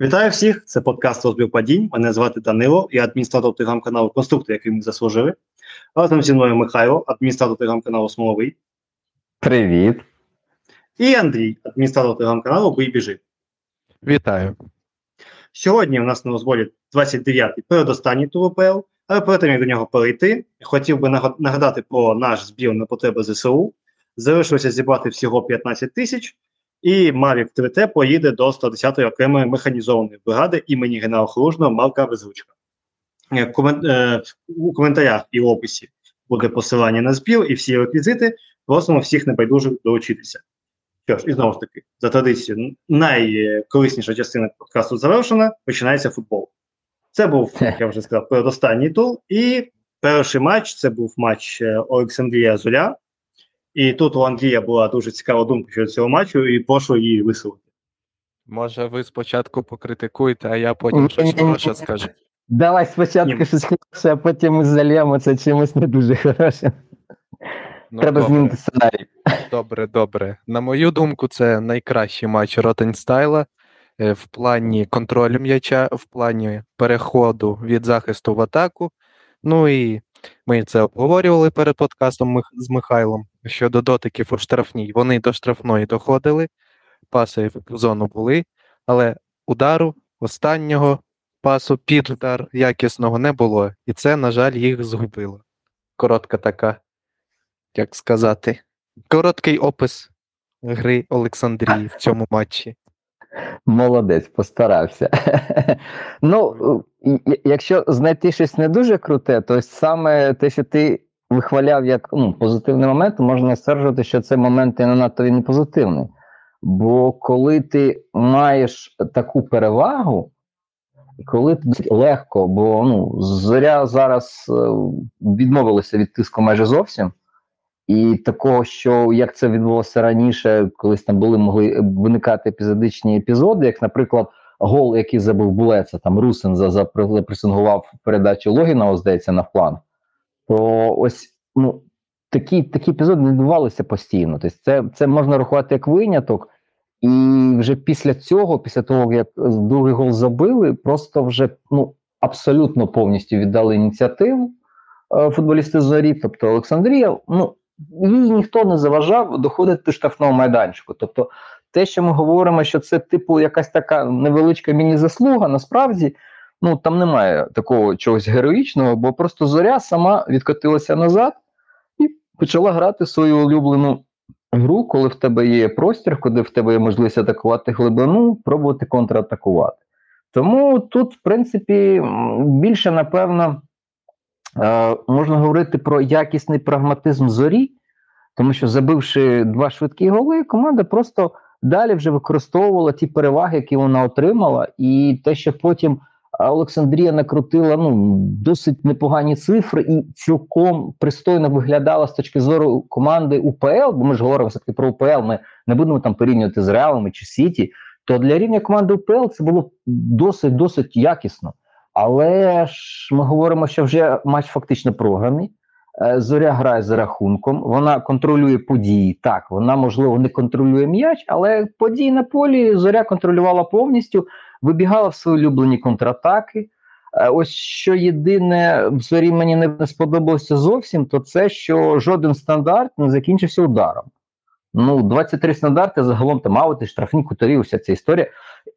Вітаю всіх! Це подкаст «Розбір падінь. Мене звати Данило, я адміністратор телеграм-каналу Конструктор, який ми заслужили. Разом зі мною Михайло, адміністратор телеграм-каналу Смоловий. Привіт. І Андрій, адміністратор телеграм-каналу Бий біжи. Вітаю. Сьогодні у нас на розборі 29-й передостанній тур УПЛ, але перед тим, як до нього перейти, хотів би нагадати про наш збір на потреби ЗСУ. Залишилося зібрати всього 15 тисяч. І Мавік 3Т поїде до 110-ї окремої механізованої бригади імені генерала Хоружного Марка Безручка. Е, е, у коментарях і в описі буде посилання на збір і всі реквізити. Просимо всіх небайдужих долучитися. Що ж, і знову ж таки, за традицією, найкорисніша частина подкасту завершена, починається футбол. Це був, як я вже сказав, передостанній тур. І перший матч це був матч е, Олександрія Золя. І тут у Андрія була дуже цікава думка щодо цього матчу, і прошу її висловити. Може, ви спочатку покритикуєте, а я потім щось хороше скажу. Давай спочатку Ні. щось хороше, а потім ми залємо це чимось не дуже хороше. Ну, Треба добре. змінити сценарій. Добре, добре. На мою думку, це найкращий матч Ротенстайла в плані контролю м'яча, в плані переходу від захисту в атаку. Ну і ми це обговорювали перед подкастом з Михайлом щодо дотиків у штрафній. Вони до штрафної доходили, паси в зону були, але удару останнього пасу під удар якісного не було. І це, на жаль, їх згубило. Коротка така, як сказати, короткий опис гри Олександрії в цьому матчі. Молодець, постарався. ну, якщо знайти щось не дуже круте, то саме те, що ти вихваляв як ну, позитивний момент, можна стверджувати, що це момент і не надто він позитивний. Бо коли ти маєш таку перевагу, коли ти легко, бо ну, зоря зараз е, відмовилася від тиску майже зовсім. І такого, що як це відбулося раніше, колись там були могли виникати епізодичні епізоди, як, наприклад, гол, який забув Булеца, там Русин за, за присингував передачу Логіна, здається, на фланг, то ось ну, такі такі епізоди не відбувалися постійно. Тобто це, це можна рахувати як виняток. І вже після цього, після того, як другий гол забили, просто вже ну, абсолютно повністю віддали ініціативу е, футболісти зорі. Тобто Олександрія, ну їй ніхто не заважав доходити до штрафного майданчику. Тобто, те, що ми говоримо, що це типу якась така невеличка міні-заслуга, насправді ну там немає такого чогось героїчного, бо просто зоря сама відкотилася назад і почала грати свою улюблену гру, коли в тебе є простір, коли в тебе є можливість атакувати глибину, пробувати контратакувати. Тому тут, в принципі, більше напевно. Е, можна говорити про якісний прагматизм зорі, тому що, забивши два швидкі голи, команда просто далі вже використовувала ті переваги, які вона отримала, і те, що потім Олександрія накрутила ну, досить непогані цифри і цілком пристойно виглядала з точки зору команди УПЛ, бо ми ж говоримо все таки про УПЛ, ми не будемо там порівнювати з Реалами чи Сіті. То для рівня команди УПЛ це було досить досить якісно. Але ж ми говоримо, що вже матч фактично програний. Е, Зоря грає за рахунком, вона контролює події. Так, вона, можливо, не контролює м'яч, але події на полі зоря контролювала повністю, вибігала в свої улюблені контратаки. Е, ось що єдине в зорі мені не сподобалося зовсім, то це що жоден стандарт не закінчився ударом. Ну, 23 стандарти загалом там аути, штрафні кутові, вся ця історія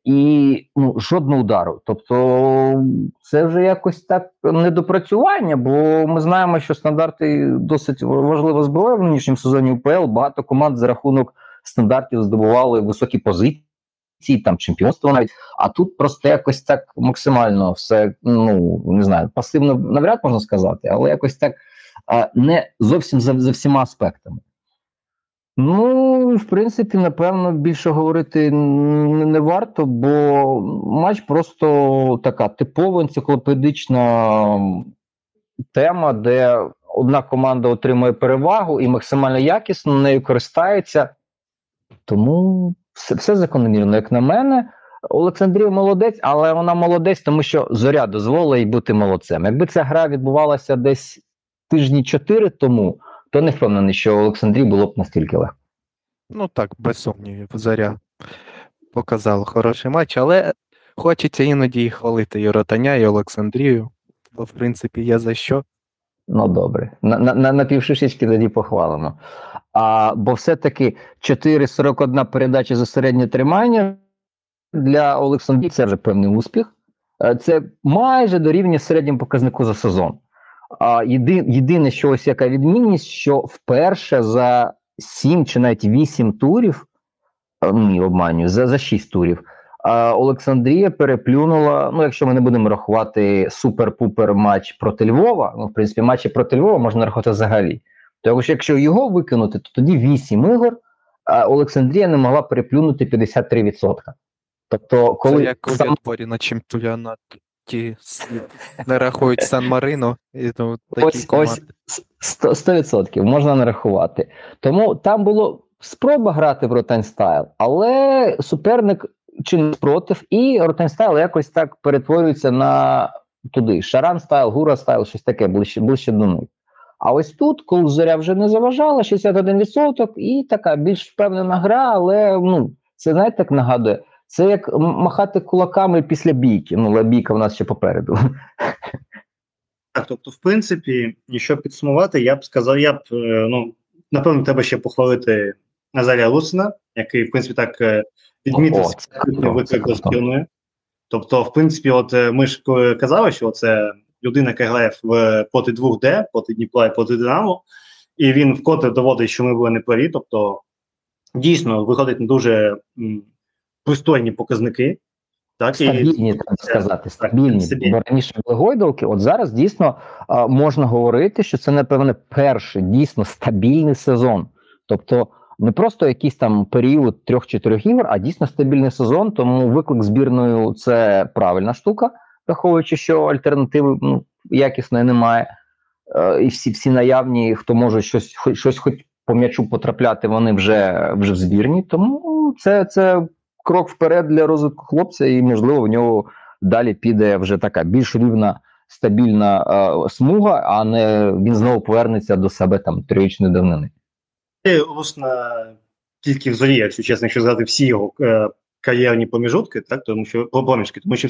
і ну, жодного удару. Тобто це вже якось так недопрацювання, бо ми знаємо, що стандарти досить важлива зброя в нинішньому сезоні УПЛ. Багато команд за рахунок стандартів здобували високі позиції. Там чемпіонство навіть, а тут просто якось так максимально все, ну не знаю, пасивно навряд можна сказати, але якось так не зовсім за, за всіма аспектами. Ну, в принципі, напевно, більше говорити не варто, бо матч просто така типова енциклопедична тема, де одна команда отримує перевагу і максимально якісно нею користається. Тому все, все закономірно, як на мене. Олександрія молодець, але вона молодець, тому що зоря дозволила їй бути молодцем. Якби ця гра відбувалася десь тижні чотири тому то не впевнений, що Олександрі було б настільки легко. Ну так, без сумнівів, заря показала хороший матч, але хочеться іноді і хвалити і Ротаня, і Олександрію. Бо, в принципі, є за що. Ну добре, на, на, на, на півшишечки тоді похвалимо. А, бо все-таки 4,41 передача за середнє тримання для Олександрії це вже певний успіх. Е, Це майже дорівнює середньому показнику за сезон. Єди, єдине, що ось яка відмінність, що вперше за 7 чи навіть 8 турів, е, ні, обманюю, за, за 6 турів. А Олександрія переплюнула. Ну, якщо ми не будемо рахувати супер-пупер матч проти Львова, ну, в принципі, матчі проти Львова можна рахувати взагалі. Тому що якщо його викинути, то тоді 8 ігор, а Олександрія не могла переплюнути 53%. Тобто, коли Це як у сам на чемпіонат ті не рахують Сан Марино і ну, такі Ось- команди. ось. 100%, 100% можна нарахувати. Тому там було спроба грати в Ротан style, але суперник чинив спротив, і Ротан style якось так перетворюється на туди. Шаран style, Гура style, щось таке ближче, ближче до них. А ось тут, коли зоря вже не заважала, 61%, і така більш впевнена гра, але ну, це знаєте, як нагадує. Це як махати кулаками після бійки. Ну, але бійка в нас ще попереду. Так, тобто, в принципі, якщо підсумувати, я б сказав, я б, е, ну, напевно, треба ще похвалити Назарія Луцина, який, в принципі, так е, відмітив О, свій це круто, це виклик до круто. Тобто, в принципі, от е, ми ж казали, що це людина, яка грає в проти 2D, проти Дніпра і проти Динамо, і він вкотре доводить, що ми були не праві. Тобто, дійсно, виходить на дуже м, пристойні показники. Так, і Стабільні, треба сказати, стабільні. стабільні. Бо раніше були гойдалки, от зараз дійсно а, можна говорити, що це, напевне, перший дійсно стабільний сезон. Тобто не просто якийсь там період трьох-чотирьох ігор, а дійсно стабільний сезон. Тому виклик збірною це правильна штука, враховуючи, що альтернативи ну, якісної немає. Е, і всі, всі наявні, хто може щось, хоч, щось хоч по м'ячу потрапляти, вони вже, вже в збірні. Тому це, це крок вперед для розвитку хлопця, і можливо в нього далі піде вже така більш рівна, стабільна е, смуга, а не він знову повернеться до себе там трирічної давнини. Це Русна тільки в зорі, якщо чесно, якщо згадати всі його е, кар'єрні проміжутки, так, тому що про проміжки, тому що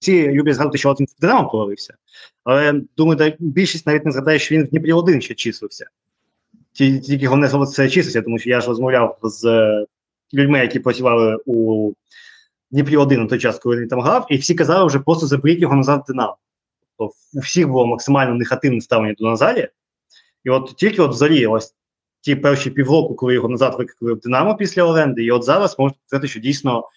всі люблять згадати, що він в Динамо провалився. Але думаю, так, більшість навіть не згадає, що він в Дніпрі один ще числився. Тільки головне слово це числився, тому що я ж розмовляв з е, людьми, які працювали у Дніпрі 1 на той час, коли він там грав, і всі казали вже просто заберіть його назад в Динамо. Тобто у всіх було максимально негативне ставлення до Назарія. І от тільки от в зорі, ось ті перші півроку, коли його назад викликали в Динамо після оренди, і от зараз можна сказати, що дійсно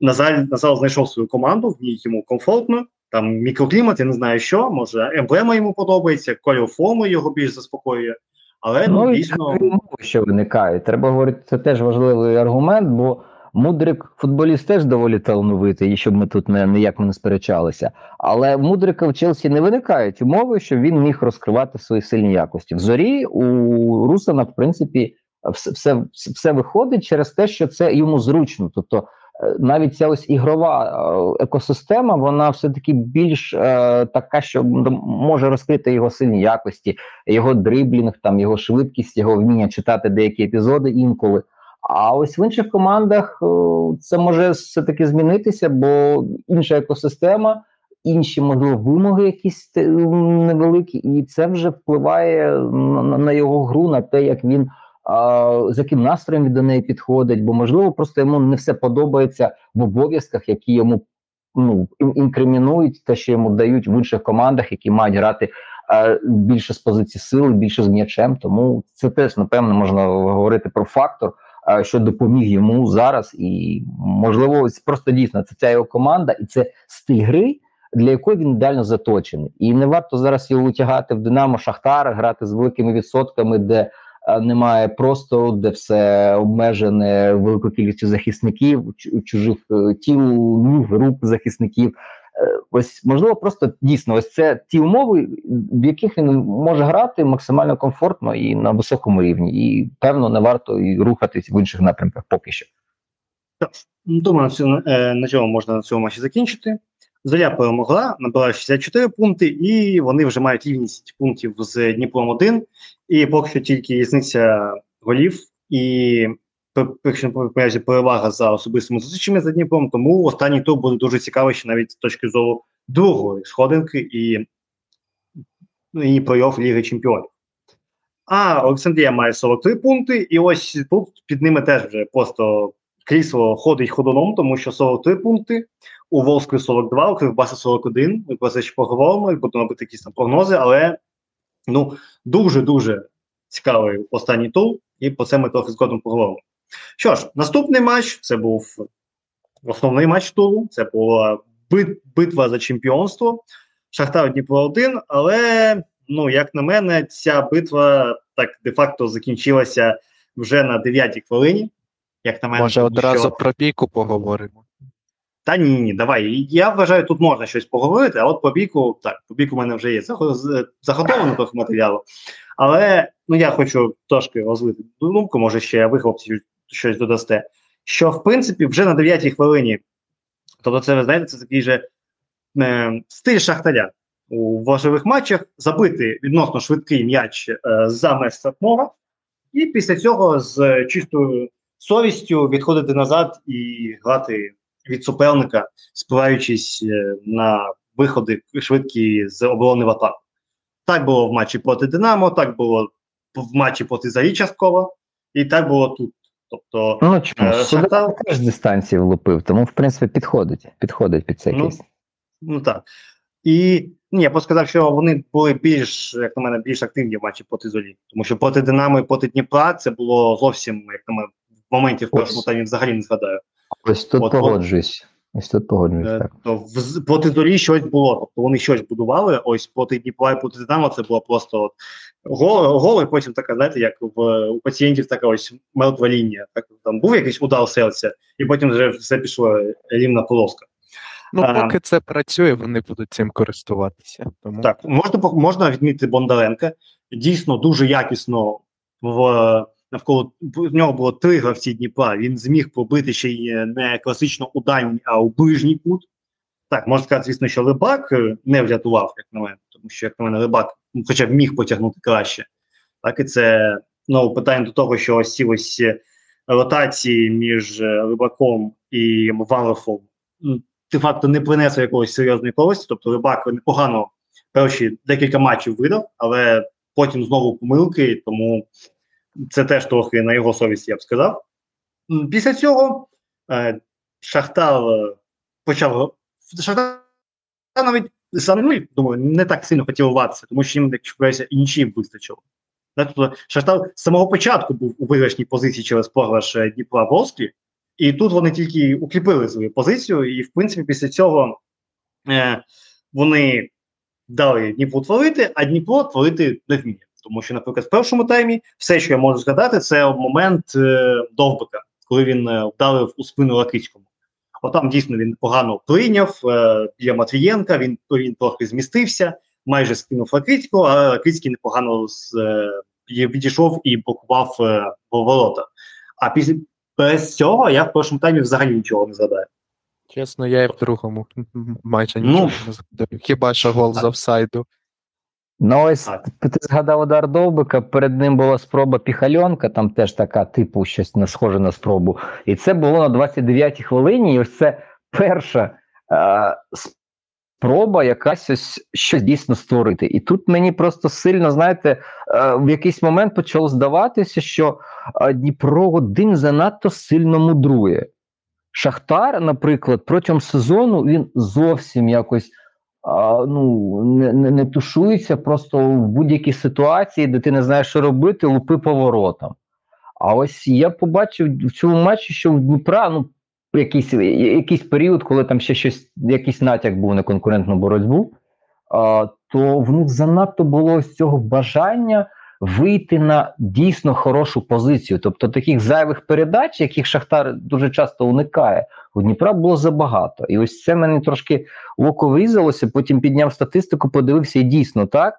Назар, Назар знайшов свою команду, в ній йому комфортно, там мікроклімат, я не знаю що, може емблема йому подобається, кольор форми його більш заспокоює. Але ну, Ну дійсно що виникають. Треба говорити, це теж важливий аргумент, бо Мудрик футболіст теж доволі талановитий, і щоб ми тут не ніяк не сперечалися. Але Мудрика в Челсі не виникають умови, щоб він міг розкривати свої сильні якості. В зорі у Русана, в принципі, все, все, все виходить через те, що це йому зручно. Тобто навіть ця ось ігрова е, екосистема, вона все-таки більш е, така, що може розкрити його сильні якості, його дриблінг, там його швидкість, його вміння читати деякі епізоди інколи. А ось в інших командах о, це може все-таки змінитися, бо інша екосистема, інші можливо вимоги якісь невеликі, і це вже впливає на, його гру, на те, як він з яким настроєм він до неї підходить, бо можливо просто йому не все подобається в обов'язках, які йому ну ін- інкримінують те, що йому дають в інших командах, які мають грати більше з позиції сили, більше з м'ячем. Тому це теж напевно можна говорити про фактор, що допоміг йому зараз, і можливо, просто дійсно це ця його команда, і це стиль гри. Для якої він ідеально заточений, і не варто зараз його витягати в Динамо Шахтар, грати з великими відсотками, де немає простору, де все обмежене великою кількістю захисників, чужих е, тіл, ніг, рук захисників. Е, Ось можливо, просто дійсно, ось це ті умови, в яких він може грати максимально комфортно і на високому рівні, і певно не варто і рухатись в інших напрямках поки що. Ну, Думаю, е, на цьому можна на цьому матчі закінчити. Зоря перемогла, набрала 64 пункти, і вони вже мають рівність пунктів з Дніпром 1. І поки що тільки різниця голів. І якщо перевага за особистими зустрічами за Дніпром, тому останній тур буде дуже цікавий ще навіть з точки зору другої сходинки і, ну, і плей-офф Ліги Чемпіонів. А Олександрія має 43 пункти, і ось тут під ними теж вже просто крісло ходить ходуном, тому що 43 пункти, у Волської 42, у Кривбаса 41. Ми про це ще поговоримо, і будемо робити якісь там прогнози, але ну дуже-дуже цікавий останній тур, і про це ми трохи згодом поговоримо. Що ж, наступний матч це був основний матч туру, це була бит, битва за чемпіонство. Шахтар Дніпро 1, але, ну, як на мене, ця битва так де-факто закінчилася вже на 9-й хвилині. Як на мене, Може, одразу що... про бійку поговоримо. Та ні, ні, давай. Я вважаю, тут можна щось поговорити, а от по бійку, так, по бійку в мене вже є заготовлено трохи матеріалу. Але ну я хочу трошки розвити думку, може ще ви хлопці щось додасте. Що в принципі вже на 9-й хвилині, тобто, це ви знаєте, це такий же е, стиль шахтаря у важливих матчах забити відносно швидкий м'яч е, за меж штрафного, і після цього з чистою совістю відходити назад і грати від суперника, спираючись е, на виходи швидкі з оборони в атаку. Так було в матчі проти Динамо, так було в матчі проти Зарі частково, і так було тут. Тобто, ну чому е, Шахтар... теж дистанції влупив, тому в принципі підходить. Підходить під цей ну, кейс. Ну так. І ні, я б сказав, що вони були більш, як на мене, більш активні в матчі проти Золі. Тому що проти Динамо і проти Дніпра це було зовсім, як на мене, в моменті в першому таймі взагалі не згадаю. Ось тут От, погоджуюсь. Ось тут погоджуюсь. Е, так. То в, проти зорі щось було. Тобто вони щось будували. Ось проти Дніпра і проти Динамо це було просто от гол, гол, і потім така, знаєте, як в у пацієнтів така ось мертва лінія. Так там був якийсь удар серця, і потім вже все пішло рівна полоска. Ну, поки а, це працює, вони будуть цим користуватися. Тому так можна можна відмітити Бондаренка. Дійсно дуже якісно в навколо в нього було три гравці Дніпра. Він зміг пробити ще й не класично у дальній, а у ближній кут. Так, можна сказати, звісно, що Либак е, не врятував, як на мене, тому що, як на мене, Либак ну, хоча б міг потягнути краще. Так, і це ну, питання до того, що ось ці ось е, ротації між е, Рибаком і Валофом де-факто не принесли якогось серйозної користі. Тобто Рибак непогано перші декілька матчів видав, але потім знову помилки, тому це теж трохи на його совісті, я б сказав. Після цього е, Шахтар е, почав. Шахтар навіть саме ну, думаю, не так сильно хотів рватися, тому що їм, якщо і нічим вистачило. Тобто Шахтар з самого початку був у виграшній позиції через програш е, Дніпра Волсклі, і тут вони тільки укріпили свою позицію, і, в принципі, після цього е, вони дали Дніпру творити, а Дніпро творити не вміє. Тому що, наприклад, в першому таймі все, що я можу згадати, це момент е, Довбика, коли він е, вдарив у спину Лакицькому. Отам дійсно він погано прийняв е, біля Матвієнка, він він трохи змістився, майже скинув Лакицького, а Лакицький непогано з, е, відійшов і блокував е, ворота. А після без цього я в першому таймі взагалі нічого не згадаю. Чесно, я і в другому майже нічого ну, не згадаю. Хіба що гол з офсайду. Ну, ось ти згадав удар Довбика, перед ним була спроба Піхальонка, там теж така, типу, щось не схоже на спробу. І це було на 29-й хвилині. І ось це перша е, спроба якась ось щось дійсно створити. І тут мені просто сильно, знаєте, е, в якийсь момент почало здаватися, що е, Дніпро один занадто сильно мудрує. Шахтар, наприклад, протягом сезону він зовсім якось ну, не, не не, тушується просто в будь-якій ситуації, де ти не знаєш, що робити, лупи поворотом. А ось я побачив в цьому матчі, що в Дніпра ну, якийсь якийсь період, коли там ще щось, якийсь натяк був на конкурентну боротьбу, а, то в них занадто було з цього бажання вийти на дійсно хорошу позицію. Тобто таких зайвих передач, яких Шахтар дуже часто уникає, у Дніпра було забагато. І ось це мене трошки в око врізалося, потім підняв статистику, подивився і дійсно так.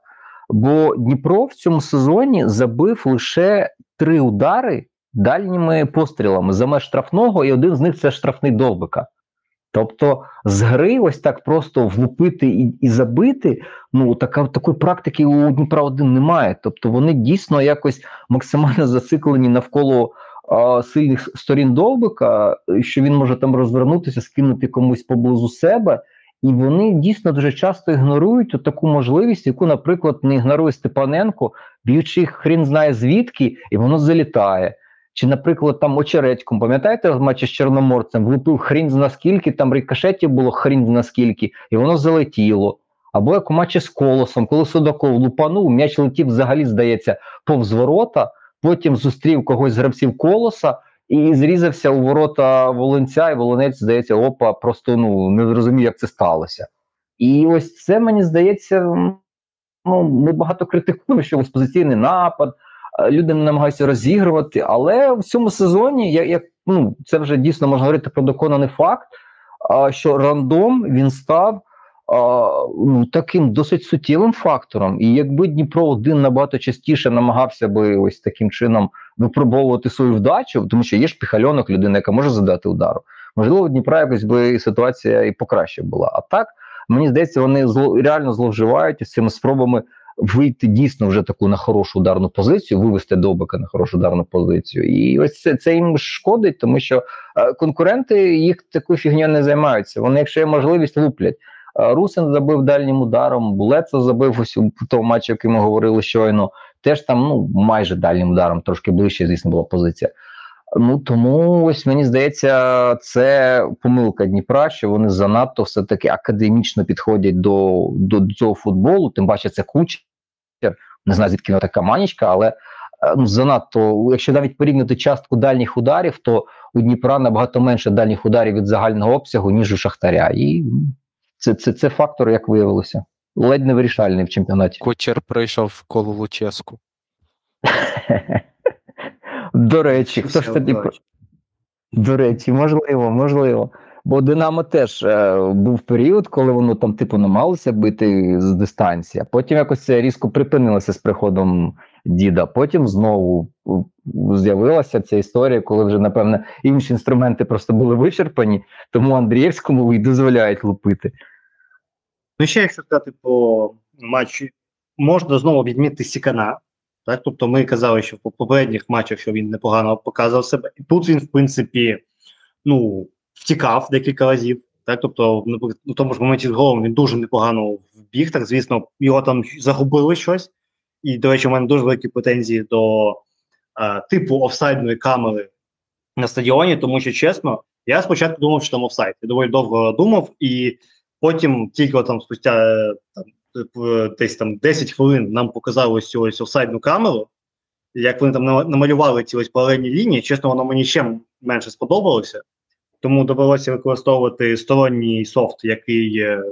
Бо Дніпро в цьому сезоні забив лише три удари дальніми пострілами за меж штрафного, і один з них це штрафний довбика. Тобто з гри ось так просто влупити і і забити, ну така такої практики у Дніпра 1 немає. Тобто вони дійсно якось максимально зациклені навколо а, сильних сторін довбика, що він може там розвернутися, скинути комусь поблизу себе. І вони дійсно дуже часто ігнорують таку можливість, яку, наприклад, не ігнорує Степаненко, б'ючи хрін знає звідки, і воно залітає. Чи, наприклад, там очередьком, пам'ятаєте, в матчі з Чорноморцем влупив хрін з наскільки, там рикошетів було хрін з наскільки, і воно залетіло. Або як у матчі з колосом, коли Судаков лупанув, м'яч летів взагалі, здається, повз ворота, потім зустрів когось з гравців колоса і зрізався у ворота Волонця, і Волонець, здається, опа, просто ну не зрозумів, як це сталося. І ось це мені здається, ну ми багато критикуємо, що експозиційний напад, люди не намагаються розігрувати, але в цьому сезоні як, як ну це вже дійсно можна говорити про доконаний факт, що рандом він став ну, таким досить суттєвим фактором. І якби Дніпро один набагато частіше намагався би ось таким чином випробовувати свою вдачу, тому що є ж піхальонок людина, яка може задати удару. Можливо, Дніпра якось би ситуація і покраще була. А так мені здається, вони зло реально зловживають з цими спробами. Вийти дійсно вже таку на хорошу ударну позицію, вивести Довбика на хорошу ударну позицію, і ось це це їм шкодить, тому що е, конкуренти їх такою фігньою не займаються. Вони, якщо є можливість, луплять. Русин забив дальнім ударом, Булецо забив ось у тому матчі, який ми говорили щойно. Теж там ну майже дальнім ударом, трошки ближче, звісно, була позиція. Ну тому ось мені здається, це помилка Дніпра, що вони занадто все таки академічно підходять до до, цього футболу. Тим паче, це кучер. Не знаю, звідки вона така манічка, але ну занадто, якщо навіть порівняти частку дальніх ударів, то у Дніпра набагато менше дальніх ударів від загального обсягу, ніж у Шахтаря. І це це, це фактор, як виявилося. Ледь не вирішальний в чемпіонаті. Кучер прийшов в коло Луческу. До речі, хто ж тоді. До речі, можливо, можливо. Бо Динамо теж е, був період, коли воно там, типу, намагалося бити з дистанції, а потім якось це різко припинилося з приходом діда. Потім знову з'явилася ця історія, коли вже, напевно, інші інструменти просто були вичерпані, тому Андрієвському і дозволяють лупити. Ну, ще якщо сказати по матчі, можна знову відмітити Сікана. Так? Тобто ми казали, що в попередніх матчах що він непогано показував себе. І тут він, в принципі, ну, втікав декілька разів. Так? Тобто, в тому ж моменті з головом він дуже непогано вбіг. Так, звісно, його там загубили щось. І, до речі, у мене дуже великі претензії до а, типу офсайдної камери на стадіоні, тому що чесно, я спочатку думав, що там офсайд. Я доволі довго думав, і потім тільки там спустя там, десь там 10 хвилин нам показали ось цю ось офсайдну камеру. Як вони там намалювали ці ось паралельні лінії, чесно, воно мені ще менше сподобалося. Тому довелося використовувати сторонній софт, який е,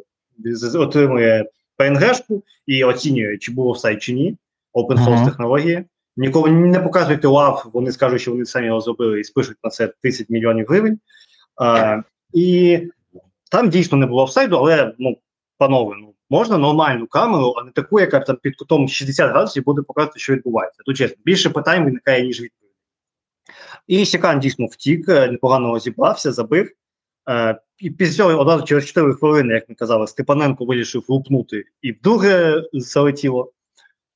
отримує PNG-шку і оцінює, чи був офсайд чи ні. Open source технології. Ніколи не показуйте лав, вони скажуть, що вони самі його зробили і спишуть на це 10 мільйонів гривень. А, І там дійсно не було офсайду, але ну, панове, ну можна нормальну камеру, а не таку, яка там під кутом 60 градусів буде показувати, що відбувається. Тут чесно, більше питань виникає, ніж відповідь. І Сікан дійсно втік, е, непогано зібрався, забив. Е, і після цього одразу через 4 хвилини, як ми казали, Степаненко вирішив лупнути і вдруге залетіло.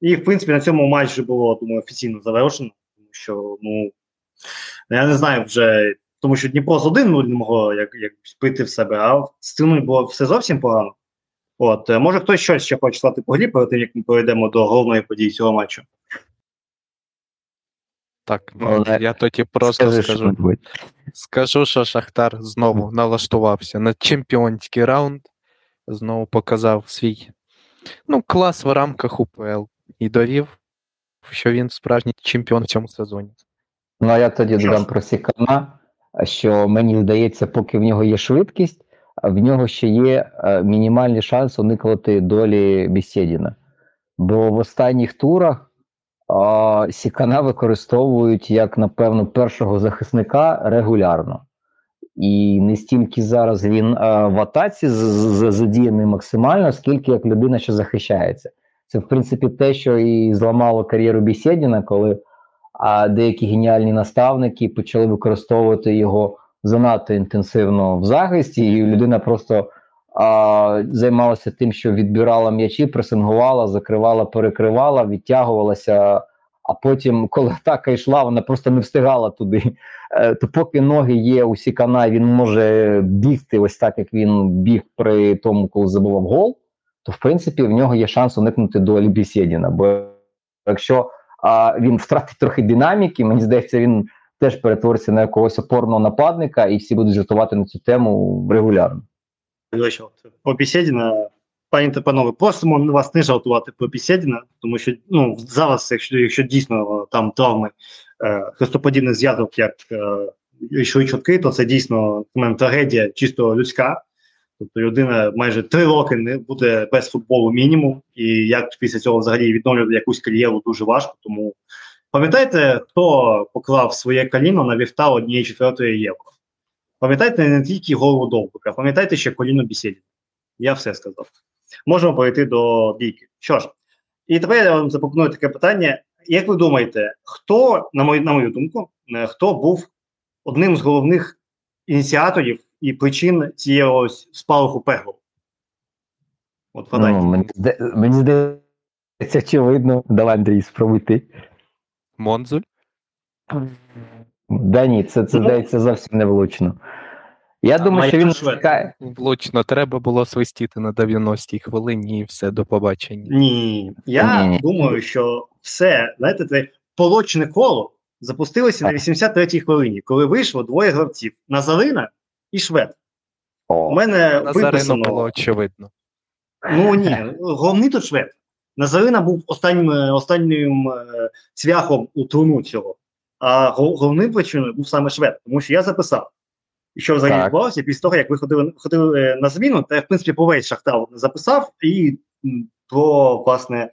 І, в принципі, на цьому матч було думаю, офіційно завершено, тому що, ну, я не знаю вже, тому що Дніпро з 1-0 не могло як, як прийти в себе, а з цим було все зовсім погано. От, е, може хтось щось ще хоче сказати по грі, перед тим, як ми перейдемо до головної події цього матчу. Так, ну, я тоді просто Скажи, скажу. Що скажу, що Шахтар знову налаштувався на чемпіонський раунд, знову показав свій ну, клас в рамках УПЛ і довів, що він справжній чемпіон в цьому сезоні. Ну, а я тоді додам про Сікана, що мені здається, поки в нього є швидкість, в нього ще є е, мінімальний шанс уникнути долі Бісєдіна. Бо в останніх турах а Сікана використовують як, напевно, першого захисника регулярно. І не стільки зараз він а, в атаці задіяний максимально, скільки як людина, що захищається. Це, в принципі, те, що і зламало кар'єру Бісєдіна, коли а, деякі геніальні наставники почали використовувати його занадто інтенсивно в захисті, і людина просто а, займалася тим, що відбирала м'ячі, пресингувала, закривала, перекривала, відтягувалася. а потім, коли атака йшла, вона просто не встигала туди. Е, то поки ноги є у Сікана, він може бігти ось так, як він біг при тому, коли забував гол, то в принципі в нього є шанс уникнути до Альбісєдіна. Бо якщо а, він втратить трохи динаміки, мені здається, він теж перетвориться на якогось опорного нападника, і всі будуть жартувати на цю тему регулярно. До По Бісєдіна, пані та панове, просимо вас не жартувати про Бісєдіна, тому що ну, зараз, якщо, якщо дійсно там травми е, хрестоподібних зв'язок, як е, чутки, то це дійсно мене, трагедія чисто людська. Тобто людина майже три роки не буде без футболу мінімум, і як після цього взагалі відновлювати якусь кар'єру дуже важко. Тому пам'ятайте, хто поклав своє коліно на вівта однієї четвертої євро. Пам'ятайте не тільки голову довбика, пам'ятайте ще коліно бісіді. Я все сказав. Можемо перейти до бійки. Що ж, і тепер я вам запропоную таке питання. Як ви думаєте, хто, на мою, на мою думку, е, хто був одним з головних ініціаторів і причин цієї спалаху пеглу? От ну, мені, мені здається, очевидно. Давай, Андрій, спробуй ти. Монзуль? Да ні, це, це Ну, здається зовсім не влучно. Я А думаю, що він чекає. Влучно, треба було свистіти на 90-й хвилині і все, до побачення. Ні, я Ні-ні. думаю, що все, знаєте, це полочне коло запустилося на 83-й хвилині, коли вийшло двоє гравців Назарина і Швед. У мене Назарину виписано. було очевидно. Ну ні, головний тут швед. Назарина був останнім е, останнім е, цвяхом у труну цього. А гол- головним причиною був саме швед, тому що я записав, і що взагалі відбувалося після того, як ви ходили, ходили е, на зміну, та я в принципі по весь шахтар записав і про власне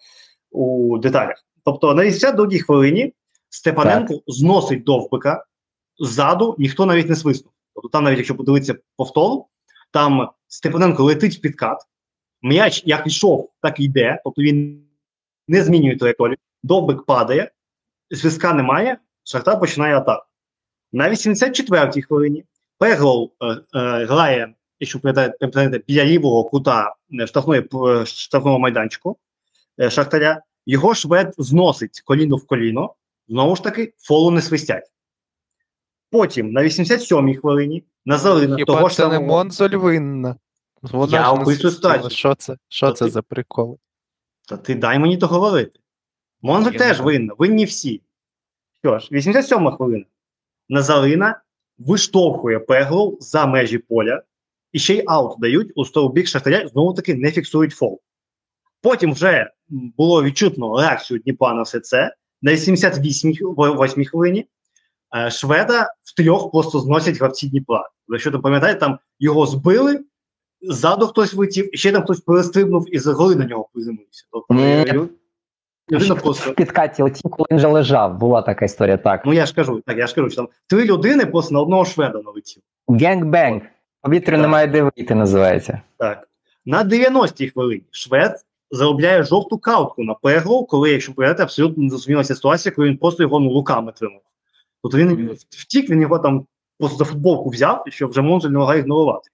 у деталях. Тобто на 82-й хвилині Степаненко зносить довбика ззаду, ніхто навіть не свиснув. Тобто там, навіть якщо подивитися повтор, там Степаненко летить в підкат, м'яч як йшов, так і йде, тобто він не змінює траєкторію, довбик падає, зв'язка немає, Шахтар починає атаку. На 84-й хвилині Пеглов е, е, грає, якщо пам'ятаєте, біля лівого кута е, штрафної, штрафного майданчику е, Шахтаря. Його швед зносить коліно в коліно, знову ж таки, фолу не свистять. Потім на 87-й хвилині Назарина того ж це не самого. Монзоль винна? Вона Я не ситуацію. Що це? Що це ти- за прикол? Та ти дай мені договорити. Монзель Я теж не винна, винні всі. Що ж, 87 хвилина. Назарина виштовхує Пеглов за межі поля і ще й аут дають у стовбік Шахтаря, знову таки не фіксують фол. Потім вже було відчутно реакцію Дніпра на все це. На 78-й хвилині е, Шведа втрьох просто зносять гравці Дніпра. Якщо ти пам'ятаєш, там його збили, ззаду хтось влетів, і ще там хтось перестрибнув і з гори на нього приземлився. Тобто, е, людина просто. в підкаті летів, коли він вже лежав. Була така історія. Так. Ну я ж кажу, так, я ж кажу, що там три людини просто на одного шведа налетів. Gang-bang. Повітря немає де вийти, називається. Так. На 90-й хвилині швед заробляє жовту картку на Пеглов, коли, якщо пам'ятаєте, абсолютно не зрозуміла ситуація, коли він просто його ну, руками тримав. Тобто він втік, він його там просто за футболку взяв, і що вже Монзель не могла ігнорувати.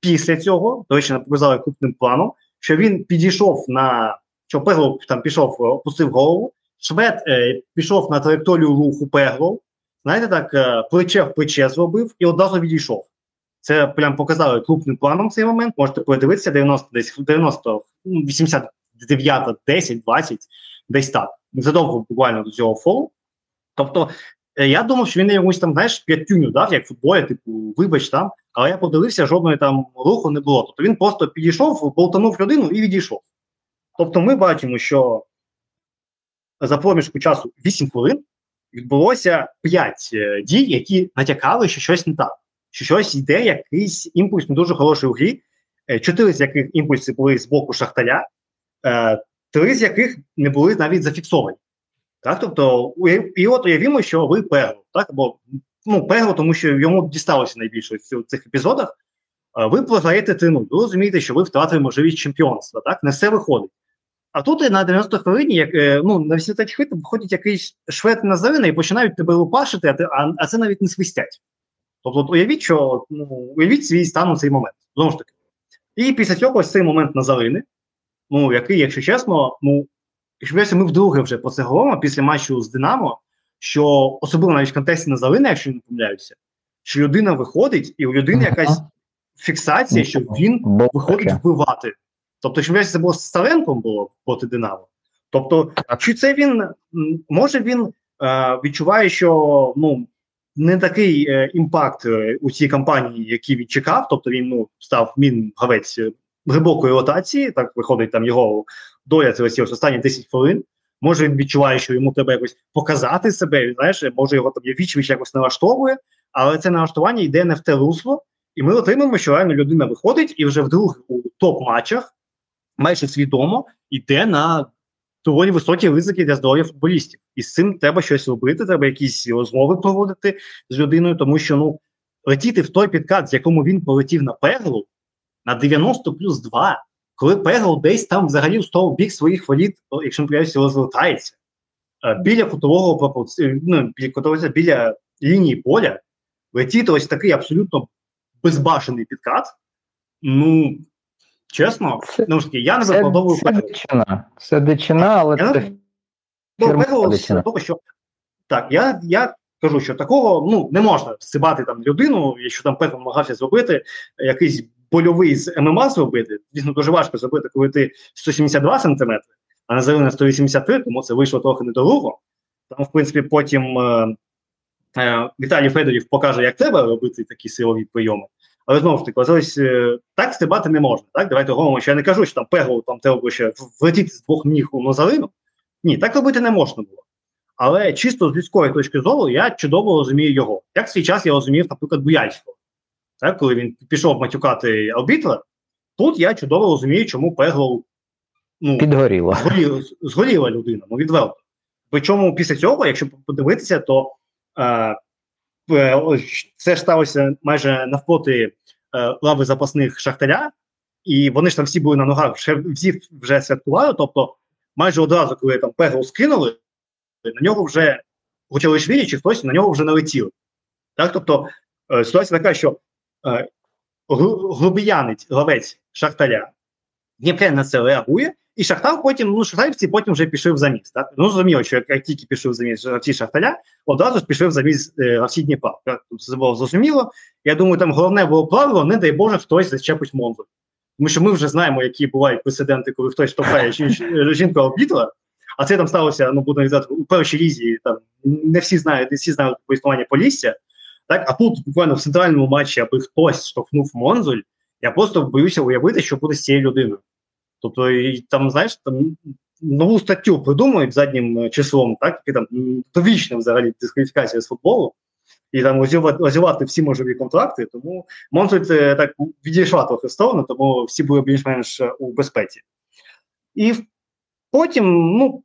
Після цього, до речі, показали крупним планом, що він підійшов на що Пеглов там пішов, е, опустив голову, швед е, пішов на траєкторію руху Пеглов, знаєте, так, е, плече в плече зробив і одразу відійшов. Це прям показали крупним планом цей момент. Можете подивитися 90, десь 90, ну, 89, 10, 20, десь так. Задовго буквально до цього фолу. Тобто, я думав, що він йомусь там, знаєш, п'ятюню дав, як в футболі, типу, вибач там, але я подивився, жодної там руху не було. Тобто він просто підійшов, болтанув людину і відійшов. Тобто, ми бачимо, що за проміжку часу 8 хвилин відбулося 5 е, дій, які натякали, що щось не так що щось йде, якийсь імпульс не дуже хороший у грі. Е, Чотири з яких імпульси були з боку Шахтаря, е, три з яких не були навіть зафіксовані. Так, тобто, і от уявімо, що ви Пегло, так, або ну, Пегло, тому що йому дісталося найбільше в цих епізодах. Ви програєте 3 Ви розумієте, що ви втратили можливість чемпіонства, так? Не все виходить. А тут і на 90 хвилині, як, е, ну, на 80 хвилин виходить якийсь швед на Зарина і починають тебе лупашити, а, а, а це навіть не свистять. Тобто, уявіть, що ну, уявіть свій стан у цей момент. Знову ж таки. І після цього ось цей момент Назарини, ну, який, якщо чесно, ну, якщо б ми вдруге вже про це говоримо після матчу з Динамо, що особливо навіть в контексті Назалина, якщо не помиляюся, що людина виходить, і у людини якась фіксація, що він виходить вбивати. Тобто, що це було з Старенком було проти Динамо. Тобто, чи це він може він е, відчуває, що ну не такий е, імпакт е, у цій кампанії, який він чекав, тобто він ну став він гравець е, глибокої ротації, так виходить там його доля це ось останні 10 хвилин. Може він відчуває, що йому треба якось показати себе, він, знаєш, може його там віч якось налаштовує, але це налаштування йде не в те русло, і ми отримаємо, що реально людина виходить і вже вдруге у топ-матчах майже свідомо йде на доволі високі ризики для здоров'я футболістів. І з цим треба щось робити, треба якісь розмови проводити з людиною, тому що ну летіти в той підкат, з якому він полетів на пеглу, на 90 плюс 2, коли пегл десь там взагалі в бік своїх воріт, о, якщо не помиляюся, розвертається. Е, Біля кутового пропорці- ну, біля, біля лінії поля летіти ось такий абсолютно безбашений підкат. Ну, чесно, ну я не виправдовую це дичина. Це дичина, але Я це Ну, дичина. того, що так, я, я кажу, що такого ну не можна сибати там людину, якщо там Пегл намагався зробити якийсь больовий з ММА зробити. Звісно, дуже важко зробити, коли ти 172 сантиметри, а на зелена 183, тому це вийшло трохи недолуго. Там, в принципі, потім е, е, Віталій Федорів покаже, як треба робити такі силові прийоми. Але знову ж таки, ось е, так стрибати не можна. Так, давайте говоримо, що я не кажу, що там пеглу там треба ще влетіти з двох ніг у Назарину. Ні, так робити не можна було. Але чисто з людської точки зору я чудово розумію його. Як в свій час я розумів, наприклад, Буяльського. Так, коли він пішов матюкати арбітра, тут я чудово розумію, чому Пеглов ну, згоріла, згоріла людина, ну відверто. Причому після цього, якщо подивитися, то е, це ж сталося майже навпроти е, лави запасних шахтаря, і вони ж там всі були на ногах, всі вже святкували. Тобто, майже одразу, коли там Пегл скинули, на нього вже Гучалишвілі чи хтось на нього вже налетіли. Так, тобто е, ситуація така, що е, гру- грубіянець главець шахтаря Дніпрян на це реагує, і Шахтар потім, ну шахтарівці потім вже пішли в заміс. Так? Ну зрозуміло, що як, тільки пішли в заміс гравці Шахтаря, одразу ж пішли в заміс е, гравці Дніпра. Це було зрозуміло. Я думаю, там головне було правило, не дай Боже, хтось зачепить Монзу. Тому що ми вже знаємо, які бувають прецеденти, коли хтось жін- жінку обітла, а це там сталося, ну казати, у першій лізі. Там не всі знають, не всі знають про існування Полісся. Так, а тут буквально в центральному матчі, аби хтось штовхнув Монзуль, я просто боюся уявити, що буде з цією людиною. Тобто, і там, знаєш, там нову статтю придумують заднім е, числом, так, і там довічна взагалі дискваліфікація з футболу, і там розірвати всі можливі контракти. Тому Монсуль е, так відійшла трохи сторону, тому всі були більш-менш е, у безпеці. І потім, ну,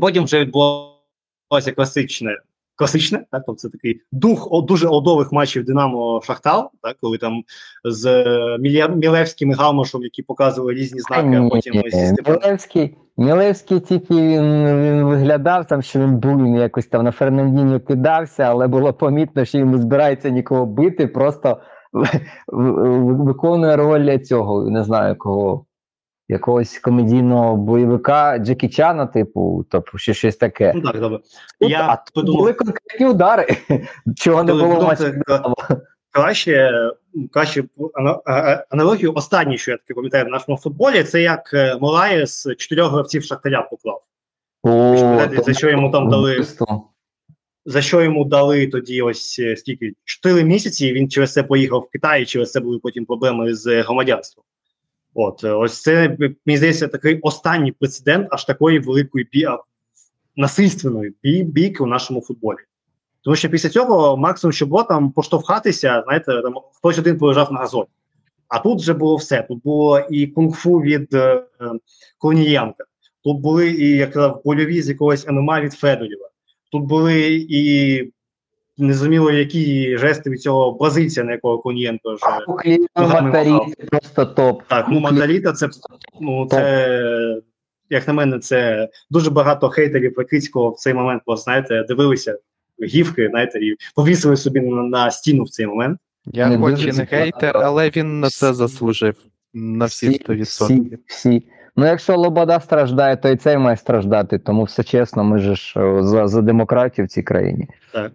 потім вже відбулося класичне. Класичне, так, тобто це такий дух о, дуже одових матчів Динамо Шахтар, так, коли там з е, Мілевським і Галмашем, які показували різні знаки, а потім Мілевський, Мілевський тільки він, він виглядав там, що він був він якось там на Фернандінho кидався, але було помітно, що він не збирається нікого бити, просто виконує роль цього, не знаю кого, якогось комедійного бойовика Джекі Чана, типу, тобто ще щось таке. Ну так, добре. Тут, Я а тут подумав- були конкретні удари, чого не було в матчі. краще, краще аналогію останнє, що я таки пам'ятаю в нашому футболі, це як е, Морає з чотирьох гравців Шахтаря поклав. О, за що йому там дали за що йому дали тоді ось е, скільки? Чотири місяці, і він через це поїхав в Китай, і через це були потім проблеми з е, громадянством. От, е, ось це, мені здається, такий останній прецедент аж такої великої бі... насильственної бій, бійки у нашому футболі. Тому що після цього максимум, що було там поштовхатися, знаєте, там хтось один полежав на газоні. А тут вже було все. Тут було і кунг-фу від е, е, Корнієнка, тут були і як казав, больові з якогось ММА від Федорєва. Тут були і незрозуміло, які жести від цього бразильця, на якого Конєнко вже. А Уклін Ногами Матарі махав. це просто топ. Так, ну Мандаліта, це ну це, як на мене, це дуже багато хейтерів Ракицького в цей момент, бо знаєте, дивилися гівки, знаєте, і повісили собі на, на стіну в цей момент. Я Не хоч і не хейтер, але він на це заслужив на всі 100%. Всі, всі. Ну, якщо Лобода страждає, то і цей має страждати. Тому все чесно, ми ж за, за демократію в цій країні. Так.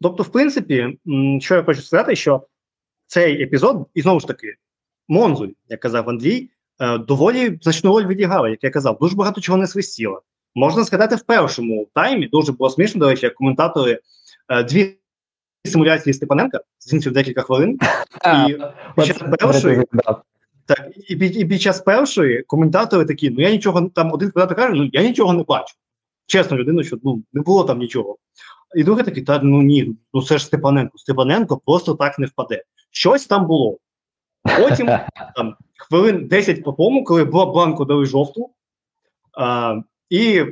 Тобто, в принципі, що я хочу сказати, що цей епізод, і знову ж таки, Монзуль, як казав Андрій, е, доволі значну роль відіграла, як я казав, дуже багато чого не свистіло. Можна сказати, в першому таймі дуже було смішно, до речі, як коментатори е, дві симуляції Степаненка з декілька хвилин. І під час першої так, і під, і під час першої коментатори такі: ну я нічого там один коментатор каже, ну я нічого не бачу. Чесно, людину, що ну не було там нічого. І другий такий, та ну ні, ну це ж Степаненко. Степаненко просто так не впаде. Щось там було. Потім там хвилин 10 по тому, коли бланку дали жовту, а, і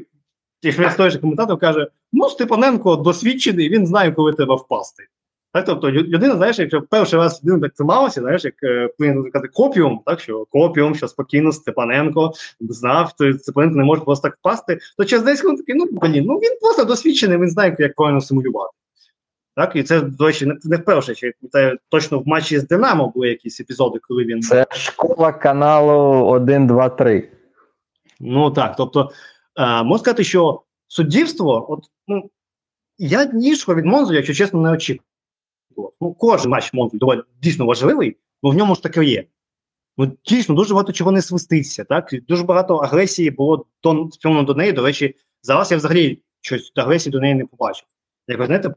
той же коментатор каже: ну, Степаненко досвідчений, він знає, коли треба впасти. Так, тобто людина, знаєш, якщо перший раз людина так трималася, знаєш, як повинен казати копіум, так що копіум, що спокійно Степаненко знав, то Степаненко не може просто так впасти, то через 10 хвилин такий, ну блін, ну він просто досвідчений, він знає, як правильно симулювати. Так, і це, до речі, не, не вперше, ще це точно в матчі з Динамо були якісь епізоди, коли він. Це школа каналу 1, 2, 3. Ну так, тобто, е, можна сказати, що суддівство, от, ну, я нічого від Монзу, якщо чесно, не очікував було. Ну, кожен матч доволі дійсно важливий, бо в ньому ж таке є. Ну, дійсно, дуже багато чого не свиститься. Так? Дуже багато агресії було до, до неї. До речі, зараз я взагалі щось агресії до неї не побачив. Як ви знаєте,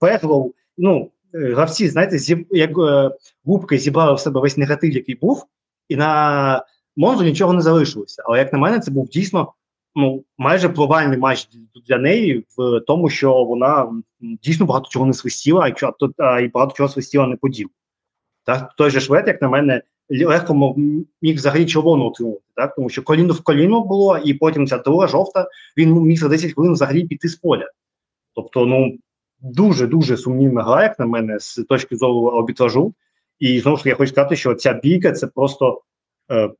Пеглов, ну, е, гравці, знаєте, зіб, як е, губки зібрали в себе весь негатив, який був, і на Монзу нічого не залишилося. Але як на мене, це був дійсно ну, майже провальний матч для неї в тому, що вона дійсно багато чого не свистіла, а, і багато чого свистіла не поділ. Так, той же швед, як на мене, легко міг взагалі червону отримати, так? тому що коліно в коліно було, і потім ця друга жовта, він міг за 10 хвилин взагалі піти з поля. Тобто, ну дуже-дуже сумнівна гра, як на мене, з точки зору арбітражу. І знову ж таки, я хочу сказати, що ця бійка це просто е,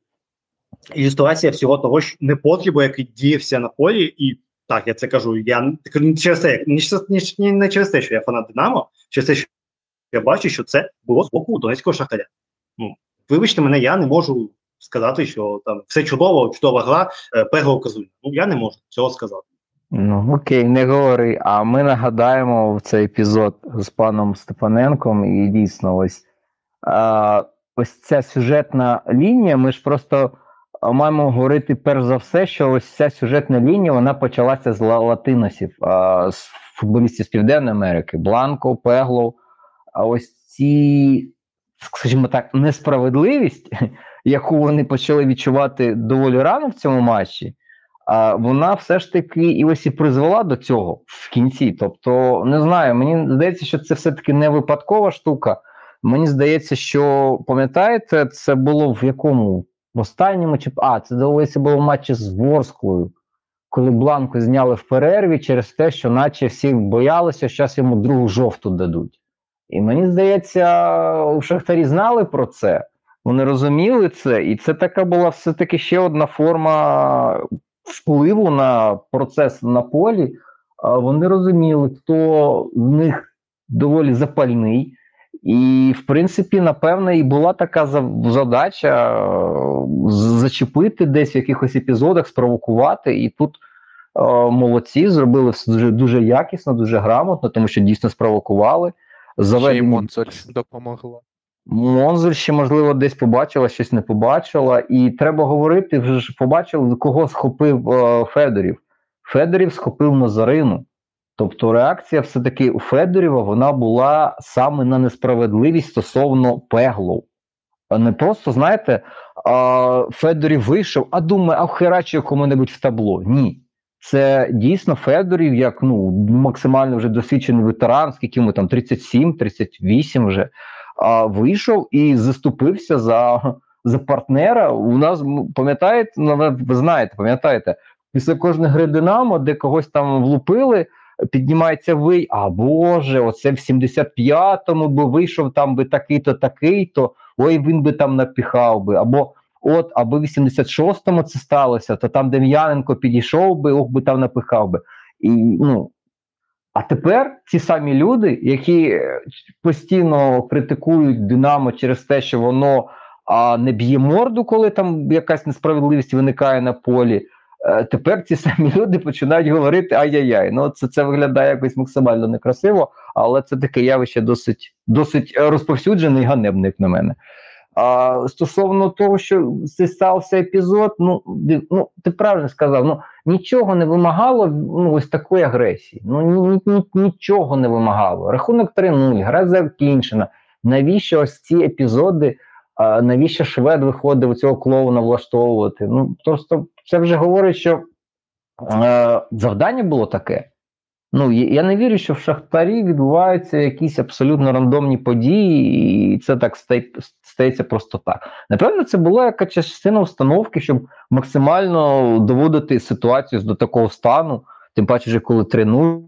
ілюстрація всього того, що не потрібу, який діявся на полі, і так я це кажу. Я не через те, не, не через те, що я фанат Динамо, через те, що я бачу, що це було з боку Донецького шахтаря. Ну, Вибачте мене, я не можу сказати, що там все чудово, чудова гра, е, Пего Ну я не можу цього сказати. Ну окей, не говори. А ми нагадаємо в цей епізод з паном Степаненком, і дійсно, ось ось ця сюжетна лінія. Ми ж просто маємо говорити перш за все, що ось ця сюжетна лінія вона почалася з латиносів, з футболістів з Південної Америки, Бланко, Пеглов. А ось ці, скажімо так, несправедливість, яку вони почали відчувати доволі рано в цьому матчі, А вона все ж таки і ось і призвела до цього в кінці. Тобто, не знаю, мені здається, що це все-таки не випадкова штука. Мені здається, що пам'ятаєте, це було в якому в останньому чи а, це здається було в матчі з Ворсклою, коли Бланку зняли в перерві через те, що наче всі боялися, що зараз йому другу жовту дадуть. І мені здається, у Шахтарі знали про це, вони розуміли це, і це така була все-таки ще одна форма впливу на процес на полі. Вони розуміли, хто з них доволі запальний. І, в принципі, напевно, і була така задача е, зачепити десь в якихось епізодах, спровокувати. І тут е, молодці зробили все дуже дуже якісно, дуже грамотно, тому що дійсно спровокували. Заведені... Ще й Монзель допомогла. Монзель ще, можливо, десь побачила, щось не побачила. І треба говорити, вже ж побачили, кого схопив е, Федорів. Федорів схопив Назарину. Тобто реакція все-таки у Федорєва вона була саме на несправедливість стосовно пеглов. Не просто, знаєте, Федорів вийшов, а думає, а вхерачує кому-небудь в табло. Ні. Це дійсно Федорів, як ну, максимально вже досвідчений ветеран, скільки йому там 37-38 вже вийшов і заступився за за партнера. У нас пам'ятаєте, ну, ви знаєте, пам'ятаєте, після кожної гри Динамо, де когось там влупили піднімається вий, а Боже, оце в 75-му би вийшов там би такий-то, такий-то, ой, він би там напіхав би. Або от, аби в 86-му це сталося, то там Дем'яненко підійшов би, ох би там напихав би. І, ну, А тепер ті самі люди, які постійно критикують Динамо через те, що воно а не б'є морду, коли там якась несправедливість виникає на полі. Е, тепер ці самі люди починають говорити ай-яй-яй. Ну це це виглядає якось максимально некрасиво, але це таке явище досить досить розповсюджене і ганебне, як на мене. А стосовно того, що це стався епізод, ну ну ти правильно сказав, ну нічого не вимагало ну, ось такої агресії. Ну ні, ні, нічого не вимагало. Рахунок 3-0, гра закінчена. Навіщо ось ці епізоди? А навіщо швед виходив цього клоуна влаштовувати? Ну просто це вже говорить, що е, завдання було таке. Ну, я не вірю, що в Шахтарі відбуваються якісь абсолютно рандомні події, і це так стається просто так. Напевно, це була якась частина установки, щоб максимально доводити ситуацію до такого стану, тим паче, вже коли 3-0.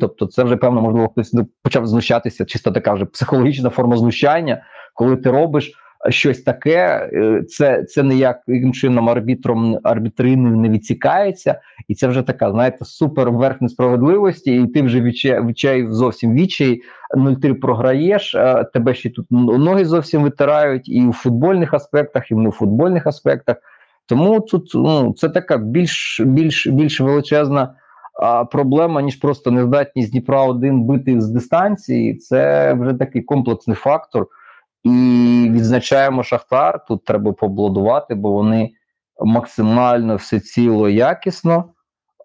Тобто, це вже певно, можливо, хтось почав знущатися, чисто така вже психологічна форма знущання, коли ти робиш щось таке, е, це це ніяк чином арбітром арбітриною не відсікається, і це вже така, знаєте, супер верх несправедливості, і ти вже відчай зовсім відчай, 0-3 програєш, тебе ще тут ноги зовсім витирають, і у футбольних аспектах, і в нефутбольних аспектах. Тому тут ну, це така більш більш, більш величезна а, проблема, ніж просто нездатність Дніпра 1 бити з дистанції. Це вже такий комплексний фактор. І відзначаємо Шахтар. Тут треба побладувати, бо вони максимально все ціло якісно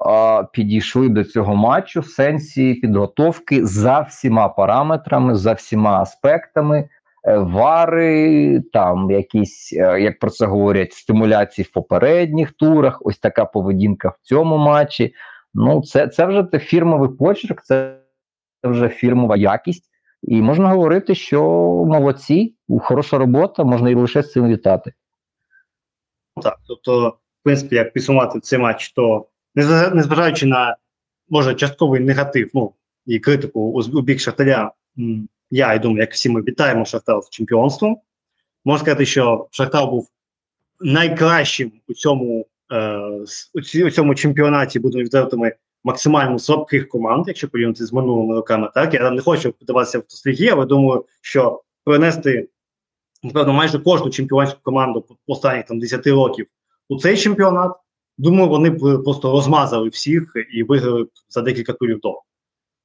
а, підійшли до цього матчу в сенсі підготовки за всіма параметрами, за всіма аспектами. Е, вари, там якісь, е, як про це говорять, стимуляції в попередніх турах. Ось така поведінка в цьому матчі. Ну, це це вже фірмовий почерк, це вже фірмова якість. І можна говорити, що молодці, хороша робота, можна і лише з цим вітати. Так, тобто, в принципі, як підсумувати цей матч, то незважаючи на може частковий негатив, ну і критику у бік Шахтаря, я і думаю, як всі ми вітаємо Шахтар з чемпіонством. Можна сказати, що Шахтар був найкращим у цьому е, у цьому чемпіонаті, будемо відвертими, максимально слабких команд, якщо порівняти з минулими роками. Так я не хочу подаватися в ностальгію, але думаю, що принести напевно майже кожну чемпіонську команду останніх там 10 років у цей чемпіонат. Думаю, вони б просто розмазали всіх і виграли за декілька турів до.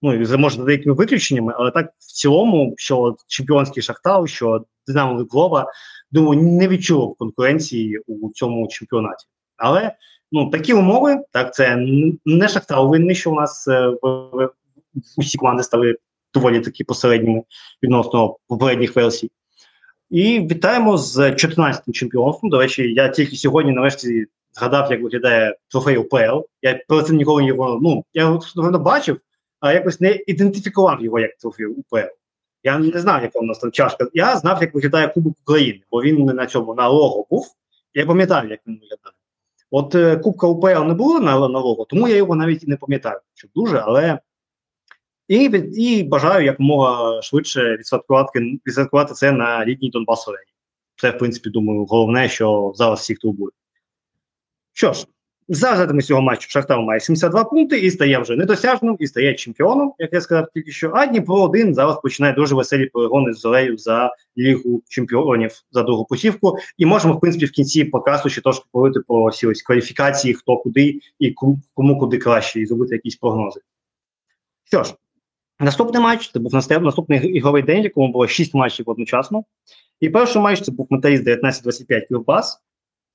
Ну і може за деякими виключеннями, але так в цілому, що чемпіонський шахтар, що Динамо Львова, думаю, не відчув конкуренції у цьому чемпіонаті. Але ну такі умови, так це не Шахтар винний, що у нас е, усі команди стали доволі такі посередніми відносно попередніх версій. І вітаємо з 14-м чемпіонством. До речі, я тільки сьогодні нарешті згадав, як виглядає трофей УПЛ. Я перед цим ніколи його ну я його бачив, а якось не ідентифікував його як трофей УПЛ. Я не знав, яка у нас там чашка. Я знав, як виглядає Кубок України, бо він на цьому на лого був. Я пам'ятаю, як він. От е, Кубка УПЛ не було нового, тому я його навіть і не пам'ятаю, що дуже, але і і бажаю якомога швидше відсвяткувати відсвяткувати це на літній Донбас арені. Це, в принципі, думаю, головне, що зараз всіх турбує. Що ж, за результатами цього матчу Шахтар має 72 пункти і стає вже недосяжним, і стає чемпіоном, як я сказав тільки що. А Дніпро 1 зараз починає дуже веселі перегони з Зорею за Лігу чемпіонів за другу путівку. І можемо, в принципі, в кінці подкасту ще трошки говорити про всі ось кваліфікації, хто куди і кому куди краще, і зробити якісь прогнози. Що ж, наступний матч це був наступний ігровий день, в якому було 6 матчів одночасно. І перший матч це був металіст 19-25 Кілбас.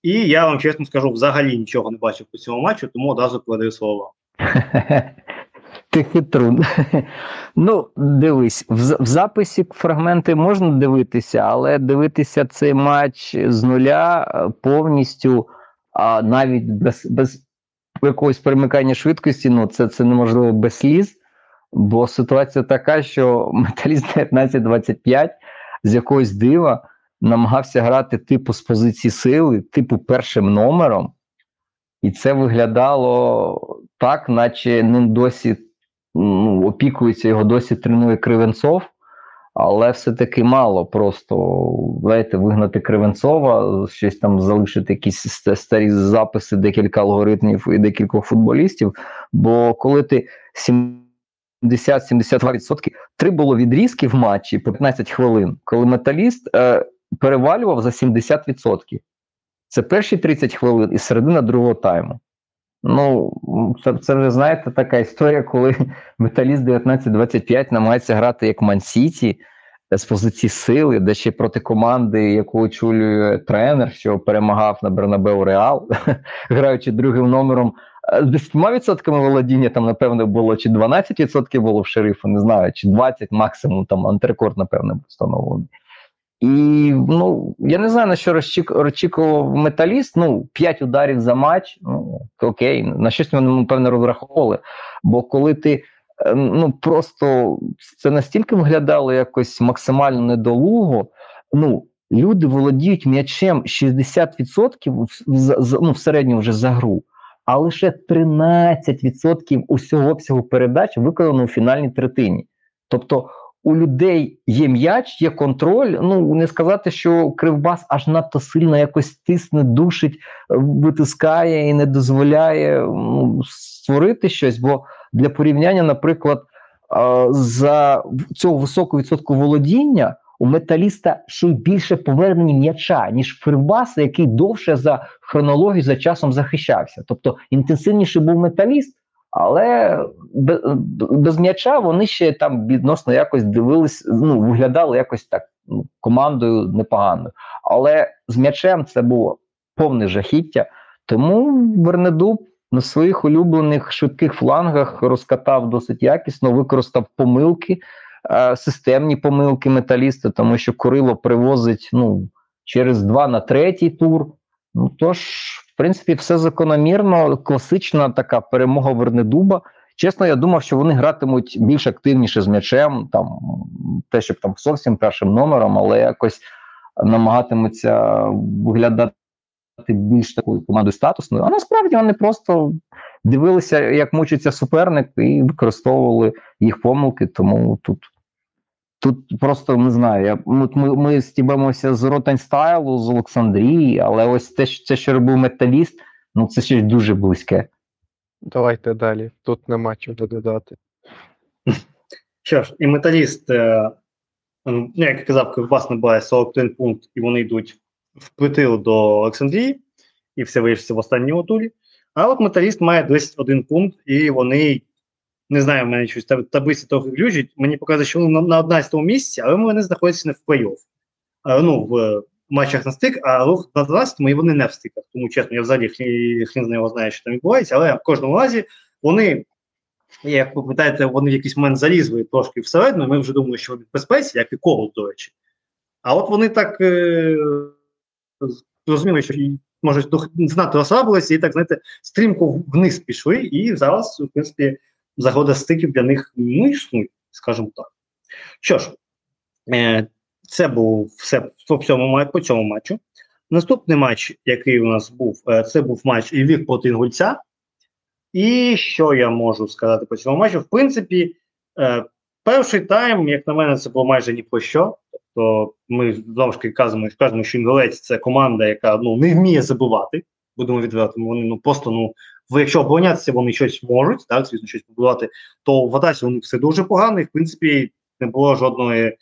І я вам чесно скажу, взагалі нічого не бачив по цьому матчу, тому одразу передаю слово. Ти хитрун. Ну, дивись, в, в записі фрагменти можна дивитися, але дивитися цей матч з нуля е, повністю, а навіть без без якогось перемикання швидкості, ну це це неможливо без сліз. Бо ситуація така, що металіст 19-25 з якогось дива намагався грати типу з позиції сили, типу першим номером, і це виглядало так, наче ним досі ну, опікується, його досі тренує Кривенцов, але все-таки мало просто знаєте, вигнати Кривенцова, щось там залишити якісь старі записи, декілька алгоритмів і декількох футболістів. Бо коли ти 70-72%, три було відрізки в матчі по 15 хвилин, коли металіст. Е, перевалював за 70%. Це перші 30 хвилин і середина другого тайму. Ну, це, це вже знаєте, така історія, коли металіст 19-25 намагається грати як Ман-Сіті з позиції сили, де ще проти команди, яку очолює тренер, що перемагав на Бернабеу Реал, граючи другим номером. З 10% володіння там, напевно, було, чи 12% було в шерифу, не знаю, чи 20 максимум там антирекорд, напевно, встановлений. І ну, я не знаю, на що розчікував металіст. Ну, 5 ударів за матч. Ну, окей, на щось вони, напевно, розраховували. Бо коли ти ну просто це настільки виглядало якось максимально недолуго. Ну, люди володіють м'ячем 60% в, ну, в середньому вже за гру, а лише 13% усього обсягу передач виконано у фінальній третині. Тобто у людей є м'яч, є контроль. Ну не сказати, що Кривбас аж надто сильно якось тисне, душить, витискає і не дозволяє ну, створити щось. Бо для порівняння, наприклад, за цього високого відсотку володіння у металіста ще й більше повернення м'яча, ніж Кривбаса, який довше за хронологію за часом захищався. Тобто інтенсивніше був металіст. Але без, м'яча вони ще там відносно якось дивились, ну виглядали якось так ну, командою непоганою. Але з м'ячем це було повне жахіття. Тому Вернедуб на своїх улюблених швидких флангах розкатав досить якісно, використав помилки, е, системні помилки металіста, тому що Курило привозить ну, через два на третій тур. Ну тож принципі, все закономірно, класична така перемога Вернедуба. Чесно, я думав, що вони гратимуть більш активніше з м'ячем, там те, щоб там зовсім першим номером, але якось намагатимуться виглядати більш такою командою статусною. А насправді вони просто дивилися, як мучиться суперник, і використовували їх помилки. Тому тут Тут просто не знаю. Я, Ми ми стібемося з Ротенстайлу, з Олександрії, але ось те, це, що робив металіст, ну це щось дуже близьке. Давайте далі. Тут нема чого додати. Що ж, і металіст, е, ну, як я казав, вас набирає 41 пункт, і вони йдуть впритил до Олександрії, і все вийшло в останньому турі. А от металіст має 21 пункт, і вони не знаю, в мене щось таблиці трохи глючить. Мені показує, що вони на 11 місці, але вони знаходяться не в плей-офф. Ну, в матчах на стик, а рух на 12-му і вони не в стиках. Тому чесно, я взагалі хрін з нього знає, що там відбувається, але в кожному разі вони, як ви пам'ятаєте, вони в якийсь момент залізли трошки всередину, ми вже думали, що вони в безпеці, як і коло, до речі. А от вони так е, зрозуміли, що може знато розслабилися і так, знаєте, стрімко вниз пішли, і зараз, в принципі, загода стиків для них ну, існує, скажімо так. Що ж, е, це був все по цьому, по цьому матчу. Наступний матч, який у нас був, е, це був матч Львів проти Інгульця. І що я можу сказати по цьому матчу? В принципі, е, перший тайм, як на мене, це було майже ні про що. Тобто ми знову ж кажемо, кажемо, що Інгулець це команда, яка ну, не вміє забувати. Будемо відвертими, вони ну просто ну якщо оборонятися, вони щось можуть, так, звісно, щось побудувати, то в атаці вони все дуже погано, і в принципі не було жодної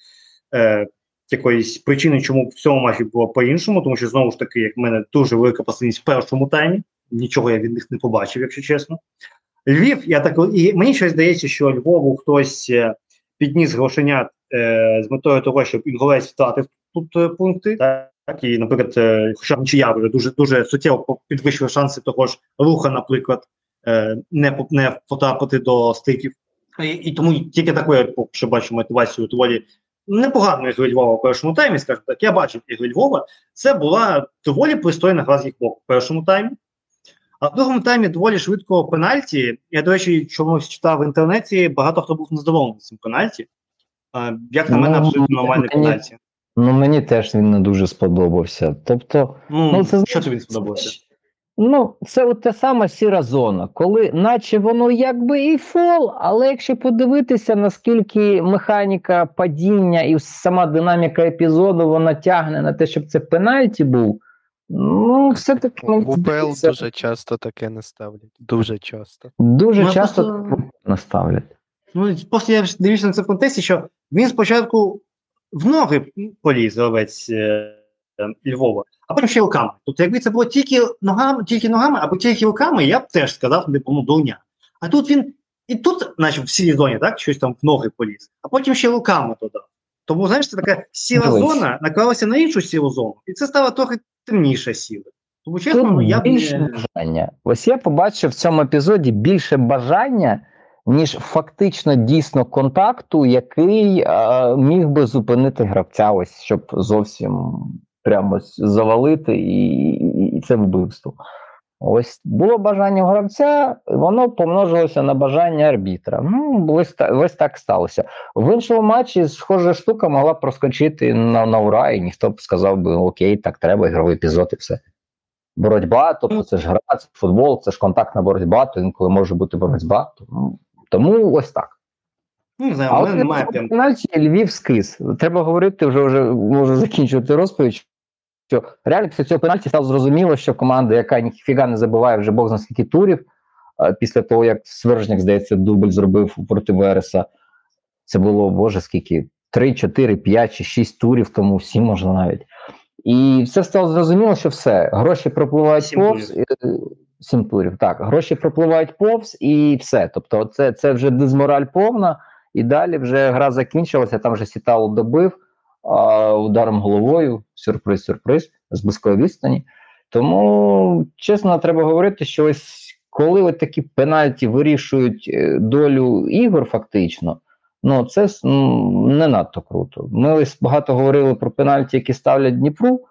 е, якоїсь причини, чому в цьому матчі було по-іншому, тому що знову ж таки, як в мене дуже велика пасивність в першому таймі. Нічого я від них не побачив, якщо чесно. Львів, я так і мені щось здається, що Львову хтось е, підніс грошенят е, з метою того, щоб Інголець втратив тут е, пункти. Так? Так, і, наприклад, е, хоча нічия вже дуже дуже суттєво підвищує шанси того ж руха, наприклад, е, не не потрапити до стиків. І, і тому тільки таку я що бачу мотивацію доволі непоганої гри Львова в першому таймі, скажімо так. Я бачив ігри Львова. Це була доволі пристойна гра з їх боку в першому таймі. А в другому таймі доволі швидко пенальті. Я, до речі, чомусь читав в інтернеті, багато хто був незадоволений цим пенальті. Як на мене, ну, абсолютно нормальний пенальті. Ну, мені теж він не дуже сподобався. Тобто, ну, ну це що тобі сподобалося? Ну, це от те саме сіра зона, коли, наче воно якби і фол, але якщо подивитися, наскільки механіка падіння і сама динаміка епізоду вона тягне на те, щоб це пенальті був. Ну, все-таки в УПЛ дуже часто таке не ставлять. Дуже часто. Дуже ну, часто просто... не ставлять. Ну, просто я дивлюся на це в контексті, що він спочатку в ноги поліз гравець е, Львова, а потім ще руками. Тобто, якби це було тільки ногами, тільки ногами або тільки руками, я б теж сказав, ну, дурня. А тут він і тут, наче в сірій зоні, так, щось там в ноги поліз, а потім ще руками додав. Тому, знаєш, це така сіра Дивись. зона наклалася на іншу сіру зону, і це стало трохи темніша сіра. Тому чесно, Тут я б більше не... бажання. Ось я побачив в цьому епізоді більше бажання, ніж фактично дійсно контакту, який е, міг би зупинити гравця, ось щоб зовсім прямо завалити, і, і, це вбивство. Ось було бажання гравця, воно помножилося на бажання арбітра. Ну, ось, ось так сталося. В іншому матчі схожа штука могла проскочити на, на ура, і ніхто б сказав би окей, так треба, ігровий епізод і все. Боротьба, тобто це ж гра, це футбол, це ж контактна боротьба, то інколи може бути боротьба. Тому, тому ось так. Ну, не знаю, мене немає прям Львів скис. Треба говорити, вже вже можу закінчувати розповідь. Що реально після цього пенальті стало зрозуміло, що команда, яка ніфіга не забиває вже Бог зна скільки турів, після того, як Свержняк, здається, дубль зробив проти Вереса, це було, боже, скільки? 3, 4, 5 чи 6 турів, тому 7 можна навіть. І все стало зрозуміло, що все, гроші пропливають повз. Е, Сім так. Гроші пропливають повз і все. Тобто, це, це вже дизмораль повна, і далі вже гра закінчилася, там вже Сітало добив а, ударом головою, сюрприз, сюрприз, з близької відстані. Тому, чесно, треба говорити, що ось коли от такі пенальті вирішують е, долю ігор, фактично, ну це не надто круто. Ми ось багато говорили про пенальті, які ставлять Дніпру,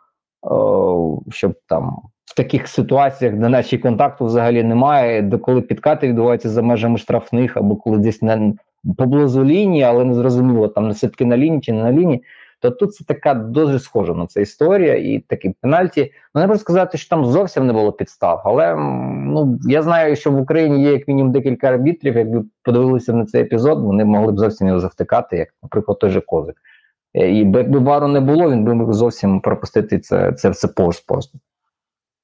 о, щоб там в таких ситуаціях, де наче контакту взагалі немає, де коли підкати відбуваються за межами штрафних, або коли десь не поблизу лінії, але не зрозуміло, там все-таки на лінії чи не на лінії. То тут це така дуже схожа на це історія, і такі пенальті. Ну, не можу сказати, що там зовсім не було підстав, але ну я знаю, що в Україні є як мінімум декілька арбітрів. Якби подивилися на цей епізод, вони могли б зовсім його завтикати, як, наприклад, той же Козик. Е, І якби вару не було, він би зовсім пропустити це, це, це повз просто.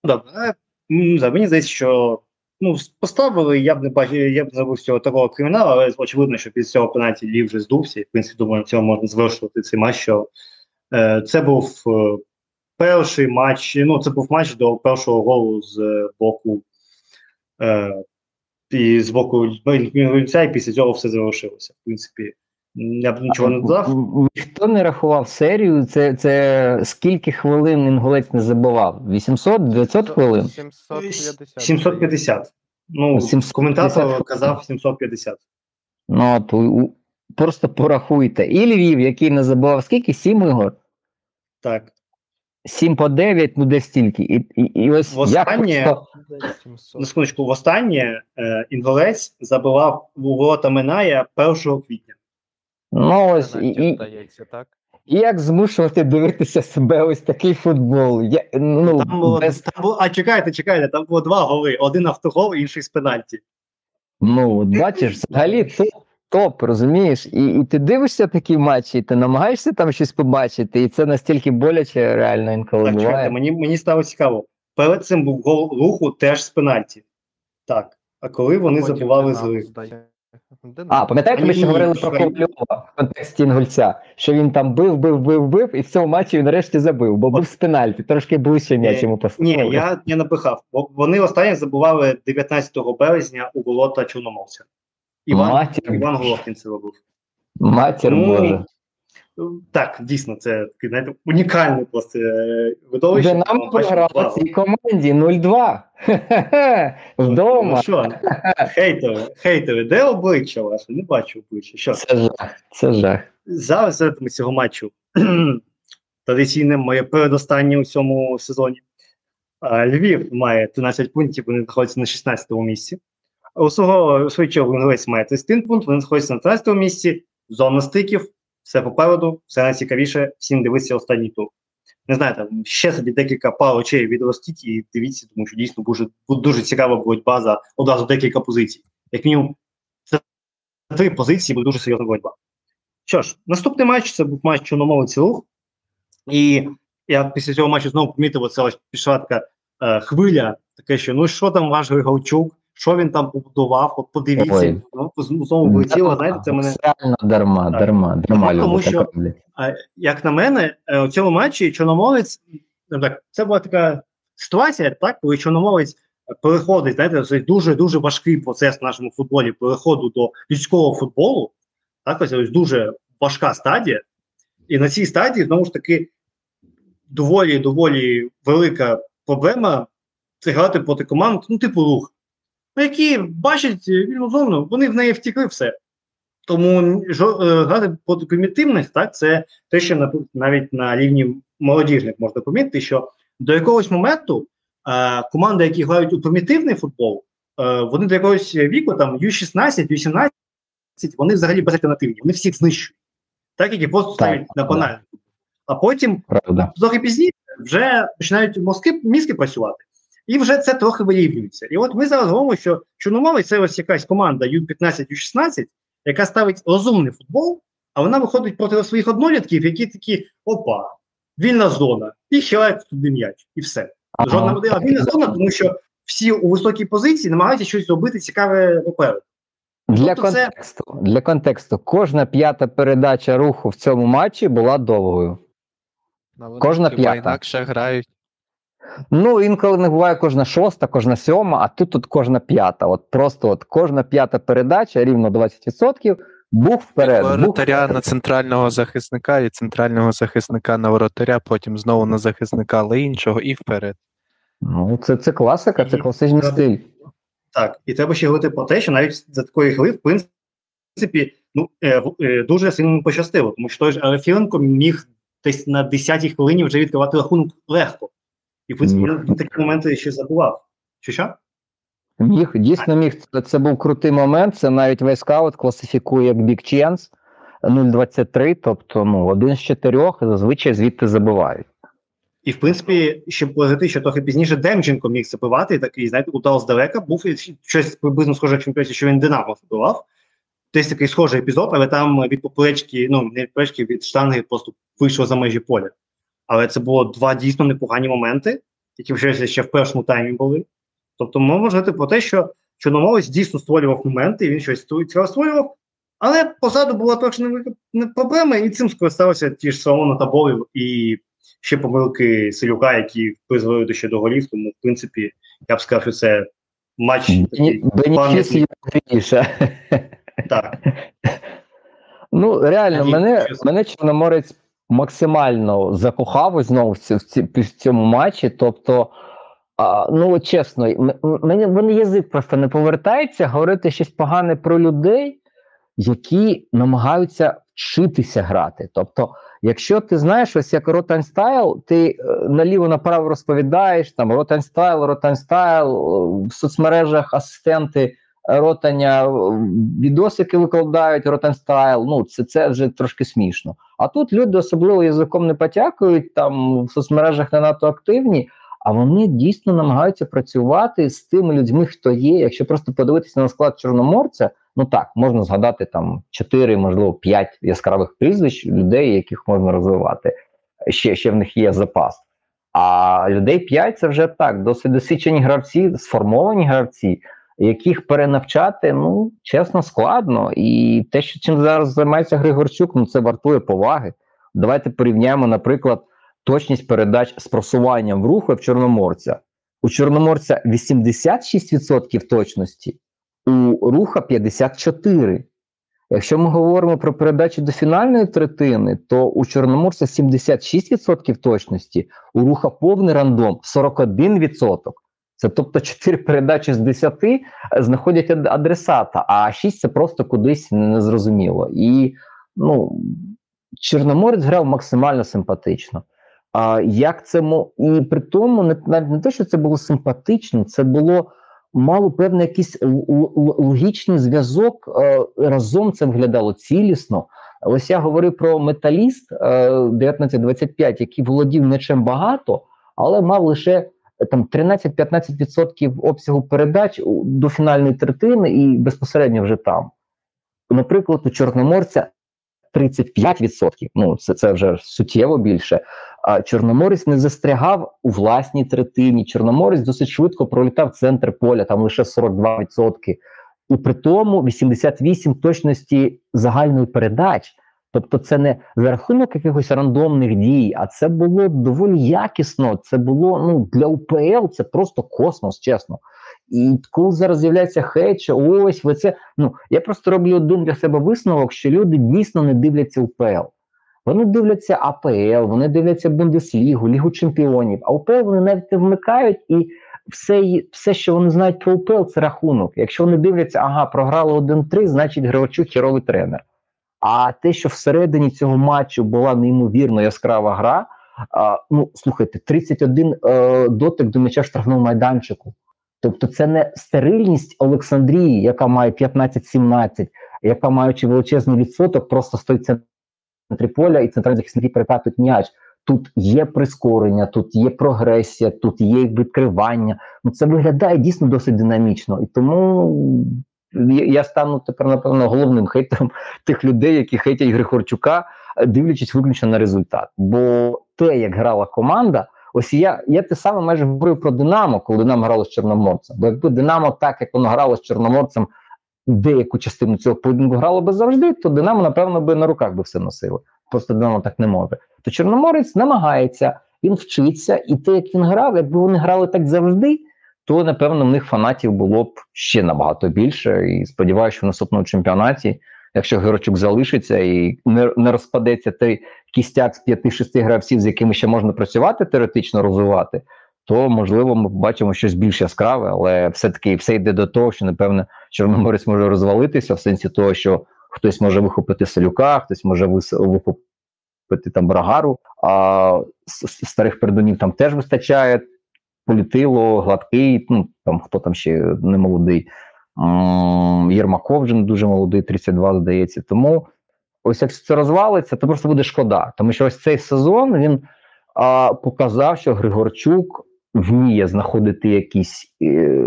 Добре, але, не мені здається, що ну, поставили, я б не бачив, я б не зробив цього такого криміналу, але очевидно, що після цього пенальті Львів вже здувся, і в принципі, думаю, цьому можна завершувати цей матч. Що е, це був е, перший матч, ну це був матч до першого голу з е, боку е, і з боку Львівця, і після цього все завершилося. В принципі, я б нічого не додав. Ніхто не рахував серію. Це, це скільки хвилин інгулець не забивав? 800, 900 хвилин? 750. 750. Ну, 750. коментатор казав 750. Ну, от, у- у- просто порахуйте. І Львів, який не забивав скільки? 7 ігор? Так. 7 по 9, ну десь стільки. І, і, і ось Востаннє- я просто... На секундочку, востаннє е, Інголець забивав ворота Миная 1 квітня. Ну, ось, і, і, здається, так? і як змушувати дивитися себе ось такий футбол? Я, ну, Там було, без, там було, а чекайте, чекайте, там було два голи: один автогол, інший з пенальті. ну, от бачиш, взагалі топ, топ, розумієш? І, і ти дивишся такі матчі, і ти намагаєшся там щось побачити, і це настільки боляче реально інколи Так, чекайте, мені, мені стало цікаво. Перед цим був гол руху теж з пенальті. Так. А коли вони Потім забивали з А, пам'ятаєте, ми ще говорили про Ковальова в контексті Інгульця, що він там бив, бив, бив, бив, і в цьому матчі він нарешті забив, бо був з пенальті, трошки ближче м'яч йому поставили. Ні, я не напихав. Бо вони останнє забували 19 березня у болота Чорномовця. Іван, Матір. Іван Головкін це робив. Матір Тому- Боже. Так, дійсно, це такий, знаєте, унікальне просто е, видовище. Там, бачите, програла цій команді 0-2. Вдома. Ну що, хейтери, хейтери, де обличчя ваше? Не бачу обличчя. Що? Це жах. Це жах. Зараз ми цього матчу традиційне моє передостаннє у цьому сезоні. Львів має 13 пунктів, вони знаходяться на 16-му місці. У свого чергу Інгулець має 31 пункт, вони знаходяться на 13-му місці. Зона стиків, все попереду, все найцікавіше, всім дивитися останній тур. Не знаю, там ще собі декілька пар очей відростіть і дивіться, тому що дійсно буде, дуже цікава боротьба за одразу декілька позицій. Як мінімум, за три позиції буде дуже серйозна боротьба. Що ж, наступний матч це був матч Чорноморець рух. І я після цього матчу знову помітив, оце ось пішла така е, хвиля, таке, що ну що там ваш Григорчук, що він там побудував, от подивіться, Ой. ну, знову влетіло, знаєте, це мене. Реально дарма, Так. дарма, дарма Ну, тому що- як на мене, е, у цьому матчі Чорноморець так, це була така ситуація, так, коли чорномовець переходить, знаєте, це дуже дуже важкий процес в нашому футболі переходу до людського футболу. Так, ось ось дуже важка стадія. І на цій стадії знову ж таки доволі доволі велика проблема це грати проти команд, ну, типу рух, ну, які бачать вільну зону, вони в неї втікли все. Тому е, грати проти примітивних, так, це те, що на, навіть на рівні молодіжних можна помітити, що до якогось моменту е, команди, які грають у примітивний футбол, е, вони до якогось віку, там U16, U17, вони взагалі безальтернативні, вони всіх знищують, так, які просто ставлять на банальний А потім, трохи пізніше, вже починають мозки, мізки працювати. І вже це трохи виявлюється. І от ми зараз говоримо, що Чорномовець це ось якась команда U15, U16, яка ставить розумний футбол, а вона виходить проти своїх однолітків, які такі опа, вільна зона, і хилають туди м'яч, і все. Ага. Жодна модель вільна зона, тому що всі у високій позиції намагаються щось зробити цікаве попереду. Для Тобто це- контексту, для контексту, кожна п'ята передача руху в цьому матчі була довгою. Кожна п'ята. інакше грають. Ну, інколи не буває кожна шоста, кожна сьома, а тут тут кожна п'ята. От просто от кожна п'ята передача, рівно 20%, бух вперед. Воротаря на центрального захисника і центрального захисника на воротаря, потім знову на захисника, але іншого і вперед. Ну, це, це класика, це класичний стиль. Так, і треба ще говорити про те, що навіть за такої гри, в принципі, ну, е, е, дуже сильно пощастило, тому що той ж Арефіленко міг десь на 10-й хвилині вже відкривати рахунок легко. І, в принципі, Міг. в такі моменти ще забував. Що що? Міг, дійсно міг. Це, це був крутий момент. Це навіть весь скаут класифікує як big chance 0,23, тобто ну, один з чотирьох зазвичай звідти забивають. І, в принципі, ще говорити, що трохи пізніше Демченко міг забивати, такий, знаєте, удар здалека, був і щось приблизно схоже, як в чемпіонаті, що він Динамо забивав. Десь такий схожий епізод, але там від поперечки, ну, не від поперечки, від штанги просто вийшло за межі поля. Але це було два дійсно непогані моменти, які вже ще в першому таймі були. Тобто, ми можемо говорити про те, що Чорноморець дійсно створював моменти, він щось цікаво створював, але позаду була точно не проблема, і цим скористалися ті ж Соломона Таборів і ще помилки Селюка, які призвели до ще до голів. Тому, в принципі, я б сказав, що це матч такий пам'ятний. Так. Ну, реально, мене, мене Чорноморець максимально закохав знову в, ці- в, цьому матчі. Тобто, а, ну чесно, мені мене язик просто не повертається говорити щось погане про людей, які намагаються вчитися грати. Тобто, якщо ти знаєш, ось як Ротан Style, ти е, наліво направо розповідаєш там Ротан Style, Ротан Style, е, в соцмережах асистенти Ротаня, е, відосики викладають Ротан Style. Ну, це, це вже трошки смішно. А тут люди особливо язиком не патякають, там в соцмережах не надто активні. А вони дійсно намагаються працювати з тими людьми, хто є. Якщо просто подивитися на склад Чорноморця, ну так можна згадати там 4, можливо, 5 яскравих прізвищ людей, яких можна розвивати. Ще, ще в них є запас. А людей 5 це вже так, досить досвідчені гравці, сформовані гравці, яких перенавчати, ну чесно, складно. І те, що чим зараз займається Григорчук, ну це вартує поваги. Давайте порівняємо, наприклад, точність передач з просуванням в руху в Чорноморця. У Чорноморця 86% точності, у руха 54%. Якщо ми говоримо про передачі до фінальної третини, то у Чорноморця 76% точності, у руха повний рандом 41%. Це тобто 4 передачі з 10 знаходять адресата, а 6 це просто кудись незрозуміло. І ну, Чорноморець грав максимально симпатично. А як це і при тому, не, навіть не те, що це було симпатично, це було мало певний якийсь логічний зв'язок. Е, разом це виглядало цілісно. Ось я говорив про металіст е, 1925, який володів м'ячем багато, але мав лише е, там 13-15% обсягу передач до фінальної третини і безпосередньо вже там. Наприклад, у Чорноморця 35%, ну це, це вже суттєво більше. А Чорноморець не застрягав у власній третині. Чорноморець досить швидко пролітав центр поля, там лише 42%. І при тому 88 точності загальної передач. Тобто, це не за рахунок якихось рандомних дій, а це було доволі якісно. Це було ну для УПЛ це просто космос, чесно. І коли зараз з'являється хейт, ось ви це. Ну я просто роблю один для себе висновок, що люди дійсно не дивляться УПЛ. Вони дивляться АПЛ, вони дивляться Бундеслігу, Лігу Чемпіонів. А УПЛ вони навіть не вмикають, і все, все, що вони знають про УПЛ, це рахунок. Якщо вони дивляться, ага, програли 1-3, значить Гривачук херовий тренер. А те, що всередині цього матчу була неймовірно яскрава гра. А, ну слухайте, 31 е, дотик до м'яча в штрафному майданчику. Тобто, це не стерильність Олександрії, яка має 15-17, яка маючи величезний відсоток, просто стоїть центрі поля і центральні захисники перекатують м'яч. Тут є прискорення, тут є прогресія, тут є відкривання. Ну це виглядає дійсно досить динамічно. І тому я стану тепер, напевно, головним хейтером тих людей, які хейтять Григорчука, дивлячись виключно на результат. Бо те, як грала команда, ось я я те саме майже говорив про Динамо, коли Динамо грало з Чорноморцем. Бо якби Динамо, так як воно грало з Чорноморцем, деяку частину цього поєдинку грало би завжди, то Динамо, напевно, би на руках би все носило. Просто Динамо так не може. То Чорноморець намагається, він вчиться, і те, як він грав, якби вони грали так завжди, то напевно в них фанатів було б ще набагато більше. І сподіваюся, що в наступному чемпіонаті, якщо Герочук залишиться і не, не розпадеться той кістяк з 5-6 гравців, з якими ще можна працювати, теоретично розвивати, то можливо ми бачимо щось більш яскраве, але все-таки все йде до того, що напевне Чорноморець може розвалитися в сенсі того, що хтось може вихопити Салюка, хтось може вихопити там Брагару, а старих передунів там теж вистачає. Політило, гладкий, ну там хто там ще не молодий. Єрмаков вже не дуже молодий, 32, здається. Тому ось як це розвалиться, то просто буде шкода. Тому що ось цей сезон він а, показав, що Григорчук вміє знаходити якісь е,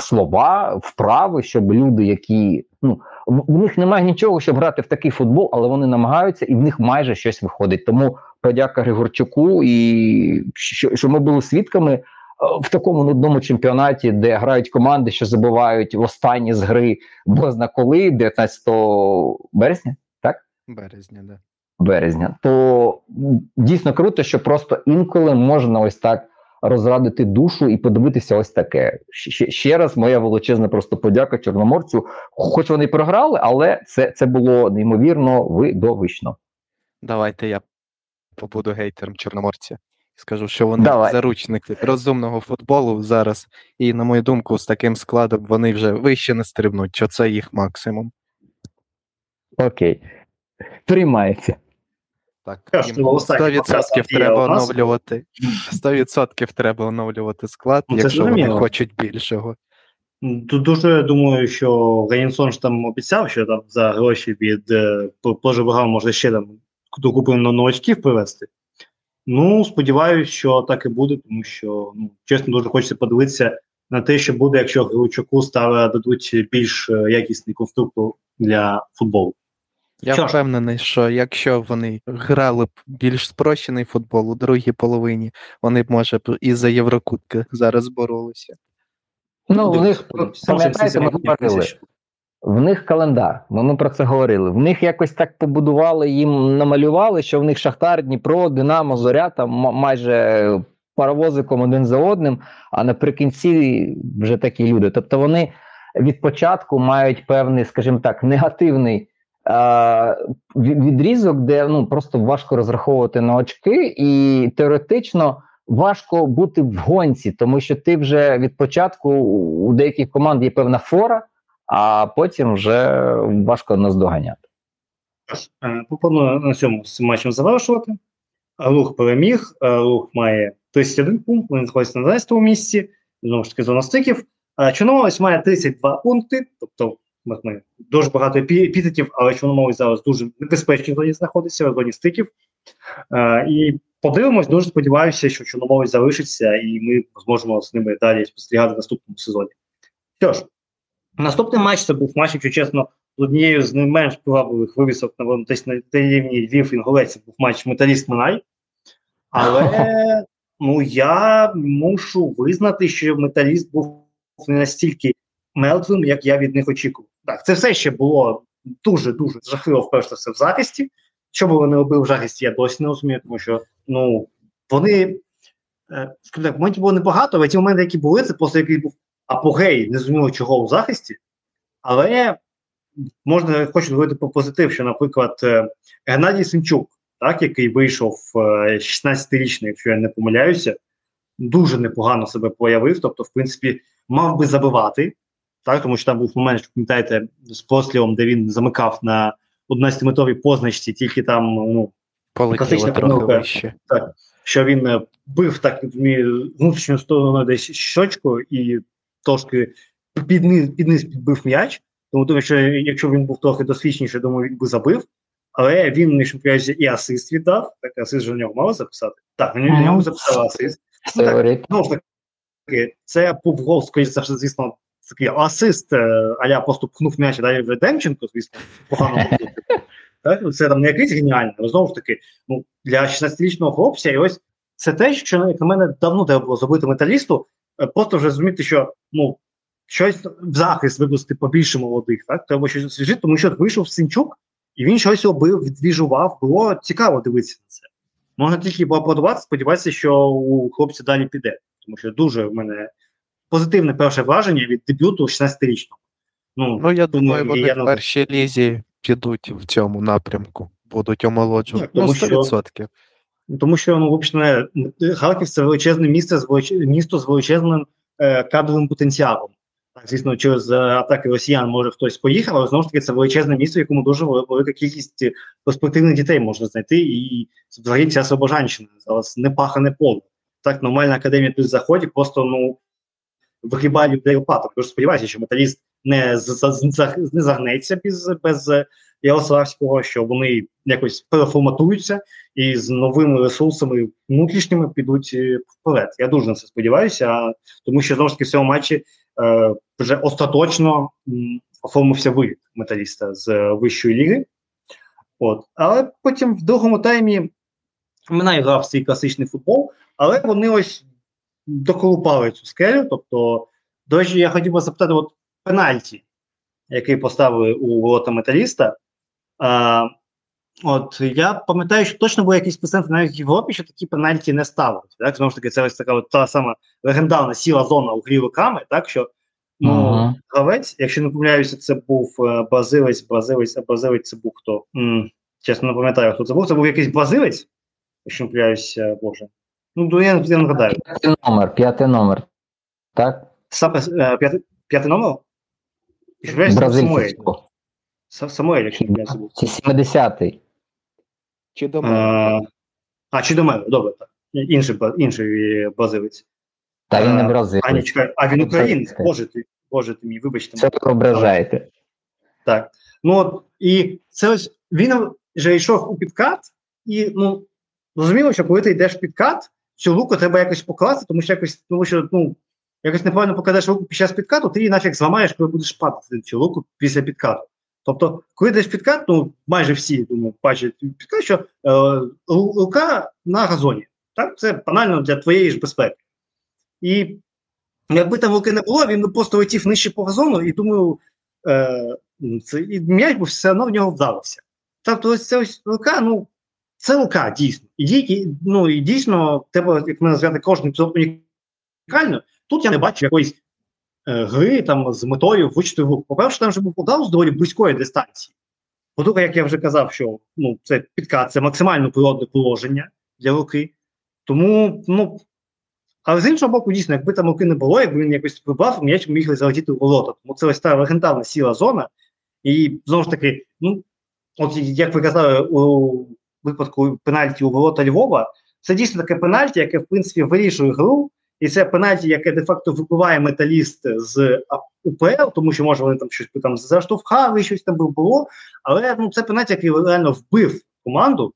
слова, вправи, щоб люди, які ну в, них немає нічого, щоб грати в такий футбол, але вони намагаються, і в них майже щось виходить. Тому подяка Григорчуку, і що, що ми були свідками в такому нудному чемпіонаті, де грають команди, що забувають в останні з гри бозна коли, 19 березня, так? Березня, да. Березня. То дійсно круто, що просто інколи можна ось так розрадити душу і подивитися ось таке. Ще, ще раз моя величезна просто подяка Чорноморцю. Хоч вони програли, але це, це було неймовірно видовищно. Давайте я побуду гейтером Чорноморця. Скажу, що вони Давай. заручники розумного футболу зараз, і, на мою думку, з таким складом вони вже вище не стрибнуть, що це їх максимум. Окей. Приймається. Так, їм 100% треба оновлювати. 100% треба оновлювати склад, Ну, якщо вони хочуть більшого. Тут дуже думаю, що Гаїнсон ж там обіцяв, що там за гроші від е, поживага може ще там докупи на новачків привезти. Ну, сподіваюся, що так і буде, тому що ну, чесно дуже хочеться подивитися на те, що буде, якщо Григорчуку стави дадуть більш е, якісний конструктор для футболу. Я Що впевнений, що якщо вони грали б більш спрощений футбол у другій половині, вони б, може, б і за Єврокубки зараз боролися. Ну, в них пам'ятаєте, ми говорили. В них календар, ми, ми про це говорили. В них якось так побудували, їм намалювали, що в них Шахтар, Дніпро, Динамо, Зоря там майже паровозиком один за одним, а наприкінці вже такі люди. Тобто вони від початку мають певний, скажімо так, негативний відрізок, де ну просто важко розраховувати на очки, і теоретично важко бути в гонці, тому що ти вже від початку у деяких команд є певна фора а потім вже важко наздоганяти. Е, Пропоную на цьому матчем завершувати. Рух переміг, е, рух має 31 пункт, він знаходиться на 11 місці, знову ж таки зона стиків. Е, Чорноморець має 32 пункти, тобто ми- дуже багато епі- епітетів, але Чорноморець зараз дуже небезпечній зоні знаходиться, в зоні стиків. Е, І подивимось, дуже сподіваюся, що Чорноморець залишиться, і ми зможемо з ними далі спостерігати в наступному сезоні. Що ж, наступний матч це був матч, якщо чесно, з однією з не менш привабливих вивісок на десь на рівні Львів Інгулець був матч Металіст Минай. Але ну я мушу визнати, що металіст був не настільки мертвим, як я від них очікував. Так, це все ще було дуже дуже жахливо вперше все в захисті. що би вони робили в захисті, я досі не розумію, тому що ну, вони, е, скажімо так, моментів було небагато, але ті моменти, які були, це просто який був апогей, не зрозуміло чого у захисті. Але можна хочу говорити про позитив, що, наприклад, е, Геннадій Симчук, так, який вийшов е, 16-річний, якщо я не помиляюся, дуже непогано себе проявив. Тобто, в принципі, мав би забивати, так, тому що там був момент, що пам'ятаєте, з пострілом, де він замикав на 11-метровій позначці, тільки там ну, Класична помилка. вище. що він е, бив так внутрішню сторону десь щочку і трошки під низ, під низ підбив м'яч. Тому думаю, що якщо він був трохи досвідченіший, думаю, він би забив. Але він якщо п'ять і асист віддав, так асист же в нього мало записати. Так, він в нього записав асист. Ну, так, ж таки, це був гол, скоріше за все, звісно, такий асист, е, аля просто пхнув м'яч, далі вже Демченко, звісно, погано. Так, це там не якийсь геніальний, але знову ж таки, ну, для 16-річного хлопця, і ось це те, що як на мене давно треба було зробити металісту, просто вже розуміти, що ну, щось в захист випустити побільше молодих, так? Треба щось освіжити, тому що вийшов Синчук, і він щось робив, відвіжував, було цікаво дивитися на це. Можна тільки поаплодувати, сподіватися, що у хлопця далі піде. Тому що дуже в мене позитивне перше враження від дебюту 16-річного. Ну, Ну, я Тому думаю, вони я в першій лізі підуть в цьому напрямку, будуть омолоджувати. Ну, Ну, тому що- 100%. Тому що ну, вибачте, Харків це величезне місце з місто з величезним е, кадровим потенціалом. Так, звісно, через е, атаки росіян може хтось поїхав, але знову ж таки це величезне місто, в якому дуже велика кількість перспективних дітей можна знайти, і взагалі вся Слобожанщина зараз не пахане поле. Так, нормальна академія тут в заході просто ну вигрібає людей лопаток. Тож сподіваюся, що металіст не, не загнеться без, без Ярославського, що вони якось переформатуються і з новими ресурсами внутрішніми підуть е, вперед. Я дуже на це сподіваюся, тому що знову ж таки в цьому матчі е, вже остаточно оформився виліт металіста з е, вищої ліги. От. Але потім в другому таймі минає грав свій класичний футбол, але вони ось доколупали цю скелю. Тобто, до речі, я хотів би запитати: от пенальті, який поставили у ворота металіста. А, От я пам'ятаю, що точно був якийсь процент навіть в Європі, що такі пенальті не ставили. Так, знову ж таки, це ось така от та сама легендарна сіла зона у грі руками, так що ну, Ага. гравець, якщо не помиляюся, це був е, бразилець, бразилець, а бразилець це був хто? М, чесно, не пам'ятаю, хто це був. Це був якийсь бразилець, якщо не помиляюся, Боже. Ну, я, я не гадаю. П'ятий номер, п'ятий номер. Так? Саме е, п'ятий номер? Не помиляюся, Самуель. Самуель, якщо не помиляюся, був. Чи 70-й? Чи до Е, А, чи до мене, добре, так. Інший, інший бразилець. Та він не бразилець. А, ні, чекай, а він українець. Боже ти, боже ти мій, вибачте. Це ви ображаєте. Так. Ну от і це ось він вже йшов у підкат, і ну зрозуміло, що коли ти йдеш в підкат, цю руку треба якось покласти, тому що якось, тому що ну якось неправильно покладеш руку під час підкату, ти її нафіг зламаєш, коли будеш падати цю руку після підкату. Тобто, коли йдеш підкат, ну майже всі думаю, бачать підкат, що е, рука на газоні. Так, це банально для твоєї ж безпеки. І якби там руки не було, він би просто летів нижче по газону, і думаю, е, це, і м'яч би все одно в нього вдався. Тобто, ось ця ось рука, ну, це рука, дійсно. І, ну, і дійсно, треба, як мене звати, кожен унікально. Тут я не бачу якоїсь е, гри там з метою вичити руку. По-перше, там вже був удар з доволі близької дистанції. По-друге, як я вже казав, що ну, це підкат, це максимально природне положення для руки. Тому, ну, але з іншого боку, дійсно, якби там руки не було, якби він якось вибрав, м'яч міг залетіти у ворота. Тому це ось та легендарна сіла зона. І знову ж таки, ну, от як ви казали, у випадку пенальті у ворота Львова, це дійсно таке пенальті, яке, в принципі, вирішує гру. І це пенальті, яке де-факто вибиває металіст з УПЛ, тому що може вони там щось там заштовхали, щось там було. Але ну, це пенальті, який реально вбив команду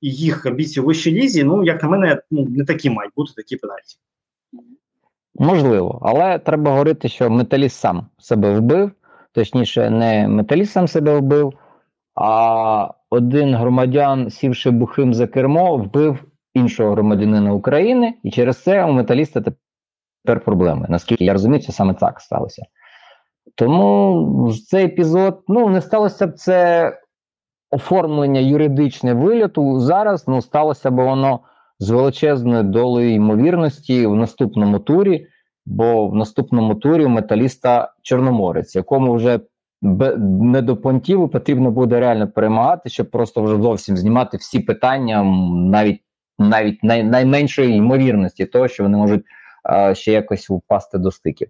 і їх амбіції у вищій лізі. Ну, як на мене, ну не такі мають бути такі пенальті. Можливо, але треба говорити, що металіст сам себе вбив, точніше, не металіст сам себе вбив, а один громадян, сівши бухим за кермо, вбив іншого громадянина України, і через це у металіста тепер проблеми. Наскільки я розумію, це саме так сталося. Тому цей епізод, ну, не сталося б це оформлення юридичне виліту зараз ну, сталося б воно з величезною долею ймовірності в наступному турі, бо в наступному турі у металіста Чорноморець, якому вже не до понтів потрібно буде реально перемагати, щоб просто вже зовсім знімати всі питання, навіть навіть най, найменшої ймовірності того, що вони можуть а, ще якось впасти до стиків.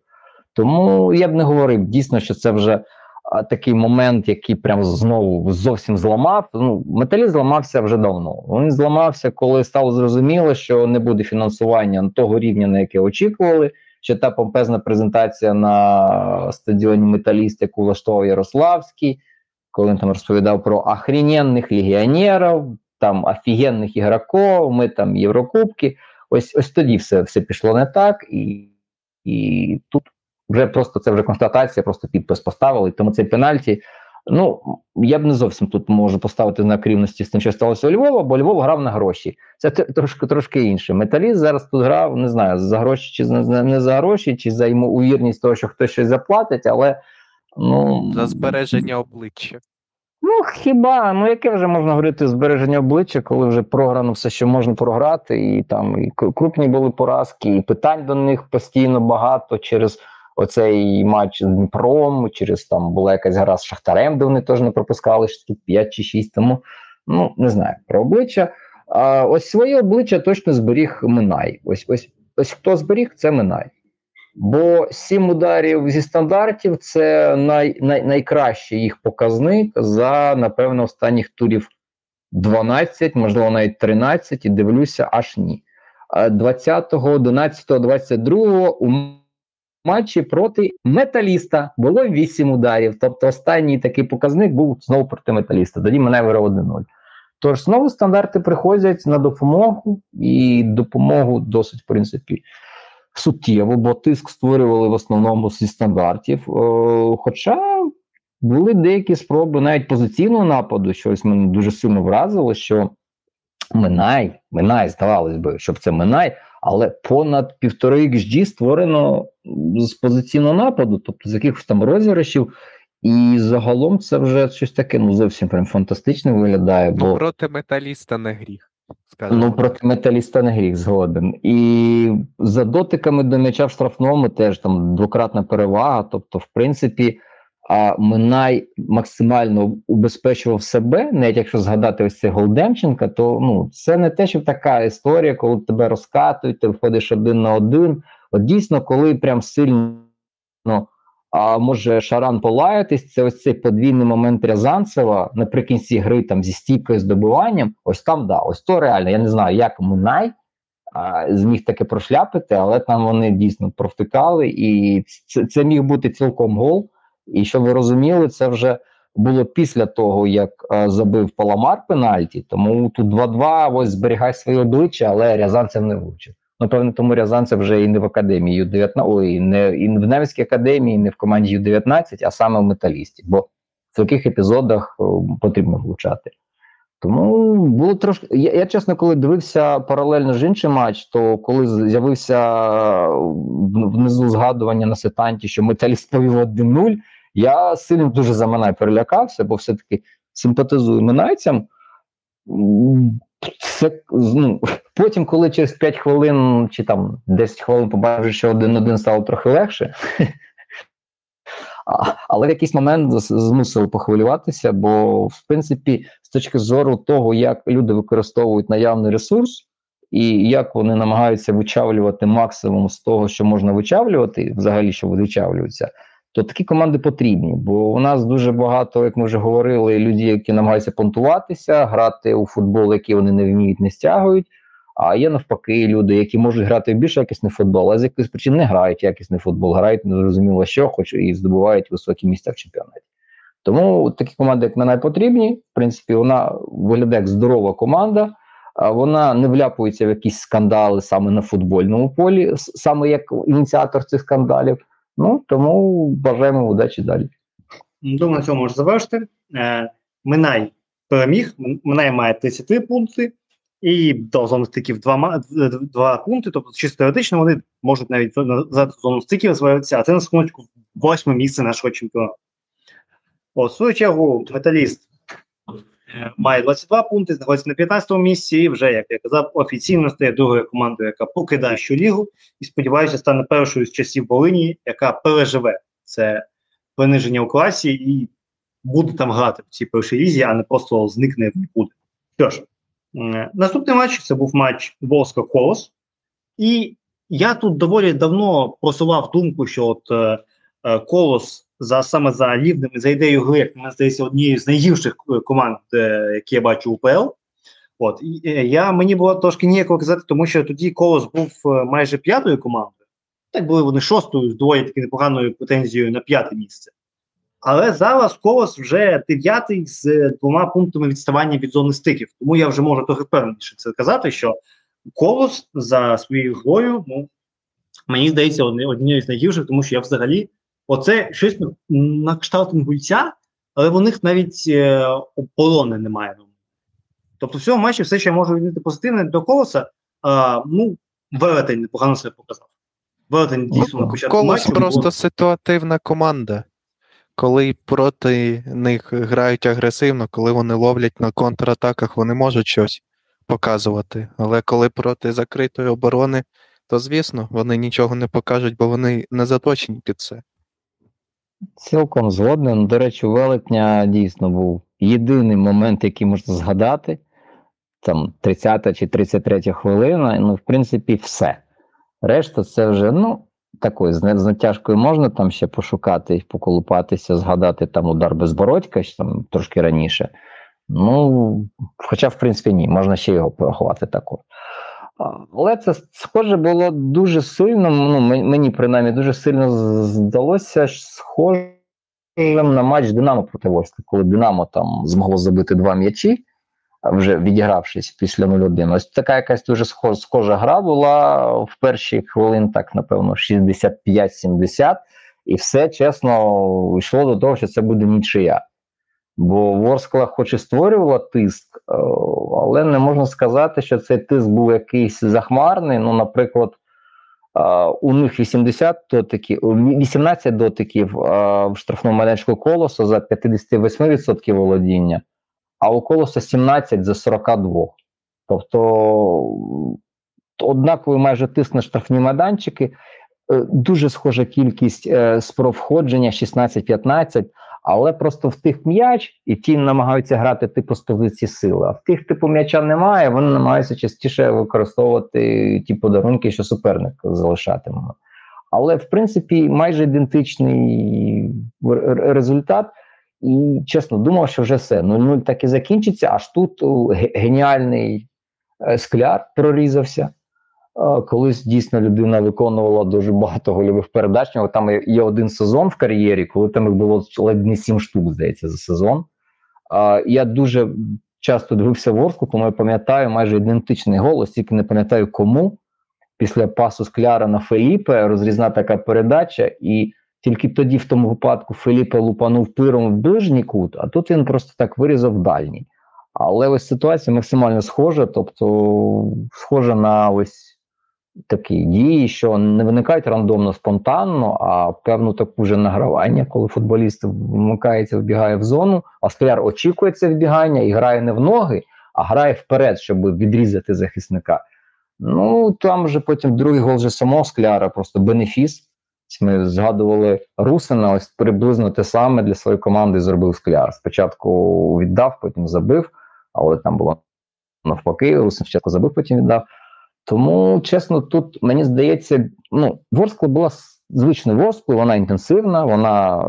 Тому я б не говорив дійсно, що це вже а, такий момент, який прям знову зовсім зламав. Ну, металіст зламався вже давно. Він зламався, коли стало зрозуміло, що не буде фінансування того рівня, на яке очікували. Що та помпезна презентація на стадіоні Металіст, яку влаштовував Ярославський, коли він там розповідав про охрененних легіонерів, там офігенних ігроків, ми там Єврокубки. Ось ось тоді все все пішло не так, і, і тут вже просто це вже констатація, просто підпис поставили. Тому цей пенальті. Ну я б не зовсім тут можу поставити знак рівності з тим, що сталося у Львова, бо Львов грав на гроші. Це трошки трошки інше. Металіст зараз тут грав, не знаю, за гроші чи не за гроші, чи за ймовірність того, що хтось щось заплатить, але ну За збереження обличчя. Ну, хіба, ну яке вже можна говорити збереження обличчя, коли вже програно все, що можна програти, і там і крупні були поразки, і питань до них постійно багато через оцей матч з Дніпром, через там була якась гра з Шахтарем, де вони теж не пропускали штук 5 чи 6, тому ну не знаю про обличчя. А ось своє обличчя точно зберіг Минай. Ось ось ось хто зберіг, це Минай. Бо сім ударів зі стандартів це най, най, найкращий їх показник за, напевно, останніх турів 12, можливо, навіть 13, і дивлюся, аж ні. А 20, 11, 22 у матчі проти металіста було 8 ударів. Тобто останній такий показник був знову проти металіста. Тоді мене виграв 1-0. Тож знову стандарти приходять на допомогу, і допомогу досить, в принципі, суттєво, бо тиск створювали в основному зі стандартів. Е, хоча були деякі спроби навіть позиційного нападу, щось мене дуже сильно вразило, що Минай, Минай, здавалось би, щоб це Минай, але понад півтори XG створено з позиційного нападу, тобто з якихось там розіграшів. І загалом це вже щось таке ну зовсім прям фантастично виглядає. Бо... Ну, проти металіста не гріх. Скажімо Ну, проти металіста не гріх згоден. І за дотиками до м'яча в штрафному теж там двократна перевага. Тобто, в принципі, а Минай максимально убезпечував себе, навіть якщо згадати ось цей гол Демченка, то ну це не те, що така історія, коли тебе розкатують, ти виходиш один на один. От дійсно, коли прям сильно а може Шаран полаятись, це ось цей подвійний момент Рязанцева наприкінці гри там зі стійкою з добиванням. Ось там да, ось то реально. Я не знаю, як Мунай зміг таке прошляпити, але там вони дійсно провтикали, і це, це міг бути цілком гол. І щоб ви розуміли, це вже було після того, як а, забив Паламар пенальті. Тому тут 2-2, ось зберігай своє обличчя, але Рязанцев не влучив. Напевно, тому Рязанцев вже і не в академії Ю-19, ой, не в Київській академії, не в команді Ю-19, а саме в Металісті. Бо в таких епізодах о, потрібно влучати. Тому було трошки. Я, я чесно, коли дивився паралельно з іншим матч, то коли з'явився внизу згадування на сетанті, що металіст повів 1-0, я сильно дуже за Минай перелякався, бо все-таки симпатизую минайцям. Це, ну, потім, коли через 5 хвилин чи там 10 хвилин побачив, що один-один стало трохи легше. Але в якийсь момент з- змусили похвилюватися, бо, в принципі, з точки зору того, як люди використовують наявний ресурс, і як вони намагаються вичавлювати максимум з того, що можна вичавлювати, взагалі, що вичавлюється, то такі команди потрібні. Бо у нас дуже багато, як ми вже говорили, людей, які намагаються понтуватися, грати у футбол, який вони не вміють, не стягують. А є навпаки люди, які можуть грати в більш якісний футбол, але з якихось причин не грають якісний футбол, грають незрозуміло що, хоч і здобувають високі місця в чемпіонаті. Тому такі команди, як мене, потрібні. В принципі, вона виглядає як здорова команда, а вона не вляпується в якісь скандали саме на футбольному полі, саме як ініціатор цих скандалів. Ну тому бажаємо удачі далі. Думаю, на цьому можна завершити. Е, Минай переміг. Минай має 33 пункти і до зони стиків 2, ма- д- д- 2 пункти. Тобто, чисто теоретично вони можуть навіть за- зону стиків звалитися, а це на секундочку восьме місце нашого чемпіонату. В свою чергу, металіст має 22 пункти, знаходиться на 15-му місці. І вже, як я казав, офіційно стає другою командою, яка покидає що лігу, і сподіваюся, стане першою з часів Волині, яка переживе це приниження у класі і буде там грати в цій першій лізі, а не просто зникне в нікуди. Що ж, наступний матч це був матч Волска Колос. І я тут доволі давно просував думку, що от е, е, Колос за саме за рівнем і за ідеєю гри, як мені здається, однією з найгірших е, команд, е, які я бачу УПЛ. От і е, я мені було трошки ніяково казати, тому що тоді Колос був майже п'ятою командою. Так були вони шостою з доволі таки непоганою претензією на п'яте місце. Але зараз Колос вже дев'ятий з двома пунктами відставання від зони стиків. Тому я вже можу трохи впевненіше це казати, що Колос за своєю грою, ну мені здається, однією з найгірших, тому що я взагалі оце щось на, кшталт інгульця, але в них навіть е, оборони немає. Тобто, в цьому матчі все, що я можу відмітити позитивне до колоса, а, ну, велетень непогано себе показав. Велетень дійсно на початку Колос матчу. просто було- ситуативна команда. Коли проти них грають агресивно, коли вони ловлять на контратаках, вони можуть щось показувати. Але коли проти закритої оборони, то звісно, вони нічого не покажуть, бо вони не заточені під це. Цілком згоден. До речі, велетня дійсно був єдиний момент, який можна згадати. Там 30 чи 33 хвилина, ну, в принципі, все. Решта це вже, ну, такою, з натяжкою можна там ще пошукати, поколупатися, згадати там удар безбородька, що там трошки раніше. Ну, хоча, в принципі, ні, можна ще його порахувати також. Але це схоже було дуже сильно. Ну, мені принаймні дуже сильно здалося схожим на матч Динамо проти Ворскли, коли Динамо там змогло забити два м'ячі, вже відігравшись після 0-1. Ось така якась дуже схожа гра була в перші хвилин, так напевно, 65-70, і все чесно йшло до того, що це буде нічия. Бо Ворскла хоч і створювала тиск, е, але не можна сказати, що цей тиск був якийсь захмарний. Ну, наприклад, е, у них 80 дотиків, 18 дотиків е, в штрафному майданчику колосу за 58% володіння, а у колоса 17 за 42. Тобто однаковий майже тиск на штрафні майданчики. Е, Дуже схожа кількість е, спроб входження 16-15, але просто в тих м'яч, і ті намагаються грати типу з позиції сили. А в тих типу м'яча немає, вони намагаються частіше використовувати ті подарунки, що суперник залишатиме. Але в принципі майже ідентичний результат. І чесно думав, що вже все 0-0 так і закінчиться. Аж тут геніальний е, скляр прорізався. Колись дійсно людина виконувала дуже багато гольових передач. Там є- один сезон в кар'єрі, коли там їх було ледь не сім штук, здається, за сезон. Я дуже часто дивився Ворску, тому я пам'ятаю майже ідентичний голос, тільки не пам'ятаю кому. Після пасу Скляра на Феліпе розрізна така передача, і тільки тоді, в тому випадку, Феліпе лупанув пиром в ближній кут, а тут він просто так вирізав дальній. Але ось ситуація максимально схожа, тобто схожа на ось такі дії, що не виникають рандомно, спонтанно, а певну таку вже награвання, коли футболіст вмикається, вбігає в зону, а скляр очікує це вбігання і грає не в ноги, а грає вперед, щоб відрізати захисника. Ну там вже потім другий гол вже самого скляра, просто бенефіс. Ми згадували Русина, ось приблизно те саме для своєї команди зробив скляр. Спочатку віддав, потім забив, але там було навпаки, Русин спочатку забив, потім віддав. Тому, чесно, тут мені здається, ну, Ворскла була звичною Ворсклою, вона інтенсивна, вона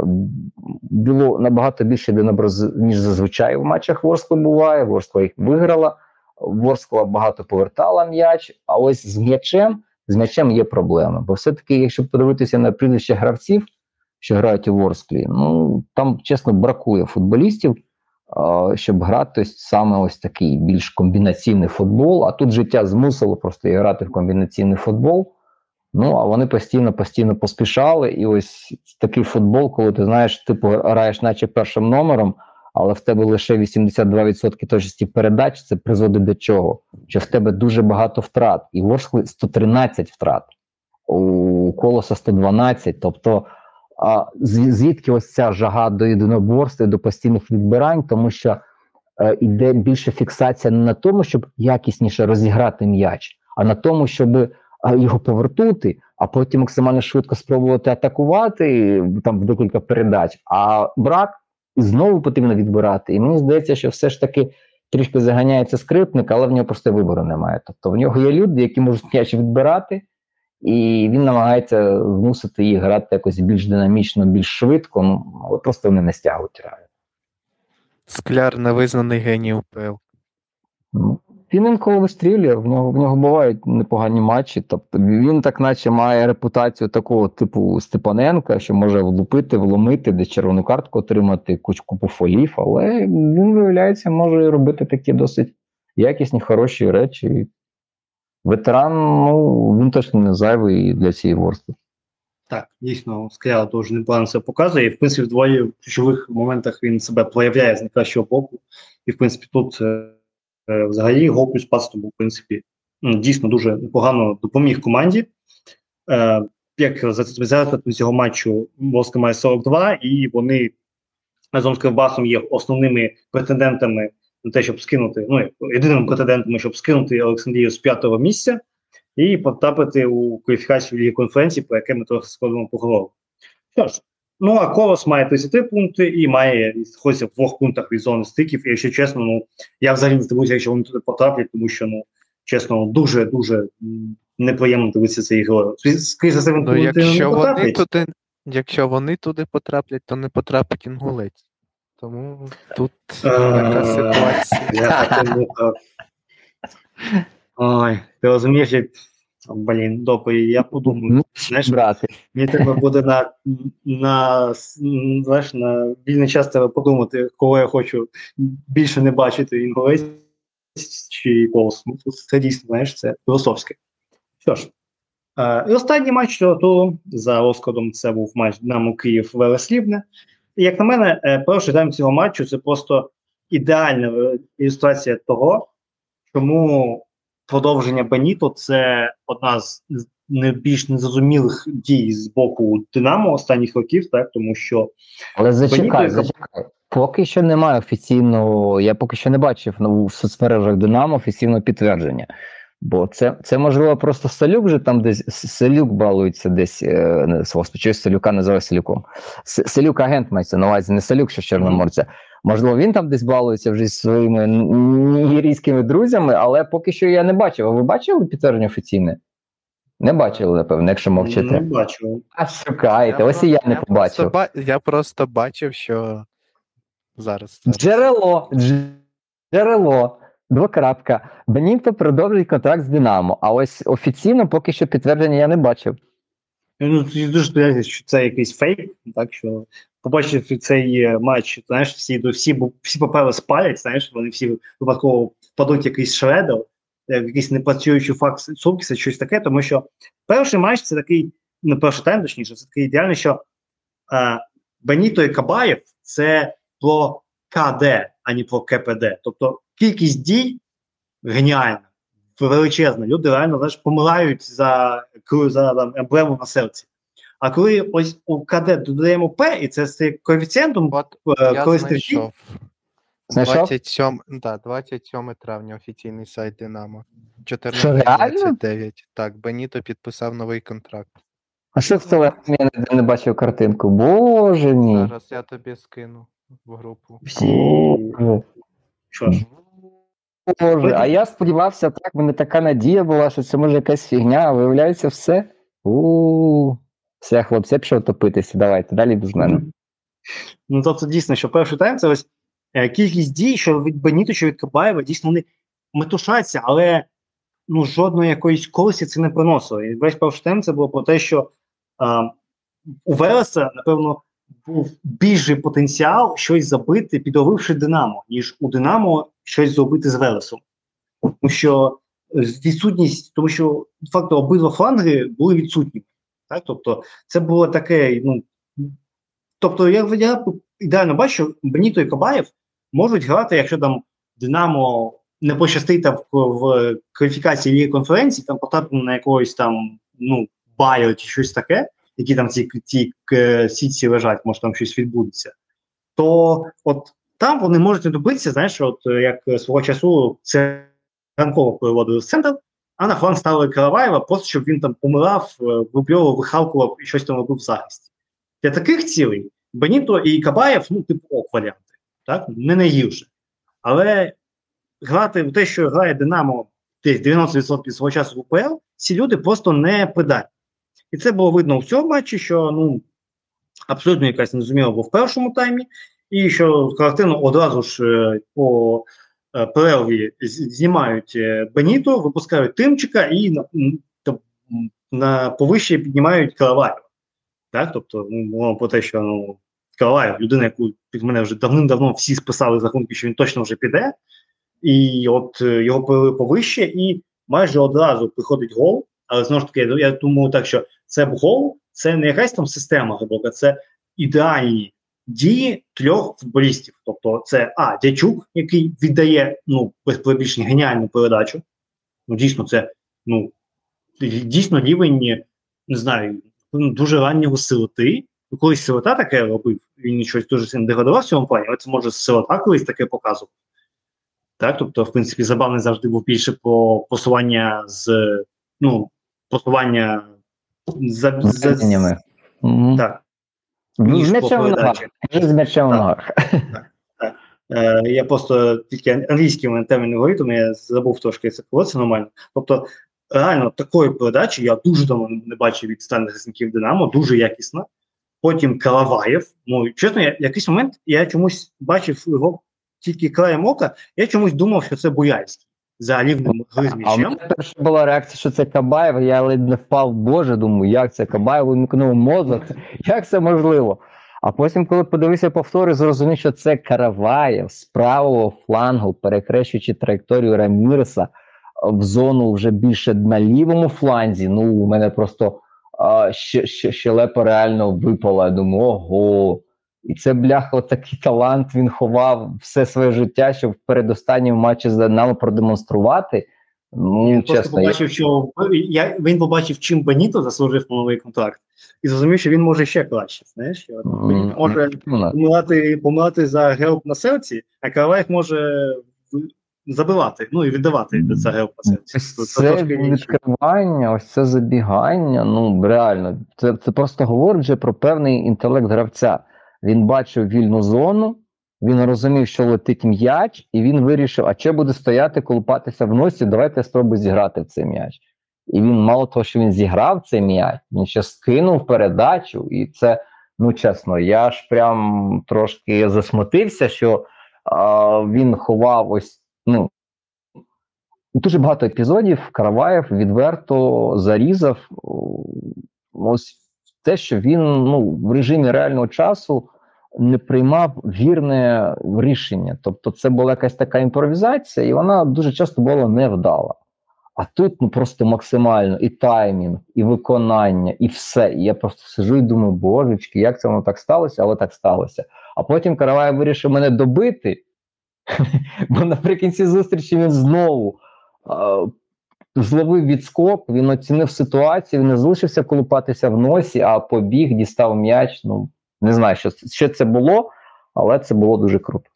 було набагато більше єдинобраз, ніж зазвичай в матчах Ворскли буває. Ворскла їх виграла, Ворскла багато повертала м'яч, а ось з м'ячем, з м'ячем є проблеми. Бо все-таки, якщо подивитися на прізвища гравців, що грають у Ворсклі, ну там чесно бракує футболістів, щоб грати саме ось такий більш комбінаційний футбол. А тут життя змусило просто грати в комбінаційний футбол. Ну, а вони постійно, постійно поспішали. І ось такий футбол, коли ти знаєш, типу граєш, наче першим номером, але в тебе лише 82% точності передач, це призводить до чого? Що в тебе дуже багато втрат. І Ворскли 113 втрат, у колоса 112. Тобто, а, звідки ось ця жага до єдиноборства, до постійних відбирань, тому що е, іде більше фіксація не на тому, щоб якісніше розіграти м'яч, а на тому, щоб е, його повернути, а потім максимально швидко спробувати атакувати там в декілька передач. А брак і знову потрібно відбирати. І мені здається, що все ж таки трішки заганяється скрипник, але в нього просто вибору немає. Тобто в нього є люди, які можуть м'яч відбирати, і він намагається змусити їх грати якось більш динамічно, більш швидко. Ну але просто вони не стягують реально. Скляр невизнаний геній УПЛ. Ну, він інколи вистрілює, в нього в нього бувають непогані матчі. Тобто він так наче має репутацію такого типу Степаненка, що може влупити, вломити, десь червону картку отримати, кучку фолів, але він виявляється, може робити такі досить якісні, хороші речі. Ветеран, ну він точно не зайвий для цієї ворсти. Так, дійсно, Скляр дуже непогано себе показує. І, в принципі, в двоє ключових моментах він себе проявляє з найкращого боку. І, в принципі, тут е, е, взагалі гол плюс пас тому, в принципі, ну, дійсно дуже непогано допоміг команді. Е, як за цього матчу Волска має 42, і вони разом з Кривбасом є основними претендентами на те, щоб скинути, ну, єдиними претендентами, щоб скинути Олександрію з п'ятого місця і потрапити у кваліфікацію Ліги конференції, про яке ми трохи складемо поговоримо. Що ж, ну а Колос має 33 пункти і має знаходиться в двох пунктах від зони стиків. І якщо чесно, ну я взагалі не здивуюся, якщо вони туди потраплять, тому що ну чесно, дуже дуже неприємно дивитися цієї грою. Скоріше за все, ну, якщо вони туди, якщо вони туди потраплять, то не потрапить інгулець. Тому тут така ситуація. Ой, ти розумієш, як блін, допої, я подумаю. Ну, знаєш, брати. Мені треба буде на на, знаєш, на вільний час треба подумати, кого я хочу більше не бачити інголець чи колос. Ну, Це дійсно, знаєш, це філософське. Що ж, е, і останній матч цього туру за розкладом це був матч Динамо Київ Велеслівне. Як на мене, е, перший тайм цього матчу це просто ідеальна ілюстрація того, чому продовження Беніто це одна з найбільш незрозумілих дій з боку Динамо останніх років, так тому що але зачекай, Беніто... зачекай. Поки що немає офіційного, я поки що не бачив ну, в соцмережах Динамо офіційного підтвердження. Бо це це можливо просто Салюк вже там десь Салюк балується десь е, чогось Салюка називає Салюком. Салюк агент мається на увазі, не Салюк, що з Чорноморця. Можливо, він там десь балується вже зі своїми нігерійськими друзями, але поки що я не бачив. А ви бачили підтвердження офіційне? Не бачили, напевно, якщо мовчите. Не бачив. А шукайте, ось і я не побачив. Просто, я просто бачив, що зараз. Джерело. Джерело. Двокрапка. Бенінто продовжує контракт з Динамо. А ось офіційно поки що підтвердження я не бачив. Ну, дуже сподіваюся, що це якийсь фейк, так що побачив цей матч, знаєш, всі всі, всі папери спалять, знаєш, вони всі випадково впадуть якийсь шредер, е, якийсь непрацюючий факт сумки, щось таке, тому що перший матч це такий, не перший тайм, точніше, це такий ідеальний, що е, Беніто і Кабаєв це про КД, а не про КПД. Тобто кількість дій геніальна, величезна. Люди реально знаєш, помирають за за там, емблему на серці. А коли ось у КД додаємо П, і це з коефіцієнтом, От, е, коли знайшов. 27, да, 27 травня офіційний сайт Динамо. 14.29. Так, Беніто підписав новий контракт. А що телефоні я не, не бачив картинку? Боже мій. Зараз я тобі скину в групу. Що ж? Боже, а я сподівався, так, в мене така надія була, що це може якась фігня, а виявляється все. У все, хлопці, я пішов топитися. Давайте, далі без мене. Ну, тобто, дійсно, що перший тайм це ось е, кількість дій, що від Беніто, що від Кабаєва, дійсно вони метушаться, але ну, жодної якоїсь колесі це не приносило. І весь перший тайм це було про те, що е, у Велеса, напевно, був більший потенціал щось забити, підловивши Динамо, ніж у Динамо щось зробити з Велесом. Тому що відсутність, тому що факту обидва фланги були відсутні. Так? Тобто, це було таке. ну, Тобто, я я ідеально бачу, Беніто і Кабаєв можуть грати, якщо там Динамо не пощастить в, в кваліфікації Ліги конференції, там потрапимо на якогось там ну, байо чи щось таке, які там ці ці сітці лежать, може там щось відбудеться, то от там вони можуть добитися, знаєш, от е, як свого часу це ранково переводили в центр, а на фланг ставили Караваєва, просто щоб він там помирав, е, випльовував, вихалкував і щось там робив в захисті. Для таких цілей Беніто і Кабаєв, ну, типу, ок варіанти, так? Не найгірше. Але грати в те, що грає Динамо десь 90% свого часу в УПЛ, ці люди просто не придатні. І це було видно в цьому матчі, що ну, абсолютно якась незрозуміла було в першому таймі, і що картину одразу ж е, по е, перерві знімають е, Беніто, випускають Тимчика і на, на повище піднімають Караваєва. Так? Тобто, ну, мовимо про те, що ну, Караваєв, людина, яку під мене вже давним-давно всі списали за рахунки, що він точно вже піде, і от його повели повище, і майже одразу приходить гол. Але знову ж таки, я думаю, так що це б гол, це не якась там система глибока, це ідеальні дії трьох футболістів. Тобто, це А. Дячук, який віддає ну, без геніальну передачу. Ну, дійсно, це ну, дійсно рівень, не знаю, ну, дуже раннього силоти. Ну, Колись силота таке робив, він щось дуже сильно деградував в цьому плані, але це може силота колись таке показував. Так, тобто, в принципі, забавний завжди був більше про посування з ну, посування за, за, Зверненнями. Мгм. Так, З м'ячем в ногах. З м'ячем в ногах. Е, я просто тільки англійський у мене термін говорю, тому я забув трошки це було, це нормально. Тобто, реально такої передачі я дуже давно не бачив від станних захисників Динамо, дуже якісна. Потім Калаваєв. Ну, чесно, я, якийсь момент я чомусь бачив його тільки краєм ока, я чомусь думав, що це Буяльський за рівнем гри з А в мене перша була реакція, що це Кабаєв. Я ледь не впав, боже, думаю, як це Кабаєв вимкнув мозок, як це можливо? А потім, коли подивився повтори, зрозумів, що це Караваєв з правого флангу, перекрещуючи траєкторію Раміреса в зону вже більше на лівому фланзі. Ну, у мене просто а, ще, ще, щелепа реально випала. Я думаю, ого. І це бляха, такий талант він ховав все своє життя, щоб в передостанньому матчі з Динамо продемонструвати. Ну, Він просто чесно, я... побачив, що я, він побачив, чим Беніто заслужив новий контракт, і зрозумів, що він може ще краще. Знаєш, що може ну, помирати, помирати за герб на серці, а Караваєв може забивати, ну і віддавати за герб на серці. Це це відкривання, ось це забігання. Ну реально, це, це просто говорить вже про певний інтелект гравця. Він бачив вільну зону, він розумів, що летить м'яч, і він вирішив, а що буде стояти, колупатися в носі, давайте я спробую зіграти в цей м'яч. І він, мало того, що він зіграв цей м'яч, він ще скинув передачу, і це, ну чесно, я ж прям трошки засмутився, що а, він ховав ось, ну. Дуже багато епізодів Караваєв відверто зарізав ось те, що він ну, в режимі реального часу не приймав вірне рішення. Тобто, це була якась така імпровізація, і вона дуже часто була невдала. А тут ну просто максимально і таймінг, і виконання, і все. І я просто сижу і думаю, божечки, як це воно так сталося, але так сталося. А потім Караваєв вирішив мене добити, бо наприкінці зустрічі він знову зловив відскок, він оцінив ситуацію, він не залишився колупатися в носі, а побіг, дістав м'яч. Ну, не знаю, що, що це було, але це було дуже круто.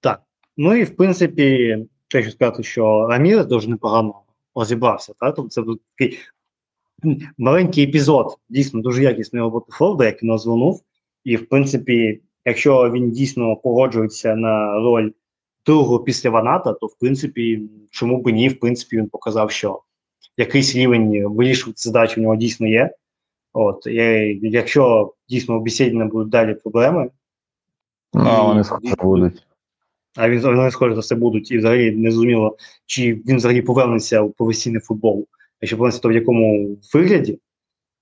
Так. Ну і в принципі, що сказати, що Рамірес дуже непогано розібрався. Так? Тобто це був такий маленький епізод, дійсно дуже якісний роботи Форда, як він озвонув. І в принципі, якщо він дійсно погоджується на роль другого після Ваната, то в принципі, чому б ні, в принципі, він показав, що якийсь рівень вирішувати задачі в нього дійсно є. От, і, якщо дійсно у Бесєдіна будуть далі проблеми, Ну, а вони схоже будуть. а він вони схоже за все будуть, і взагалі не зрозуміло, чи він взагалі повернеться у професійний футбол, якщо повернеться, то в якому вигляді.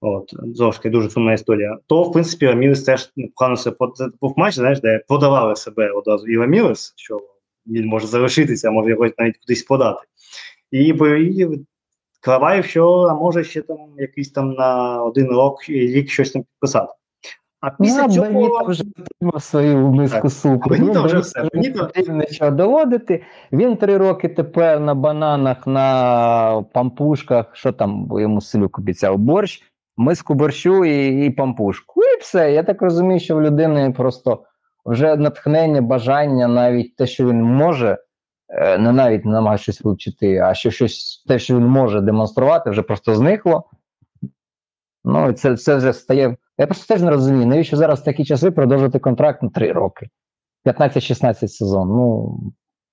От, таки, дуже сумна історія. То, в принципі, Рамірес теж непогано себе под- був матч, знаєш, де продавали себе одразу і Рамірес, що він може залишитися, а може його навіть кудись подати. І, і Караваєв, що а може ще там якийсь там на один рок рік щось там підписати. А після ну, цього. Вже отримав свою миску супу. Беніто Ну, вже все. Беніто- нічого доводити. Він три роки тепер на бананах, на пампушках, що там бо йому Селюк обіцяв, борщ, миску борщу і, і пампушку. І все. Я так розумію, що в людини просто вже натхнення, бажання, навіть те, що він може, не навіть не намагає щось вивчити, а що щось, те, що він може демонструвати, вже просто зникло. Ну, і це, це вже стає. Я просто теж не розумію, навіщо зараз в такі часи продовжити контракт на 3 роки, 15-16 сезон. Ну,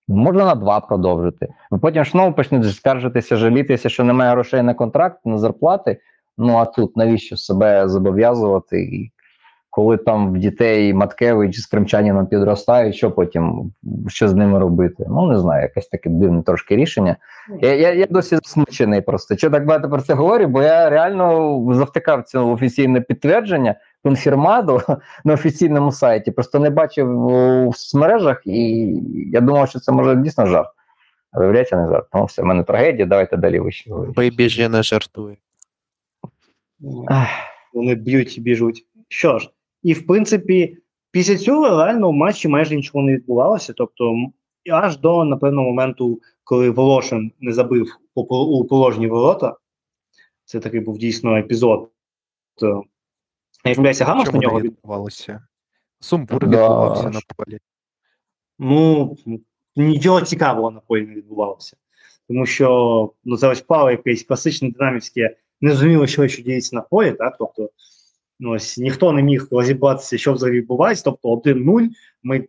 можна на 2 продовжити. Ви потім знову почнете скаржитися, жалітися, що немає грошей на контракт, на зарплати. Ну а тут навіщо себе зобов'язувати? І коли там в дітей Маткевич з Кримчаніном підростають, що потім що з ними робити? Ну не знаю, якесь таке дивне трошки рішення. Я я, я досі засмучений просто. Що так багато про це говорю? Бо я реально завтикав це офіційне підтвердження, конфірмаду на офіційному сайті. Просто не бачив у соцмережах, і я думав, що це може дійсно жарт. А виявляється, не жарт. Ну, все, в мене трагедія, давайте далі вище же не жартує. Ах. Вони б'ють і біжуть. Що ж, і в принципі, після цього реально в матчі майже нічого не відбувалося. Тобто, аж до напевно моменту, коли Волошин не забив у положені ворота. Це такий був дійсно епізод. То, я помиляюся, Гамас на нього відбувалося? Сумбур Да. відбувався на полі. Ну, нічого цікавого на полі не відбувалося. Тому що ну, це ось впало якесь класичне динамівське, не зрозуміло, що що діється на полі, так? Тобто, ось ніхто не міг розібратися, що взагалі відбувається. Тобто 1-0. Ми,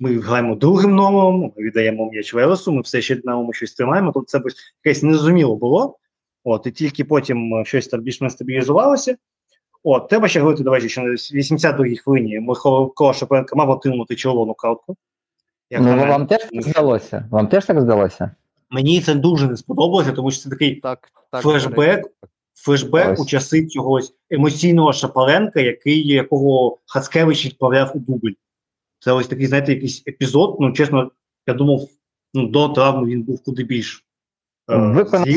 ми граємо другим номером, ми віддаємо м'яч Велесу, ми все ще на щось тримаємо. Тобто це якесь незрозуміло було. От, і тільки потім е, щось там більш-менш стабілізувалося. От, треба ще говорити, давайте, що на 82-й хвилині Михайло Шапенко мав отримати червону картку. Як Ну, вам теж так здалося? Вам теж так здалося? Мені це дуже не сподобалося, тому що це такий Так, так. флешбек, флешбек у часи цього емоційного Шапаленка, який, якого Хацкевич відправляв у дубль. Це ось такий, знаєте, якийсь епізод. Ну, чесно, я думав, ну, до травми він був куди більш е, Виконав.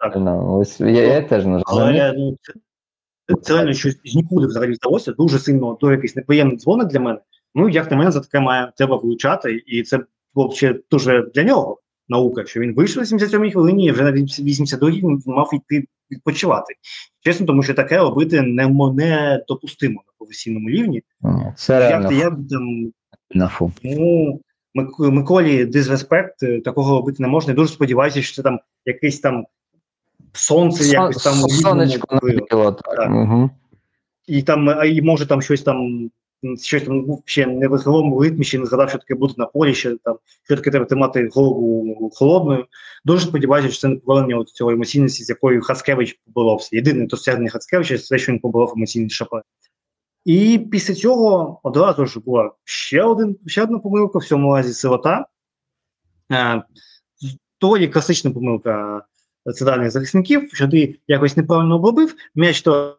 Так. Ну, ось я, я теж розумію. Але ну, це, це реально щось з нікуди взагалі здалося. Дуже сильно до якийсь неприємний дзвоник для мене. Ну, як на мене, за таке має треба вилучати, і це було б ще дуже для нього наука, що він вийшов на 77-й хвилині, і вже на 82-й він мав йти відпочивати. Чесно, тому що таке робити не, мо- недопустимо на професійному рівні. Ні, Це Як, реально я б там на фу. Ну, Мик- Миколі дизреспект, е, такого робити не можна. Я дуже сподіваюся, що це там якесь там сонце, якось там Сонечко так. Угу. І там, а і може там щось там, щось там ну, ще не в ігровому ритмі, ще не згадав, що таке буде на полі, ще там, що таке треба тримати голову холодною. Дуже сподіваюся, що це не повернення от цього емоційності, з якою Хацкевич поборовся. Єдине досягнення Хацкевича це те, що він поборов емоційний шапе. І після цього одразу ж була ще один ще одна помилка в цьому разі силота. Е, доволі класична помилка центральних захисників, що ти якось неправильно обробив, м'яч трохи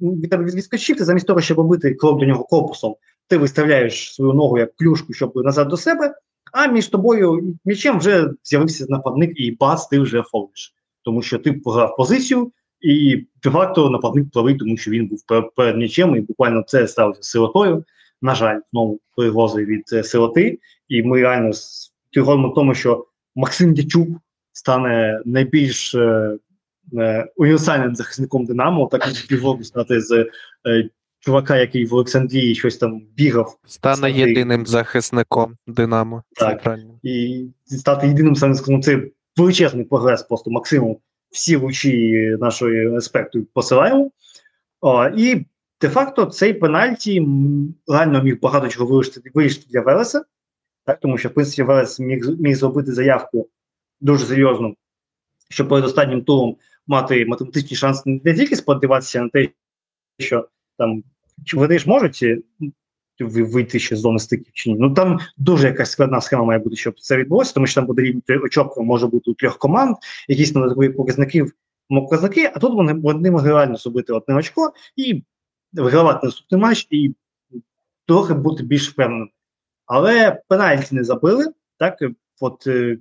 від тебе відскочив, ти замість того, щоб робити крок до нього корпусом, ти виставляєш свою ногу як клюшку, щоб назад до себе, а між тобою м'ячем вже з'явився нападник, і бац, ти вже фолиш. Тому що ти пограв позицію, і де-факто нападник плавий, тому що він був перед м'ячем, і буквально це сталося з силотою. На жаль, знову перегрози від е, силоти. І ми реально говоримо в тому, що Максим Дячук стане найбільш е, універсальним захисником Динамо, так і півроку стати з е, чувака, який в Олександрії щось там бігав, Стане єдиним захисником Динамо. Так. І стати єдиним захисником. Це величезний прогрес. Просто Максиму всі лучі нашої респекту посилаємо. О, і де-факто цей пенальті реально міг багато чого вирішити, вирішити для Велеса, так, тому що в принципі Велес міг, міг зробити заявку дуже серйозну, щоб перед останнім туром мати математичні шанси не тільки сподіватися на те, що там вони ж можуть е, вийти ще з зони стиків чи ні. Ну там дуже якась складна схема має бути, щоб це відбулося, тому що там буде рівень очок, може бути у трьох команд, якісь додаткові показників, показники, а тут вони, вони могли реально зробити одне очко і вигравати наступний матч і трохи бути більш впевненим. Але пенальті не забили. Так, от е,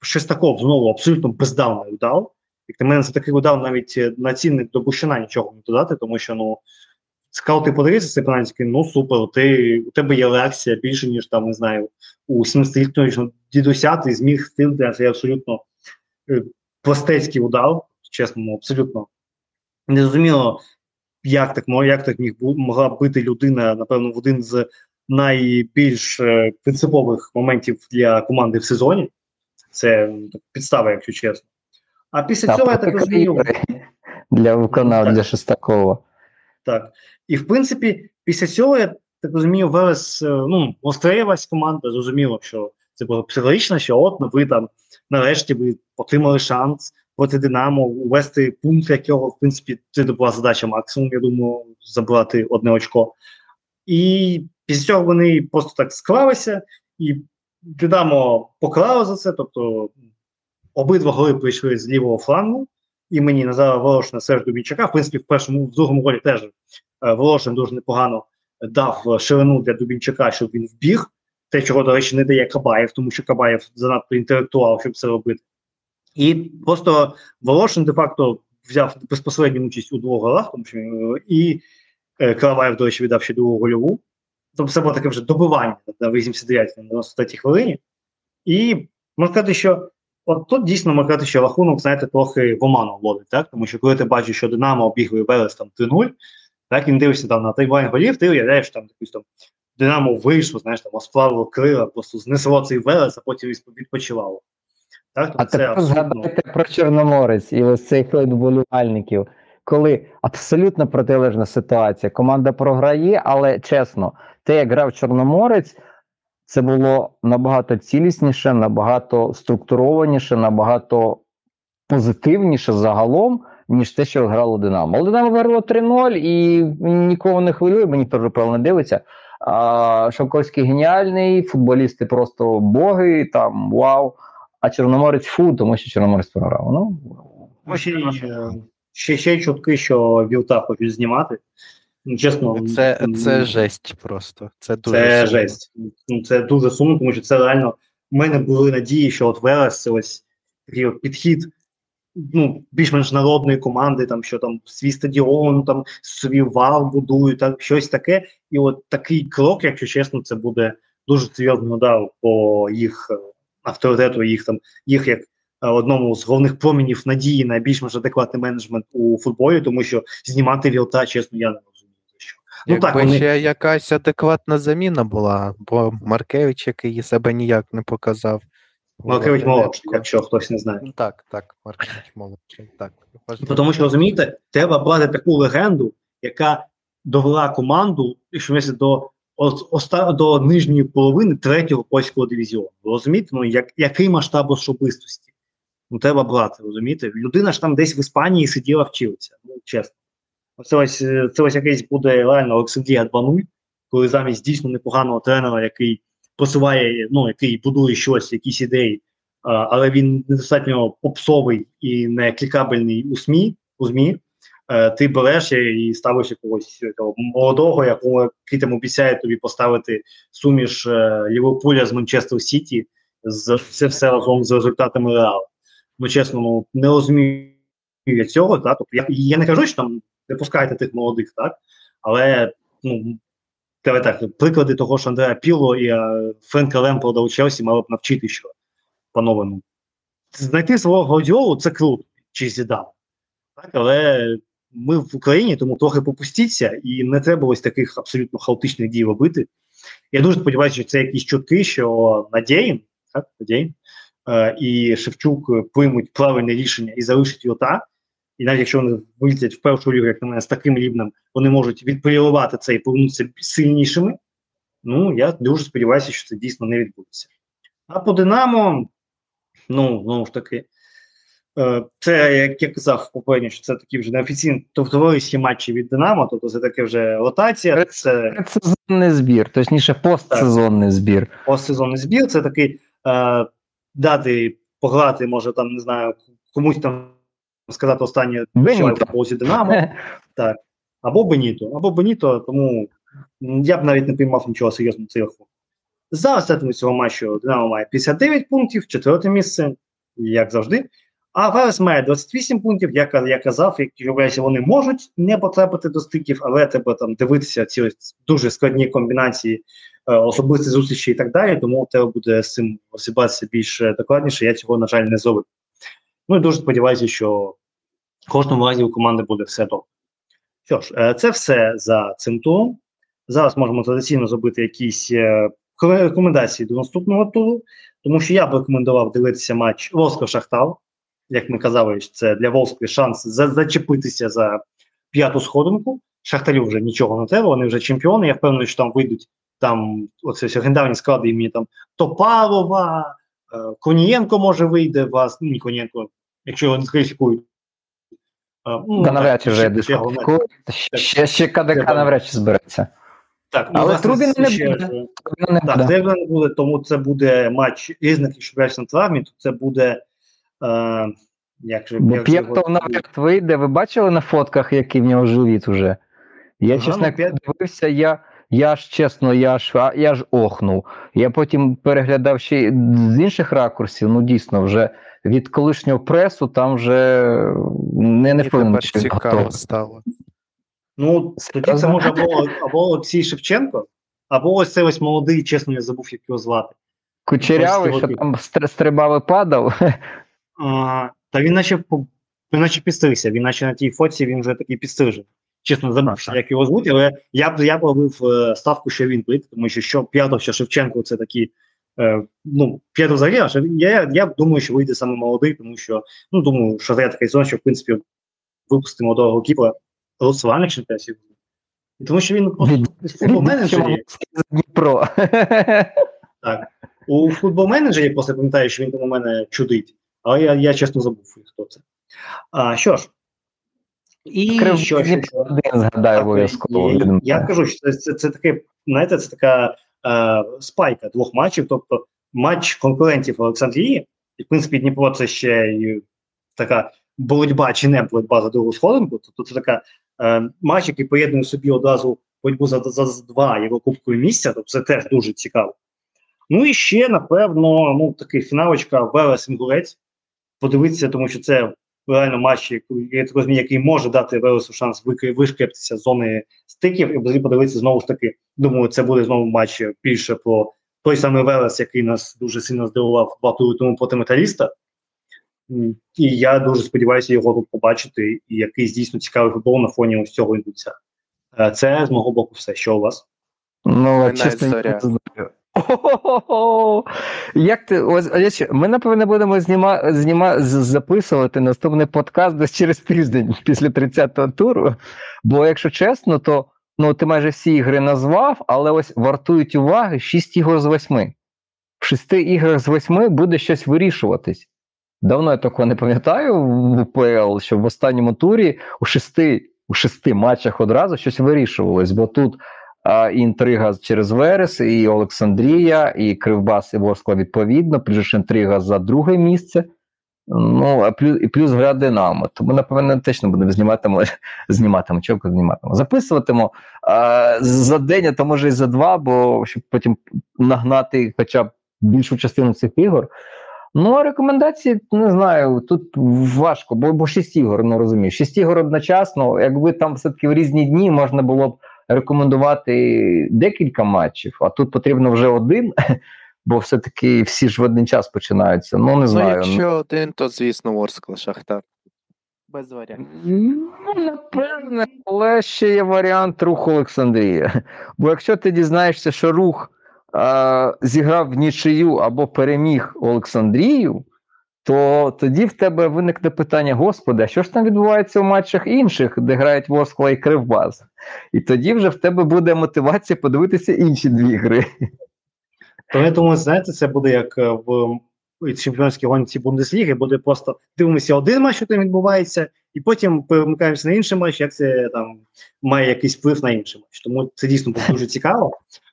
Шестаков знову абсолютно бездавний удар. Як на мене, це такий удар навіть е, на цінник до Бущина нічого не додати, тому що ну скаути цей пенальті, ну супер, ти, у тебе є реакція більше, ніж там, не знаю, у 70-літнього дідуся ти зміг стилити, це абсолютно е, пластецький удар, чесно, ну, абсолютно незрозуміло, як так як так міг могла бити людина, напевно, в один з найбільш е, принципових моментів для команди в сезоні. Це підстава, якщо чесно. А після цього я так розумію. для виконав так. для Шестакова. Так. І в принципі, після цього я так розумію, Велес е, ну, настроїлась команда, зрозуміло, що це було психологічно, що от ну, ви там нарешті ви отримали шанс проти Динамо увести пункт, якого, в принципі, це була задача максимум, я думаю, забрати одне очко. І після цього вони просто так склалися, і Динамо покарало за це. Тобто обидва голи прийшли з лівого флангу. І мені Назара Волошина Серж Дубінчака. В принципі, в першому, в другому голі теж е, Волошин дуже непогано дав ширину для Дубінчака, щоб він вбіг. Те, чого, до речі, не дає Кабаєв, тому що Кабаєв занадто інтелектуал, щоб це робити. І просто Волошин де-факто взяв безпосередню участь у двох голах, тому що е, і е, Караваєв, до речі, віддав ще другу гольову. Тобто це було таке вже добивання на 89 на 93 хвилині. І можна сказати, що от тут дійсно можна сказати, що рахунок, знаєте, трохи в оману вводить, так? Тому що коли ти бачиш, що Динамо обігли Велес там 3-0, так, і не дивишся там на тайбайн голів, ти уявляєш там якусь там Динамо вийшло, знаєш, там осплавило крила, просто знесло цей Велес, а потім відпочивало. Так? А Тобто це тепер згадайте про Чорноморець і ось цей хлеб вболівальників, коли абсолютно протилежна ситуація. Команда програє, але чесно, те, як грав Чорноморець, це було набагато цілісніше, набагато структурованіше, набагато позитивніше загалом, ніж те, що грало Динамо. Але Динамо виграло 3-0 і нікого не хвилює, мені ніхто не дивиться. А, Шовковський геніальний, футболісти просто боги, там вау. А Чорноморець фу, тому що Чорноморець програв. Ну, Ну, ще, е, ще, ще чутки, що Вілта хочуть знімати. Ну, чесно, Це, це жесть просто. Це дуже Це сумно. жесть. Ну, це дуже сумно, тому що це реально. У мене були надії, що от Велес це ось такий от підхід ну, більш-менш народної команди, там що там свій стадіон, там собі вал будують, так, щось таке. І от такий крок, якщо чесно, це буде дуже серйозним ударом по їх е, авторитету, їх там, їх як е, одному з головних промінів надії на більш-менш адекватний менеджмент у футболі, тому що знімати вілта, чесно, я не. Ну, Якби так, вони- ще якась адекватна заміна була, бо Маркевич, який себе ніяк не показав. Маркевич молодший, якщо хтось не знає. Ну, Так, так, Маркевич молодший. Так, важливо. Тому що розумієте, треба брати таку легенду, яка довела команду, якщо до оста, до нижньої половини третього польського дивізіону. Ви розумієте, ну як, який масштаб особистості? Ну, треба брати, розумієте? Людина ж там десь в Іспанії сиділа, вчилася. Ну, чесно. Це ось, е, це ось якийсь буде реально Олександрія 2.0, коли замість дійсно непоганого тренера, який просуває, ну, який будує щось, якісь ідеї, але він недостатньо попсовий і не клікабельний у СМІ, у ЗМІ, е, ти береш і ставиш якогось такого молодого, якому який обіцяє тобі поставити суміш е, Ліверпуля з Манчестер Сіті, з це все разом з результатами Реалу. Ну, чесно, ну не розумію цього, так? Тобто я, я не кажу, що там не пускайте тих молодих, так? Але ну, давай так, приклади того, що Андреа Піло і е, Френка Лемпорда у Челсі мали б навчити, що панове, знайти свого Гвардіолу це круто, чи Зідан. Так, але ми в Україні, тому трохи попустіться, і не треба ось таких абсолютно хаотичних дій робити. Я дуже сподіваюся, що це якісь чутки, що Надєїн, так, Надєїн е, і Шевчук приймуть правильне рішення і залишать його так. І навіть якщо вони вилетять в першу лігу, як на мене, з таким рівнем, вони можуть відполірувати це і повернутися сильнішими. Ну, я дуже сподіваюся, що це дійсно не відбудеться. А по Динамо, ну, знову ж таки, е, це, як я казав попередньо, що це такі вже неофіційні товариські матчі від Динамо, тобто це таке вже ротація, це предсезонний збір, точніше, постсезонний збір. постсезонний збір, це такий е, дати пограти, може там, не знаю, комусь там сказати останнє в полозі Динамо, так, або Беніто, або Беніто, тому я б навіть не приймав нічого серйозного рахунок. За остатнім цього матчу Динамо має 59 пунктів, четверте місце, як завжди. А Верес має 28 пунктів. Я, ка- я казав, як вважається, вони можуть не потрапити до стиків, але треба там дивитися ці дуже складні комбінації, е, особисті зустрічі і так далі. Тому треба буде з цим розібратися більш е, докладніше. Я цього, на жаль, не зробив. Ну і дуже сподіваюся, що в кожному разі у команди буде все добре. Що ж, е, це все за цим туром. Зараз можемо традиційно зробити якісь е, рекомендації до наступного туру, тому що я б рекомендував дивитися матч Волсько Шахтар. Як ми казали, це для Волської шанс за- зачепитися за п'яту сходинку. Шахтарю вже нічого не треба, вони вже чемпіони. Я впевнений, що там вийдуть там оце легендарні склади імені там Топалова, е, Конієнко може вийде вас. Ні, Конієнко, якщо його не скваліфікують. Е, ну, Та навряд чи вже ще- дискваліфікують. Ще, ще КДК навряд чи збереться. Так, ну, Але власне, Трубіна не ще буде. Трубіна не Так, буде. Не буде, тому це буде матч різних, що грають на травмі, то це буде. Е, як же, як же його- навряд вийде. Ви бачили на фотках, який в нього живіт уже? Я, Ага, чесно, ну, як дивився, я, я ж чесно, я ж, я ж охнув. Я потім переглядав ще з інших ракурсів. Ну, дійсно, вже від колишнього пресу там вже не, не тепер що він цікаво готовий. стало. Ну, тоді це може або, або Олексій Шевченко, або ось цей ось молодий, чесно, я забув, як його звати. Кучерявий, що там стр- стрибав і падав. А, та він наче, він наче підстригся, він наче на тій фоці він вже такий підстрижений. Чесно, забув, Так, як його звуть, але я б я б робив е, ставку, що він прийде, тому що що П'ятов, що Шевченко це такі. Е, ну, П'ятов взагалі, а я, я думаю, що вийде саме молодий, тому що ну, думаю, що я такий сон, що в принципі випустимо молодого кіпера голосувальних чемпіонів. І Тому що він в футбол-менеджері, Дніпро. так, у футбол-менеджері просто пам'ятаю, що він там у мене чудить, але я, я чесно забув, хто це. А, що ж, і Крив що, що, один згадаю обов'язково. я, я кажу, що це, це, це таке, знаєте, це така е, спайка двох матчів. Тобто матч конкурентів Олександрії, і в принципі Дніпро це ще й така боротьба чи не боротьба за другу сходинку. Тобто це така е, матч, який поєднує собі одразу боротьбу за, за, за два Єврокубкові місця, тобто це теж дуже цікаво. Ну і ще, напевно, ну такий фіналочка Велес Інгурець. Подивитися, тому що це реально матч, який, я так розумію, який може дати Велесу шанс вишкрептися з зони стиків і взагалі подивитися знову ж таки. Думаю, це буде знову матч більше про той самий Велес, який нас дуже сильно здивував два тури тому проти металіста. І я дуже сподіваюся його тут побачити, і якийсь дійсно цікавий футбол на фоні ось цього відбуться. Е, Це з мого боку все. Що у вас? Ну, чесно, зоря. Як ти ось ми напевно будемо зніма, зніма, записувати наступний подкаст десь через тиждень після 30-го туру. Бо, якщо чесно, то ну ти майже всі ігри назвав, але ось вартують уваги 6 ігор з 8. В 6 іграх з 8 буде щось вирішуватись. Давно я такого не пам'ятаю в УПЛ, що в останньому турі у шести, у шести матчах одразу щось вирішувалось, бо тут інтрига через Верес, і Олександрія, і Кривбас, і Ворскла відповідно, плюс інтрига за друге місце. Ну, а плюс, і плюс гра Динамо. Тому, напевно, точно будемо зніматимо, зніматимо, чого зніматимо. Записуватимо а, за день, а то може і за два, бо щоб потім нагнати хоча б більшу частину цих ігор. Ну, а рекомендації не знаю. Тут важко, бо, бо 6 ігор, ну розумію. 6 ігор одночасно. Якби там все-таки в різні дні можна було б рекомендувати декілька матчів, а тут потрібно вже один, бо все-таки всі ж в один час починаються. Ну, не Ну, знаю. якщо один, то звісно Ворскла Шахтар. Без варіантів. Ну, напевне, але ще є варіант рух Олександрія. Бо якщо ти дізнаєшся, що рух а, зіграв в нічию або переміг Олександрію, то тоді в тебе виникне питання: Господи, а що ж там відбувається у матчах інших, де грають Воскла і Кривбас? І тоді вже в тебе буде мотивація подивитися інші дві гри. То я думаю, знаєте, це буде як е, в чемпіонській гонці Бундесліги, буде просто дивимося один матч, що там відбувається, і потім перемикаємося на інший матч, як це там має якийсь вплив на інший матч. Тому це дійсно буде дуже цікаво.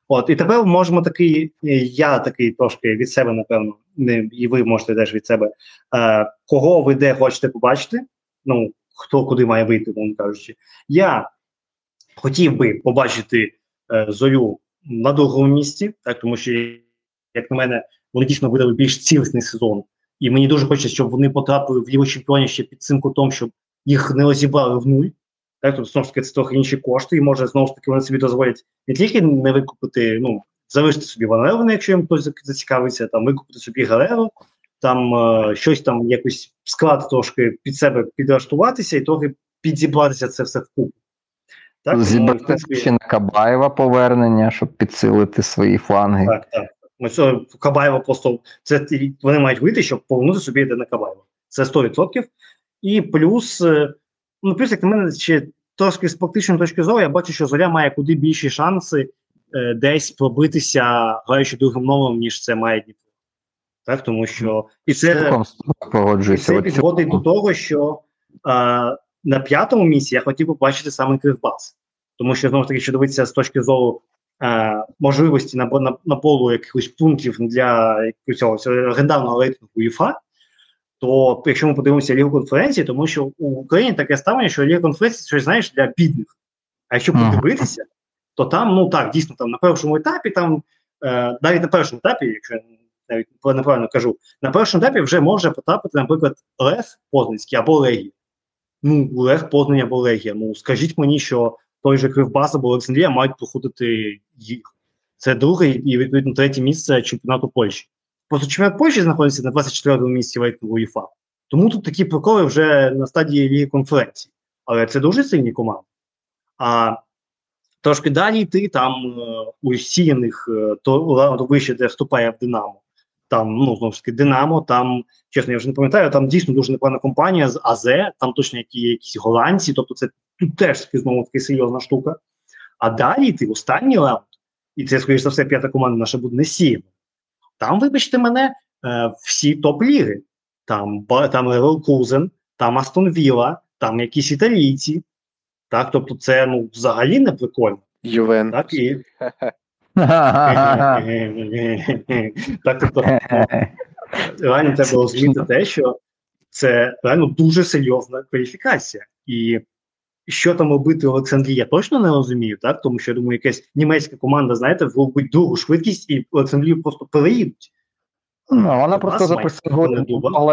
От, і тепер можемо такий, я такий трошки від себе, напевно, не, і ви можете теж від себе, е, кого ви де хочете побачити, ну, хто куди має вийти, мовно кажучи. Я хотів би побачити е, зорю на другому місці, так, тому що, як на мене, вони дійсно видали більш цілісний сезон. І мені дуже хочеться, щоб вони потрапили в Лігу чемпіонів ще під цим кутом, щоб їх не розібрали в нуль. Так, тобто, знову ж таки, це трохи інші кошти, і може знову ж таки вони собі дозволять не тільки не викупити, ну, залишити собі Ван якщо їм хтось зацікавиться, там викупити собі Галеру, там е, щось там якось склад трошки під себе підлаштуватися і трохи підзібратися це все вкупу. Так, Зібрати ще на Кабаєва повернення, щоб підсилити свої фланги. Так, так. Ми цього Кабаєва просто це вони мають вийти, щоб повернути собі йде на Кабаєва. Це 100%. І плюс, е, ну плюс, як на мене, ще трошки з практичної точки зору, я бачу, що зоря має куди більші шанси е, десь пробитися, граючи другим номером, ніж це має Дніпро. Так, тому що і це, і це підводить до того, що е, на п'ятому місці я хотів побачити саме Кривбас. Тому що знову ж таки, що дивитися з точки зору е, можливості набору якихось пунктів для якогось легендарного рейтингу УЄФА, то якщо ми подивимося Лігу конференції, тому що у Україні таке ставлення, що Ліга конференції щось знаєш для бідних. А якщо подивитися, то там, ну так, дійсно, там на першому етапі, там е, навіть на першому етапі, якщо я навіть неправильно кажу, на першому етапі вже може потрапити, наприклад, Лев Познанський або Легія. Ну, Лев Познань або Легія. Ну, скажіть мені, що той же Кривбас або Олександрія мають проходити їх. Це друге і відповідно третє місце чемпіонату Польщі. Просто чемпіонат Польщі знаходиться на 24-му місці рейтингу УЄФА. Тому тут такі проколи вже на стадії Ліги конференції. Але це дуже сильні команди. А трошки далі йти, там е, у сіяних, е, то вище, де вступає в Динамо. Там, ну, знову ж таки, Динамо, там, чесно, я вже не пам'ятаю, там дійсно дуже непогана компанія з АЗ, там точно якісь голландці, тобто це тут теж таки знову таки серйозна штука. А далі йде останній раунд, і це, скоріш за все, п'ята команда наша буде не сіяна. Там, вибачте мене, е, всі топ-ліги. Там там Леверкузен, там Астон Вілла, там якісь італійці. Так, тобто, це ну, взагалі не прикольно. Юве. Так, і... так, тобто, реально треба розуміти те, що це реально дуже серйозна кваліфікація. І що там робити Олександрі, я точно не розумію, так? Тому що я думаю, якась німецька команда, знаєте, вробить другу швидкість і Олександрію просто переїдуть. Ну, вона просто записує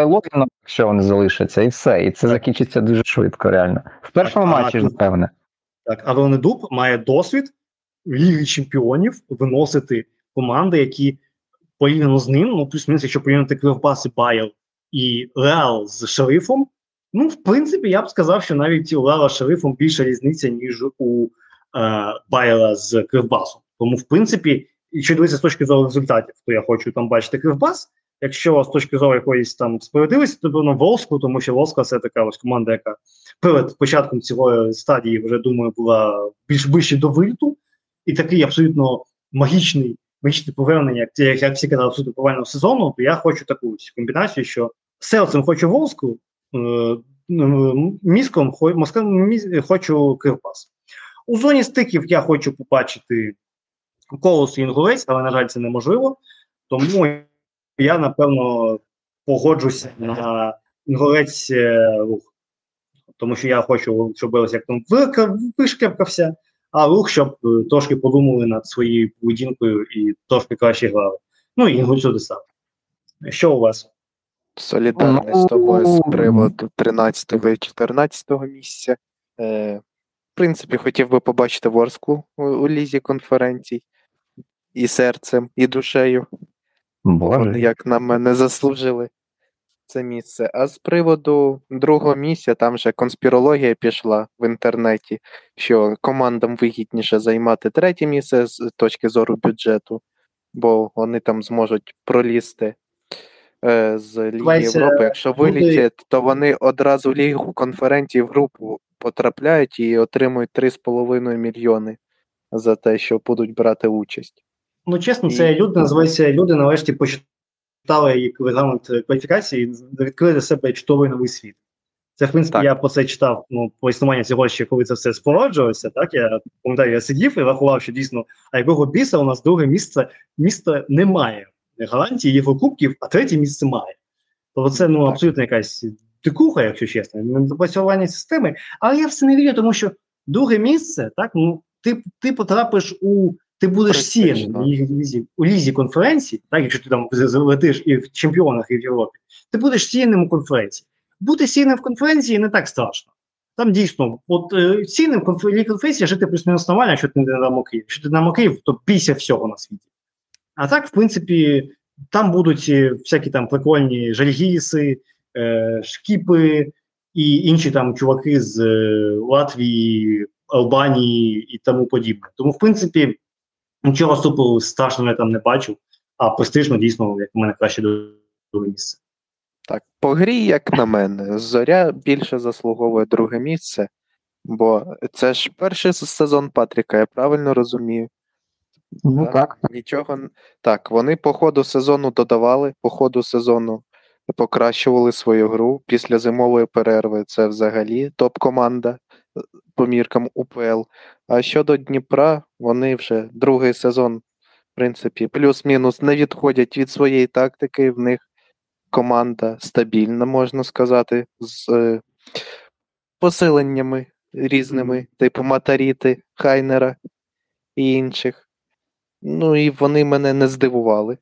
Логіна, якщо вони залишаться, і все. І це закінчиться дуже швидко, реально. В першому так, матчі, напевне. Так, а Дуб має досвід Ліги чемпіонів виносити команди, які порівняно з ним, ну плюс-мінус, якщо порівняти Кривбас і Байер і Реал з шерифом, Ну, в принципі, я б сказав, що навіть у Лава Шерифом більша різниця, ніж у е, Байера з Кривбасом. Тому, в принципі, якщо дивитися з точки зору результатів, то я хочу там бачити Кривбас. Якщо з точки зору якоїсь там справедливості, то певно Волску, тому що Волска це така ось команда, яка перед початком цього стадії вже думаю була більш ближче до виліту, і такий абсолютно магічний магічне повернення, як як всі казали, абсолютно повального сезону, то я хочу таку комбінацію, що серцем хочу Волску, Е, мізком хочу Кривбас. У зоні стиків я хочу побачити колос і інгулець, але, на жаль, це неможливо. Тому я, напевно, погоджуся на інгулець е, рух. Тому що я хочу, щоб ось як там вишкепкався, а рух, щоб е, трошки подумали над своєю поведінкою і трошки краще грали. Ну і інгульцю десант. Що у вас? Солідарний з тобою з приводу 13 і 14 місця. Е, В принципі, хотів би побачити Ворску у, у лізі конференцій і серцем, і душею. Боже. Вони, як на мене, заслужили це місце. А з приводу другого місця, там вже конспірологія пішла в інтернеті, що командам вигідніше займати третє місце з точки зору бюджету, бо вони там зможуть пролізти Е, з Ліги Європи. Якщо вилітять, то вони одразу в Лігу конференції в групу потрапляють і отримують 3,5 мільйони за те, що будуть брати участь. Ну, чесно, і... це люди називаються люди, нарешті почитали як регламент кваліфікації відкрили для себе чудовий новий світ. Це, в принципі, так. я про це читав ну, по існуванню цього ще, коли це все спороджувалося. Так я пам'ятаю, я сидів і рахував, що дійсно, а якого біса у нас друге місце міста немає. Голландії, Єврокубків, а третє місце має. Тобто це ну, абсолютно якась тикуха, якщо чесно, недопрацювання системи. Але я все не вірю, тому що друге місце, так, ну, ти ти потрапиш у. Ти будеш сіян у лізі, у лізі конференції, так, якщо ти там залетиш і в чемпіонах, і в Європі, ти будеш сіяним у конференції. Бути сіяним в конференції не так страшно. Там дійсно, от е, сіяним в конференції жити плюс-мінус нормально, якщо ти не на Київ. Якщо ти на Київ, то після всього на світі. А так, в принципі, там будуть всякі там прикольні жальгіси, е, шкіпи і інші там чуваки з е, Латвії, Албанії і тому подібне. Тому, в принципі, нічого супер страшного я там не бачу, а престижно дійсно, як у мене краще друге місце. Так, по грі, як на мене, зоря більше заслуговує друге місце, бо це ж перший сезон Патріка, я правильно розумію. Ну так. Нічого так, вони по ходу сезону додавали, по ходу сезону покращували свою гру. Після зимової перерви це взагалі топ-команда по міркам УПЛ. А щодо Дніпра, вони вже другий сезон, в принципі, плюс-мінус не відходять від своєї тактики. В них команда стабільна, можна сказати, з е, посиленнями різними, типу Матаріти, Хайнера і інших. Ну і вони мене не здивували.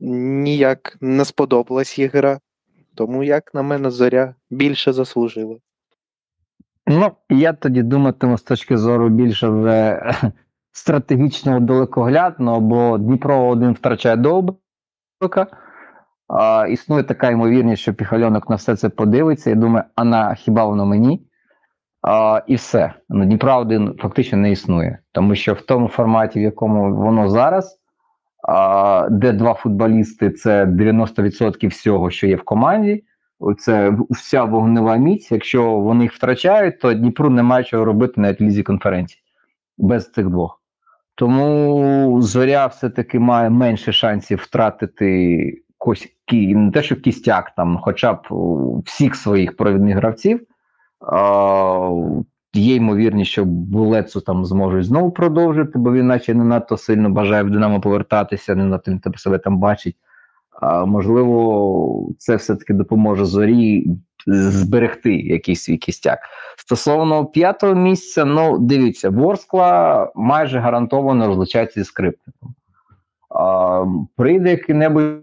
Ніяк не сподобалась їх гра. Тому, як на мене, зоря більше заслужила. Ну, я тоді думатиму з точки зору більше вже стратегічного далекоглядного, бо Дніпро один втрачає довбика. Існує така ймовірність, що Піхальонок на все це подивиться і думає, а на хіба воно мені? А, і все. Ну, Дніпра один фактично не існує. Тому що в тому форматі, в якому воно зараз, а, де два футболісти це 90% всього, що є в команді. Це вся вогнева міць. Якщо вони їх втрачають, то Дніпру немає чого робити навіть в лізі конференції без цих двох. Тому зоря все-таки має менше шансів втратити кось, кі, не те, що кістяк, там, хоча б всіх своїх провідних гравців. А, є ймовірність, що Булецу там зможуть знову продовжити, бо він наче не надто сильно бажає в Динамо повертатися, не надто він себе там бачить. Можливо, це все-таки допоможе зорі зберегти якийсь свій кістяк. Стосовно п'ятого місця, ну дивіться, Ворскла майже гарантовано розлучається зі скриптиком. А, прийде який-небудь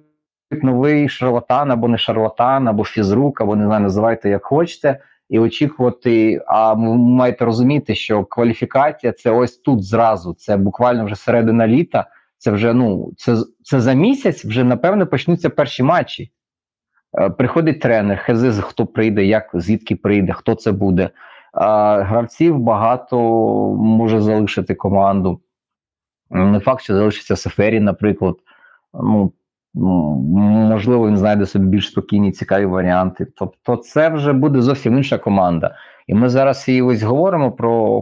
новий шарлатан, або не шарлатан, або фізрук, або не знаю, називайте як хочете, і очікувати. А ви маєте розуміти, що кваліфікація це ось тут зразу, це буквально вже середина літа. Це вже ну це, це за місяць вже напевно почнуться перші матчі. Е, Приходить тренер, хези, хто прийде, як звідки прийде, хто це буде. А, гравців багато може залишити команду. Не факт, що залишиться Сефері, наприклад. Ну, можливо, він знайде собі більш спокійні, цікаві варіанти. Тобто, це вже буде зовсім інша команда. І ми зараз і ось говоримо про,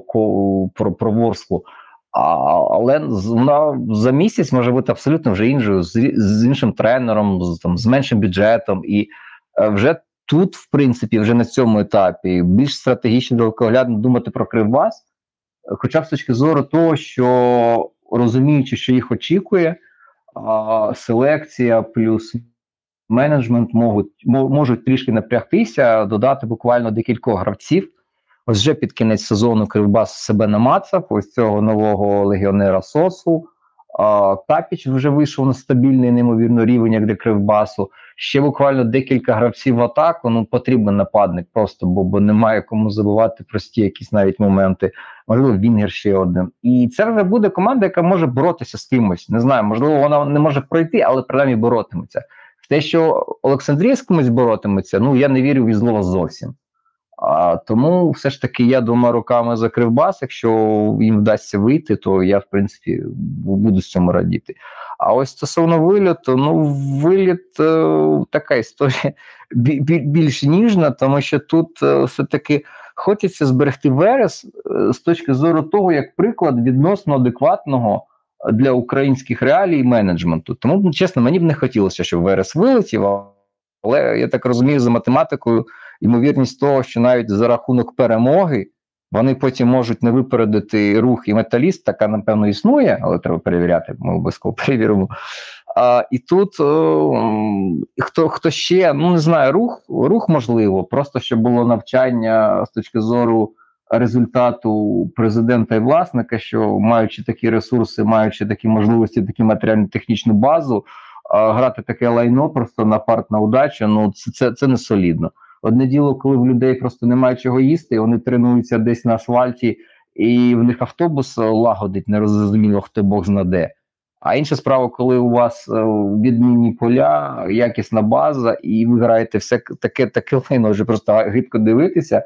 про, про Ворсклу. Але вона за місяць може бути абсолютно вже іншою, з, іншим тренером, з, там, з меншим бюджетом. І е, вже тут, в принципі, вже на цьому етапі більш стратегічно далекоглядно думати про Кривбас, е, хоча б з точки зору того, що розуміючи, що їх очікує, а, селекція плюс менеджмент можуть, можуть трішки напрягтися, додати буквально декількох гравців. Ось вже під кінець сезону Кривбас себе намацав, ось цього нового легіонера Сосу. А, Капіч вже вийшов на стабільний, неймовірно рівень як для Кривбасу. Ще буквально декілька гравців в атаку. Ну потрібен нападник просто, бо, бо немає кому забувати прості якісь навіть моменти. Можливо, Вінгер ще один. І це вже буде команда, яка може боротися з кимось. Не знаю, можливо, вона не може пройти, але принаймні боротиметься. В те, що Олександрія з кимось боротиметься, ну я не вірю в злого зовсім. А, тому все ж таки я двома руками за Кривбас. Якщо їм вдасться вийти, то я в принципі буду з цьому радіти. А ось стосовно виліту, ну виліт е, така історія бі- бі- більш ніжна, тому що тут е, все-таки хочеться зберегти Верес е, з точки зору того, як приклад відносно адекватного для українських реалій менеджменту. Тому, ну, чесно, мені б не хотілося, щоб Верес вилетів, але я так розумію, за математикою ймовірність того, що навіть за рахунок перемоги вони потім можуть не випередити рух і металіст, така, напевно, існує, але треба перевіряти, ми обов'язково перевіримо. А, і тут о, хто хто ще, ну не знаю, рух, рух можливо, просто щоб було навчання з точки зору результату президента і власника, що маючи такі ресурси, маючи такі можливості, таку матеріально-технічну базу, грати таке лайно просто на парт на удачу, ну це, це, це не солідно. Одне діло, коли в людей просто немає чого їсти, вони тренуються десь на асфальті, і в них автобус е, лагодить, не розуміло, хто Бог знаде. А інша справа, коли у вас е, відмінні поля, якісна база, і ви граєте все таке, таке лайно, вже просто гидко дивитися. е,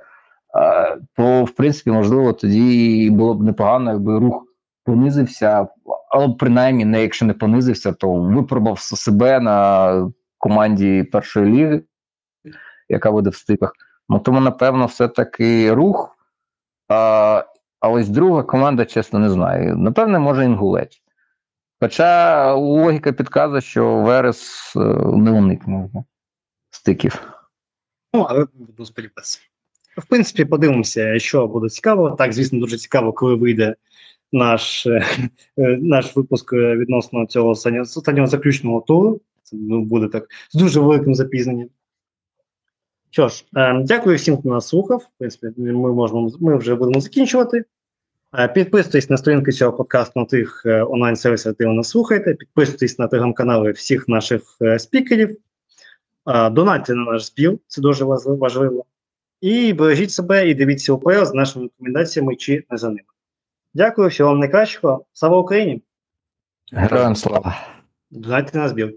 то в принципі, можливо, тоді було б непогано, якби рух понизився, але принаймні, не якщо не понизився, то випробував себе на команді першої ліги, яка буде в стиках. Ну тому, напевно, все-таки рух. А, а ось друга команда, чесно, не знаю. Напевне, може інгулець. Хоча логіка підказує, що Верес е, не уникне стиків. Ну, але буду сподіватися. В принципі, подивимося, що буде цікаво. Так, звісно, дуже цікаво, коли вийде наш, е, е, наш випуск е, відносно цього останнього, заключного туру. Це ну, буде так з дуже великим запізненням. Що ж, дякую всім, хто нас слухав. В принципі, ми можемо ми вже будемо закінчувати. Підписуйтесь на сторінки цього подкасту на тих онлайн-сервісах, де ви нас слухаєте. Підписуйтесь на телеграм-канали всіх наших спікерів. Донатьте на наш збір, це дуже важливо. І бережіть себе і дивіться УПЛ з нашими рекомендаціями чи не за ними. Дякую, всього вам найкращого. Слава Україні! Героям слава! Донатьте на збір.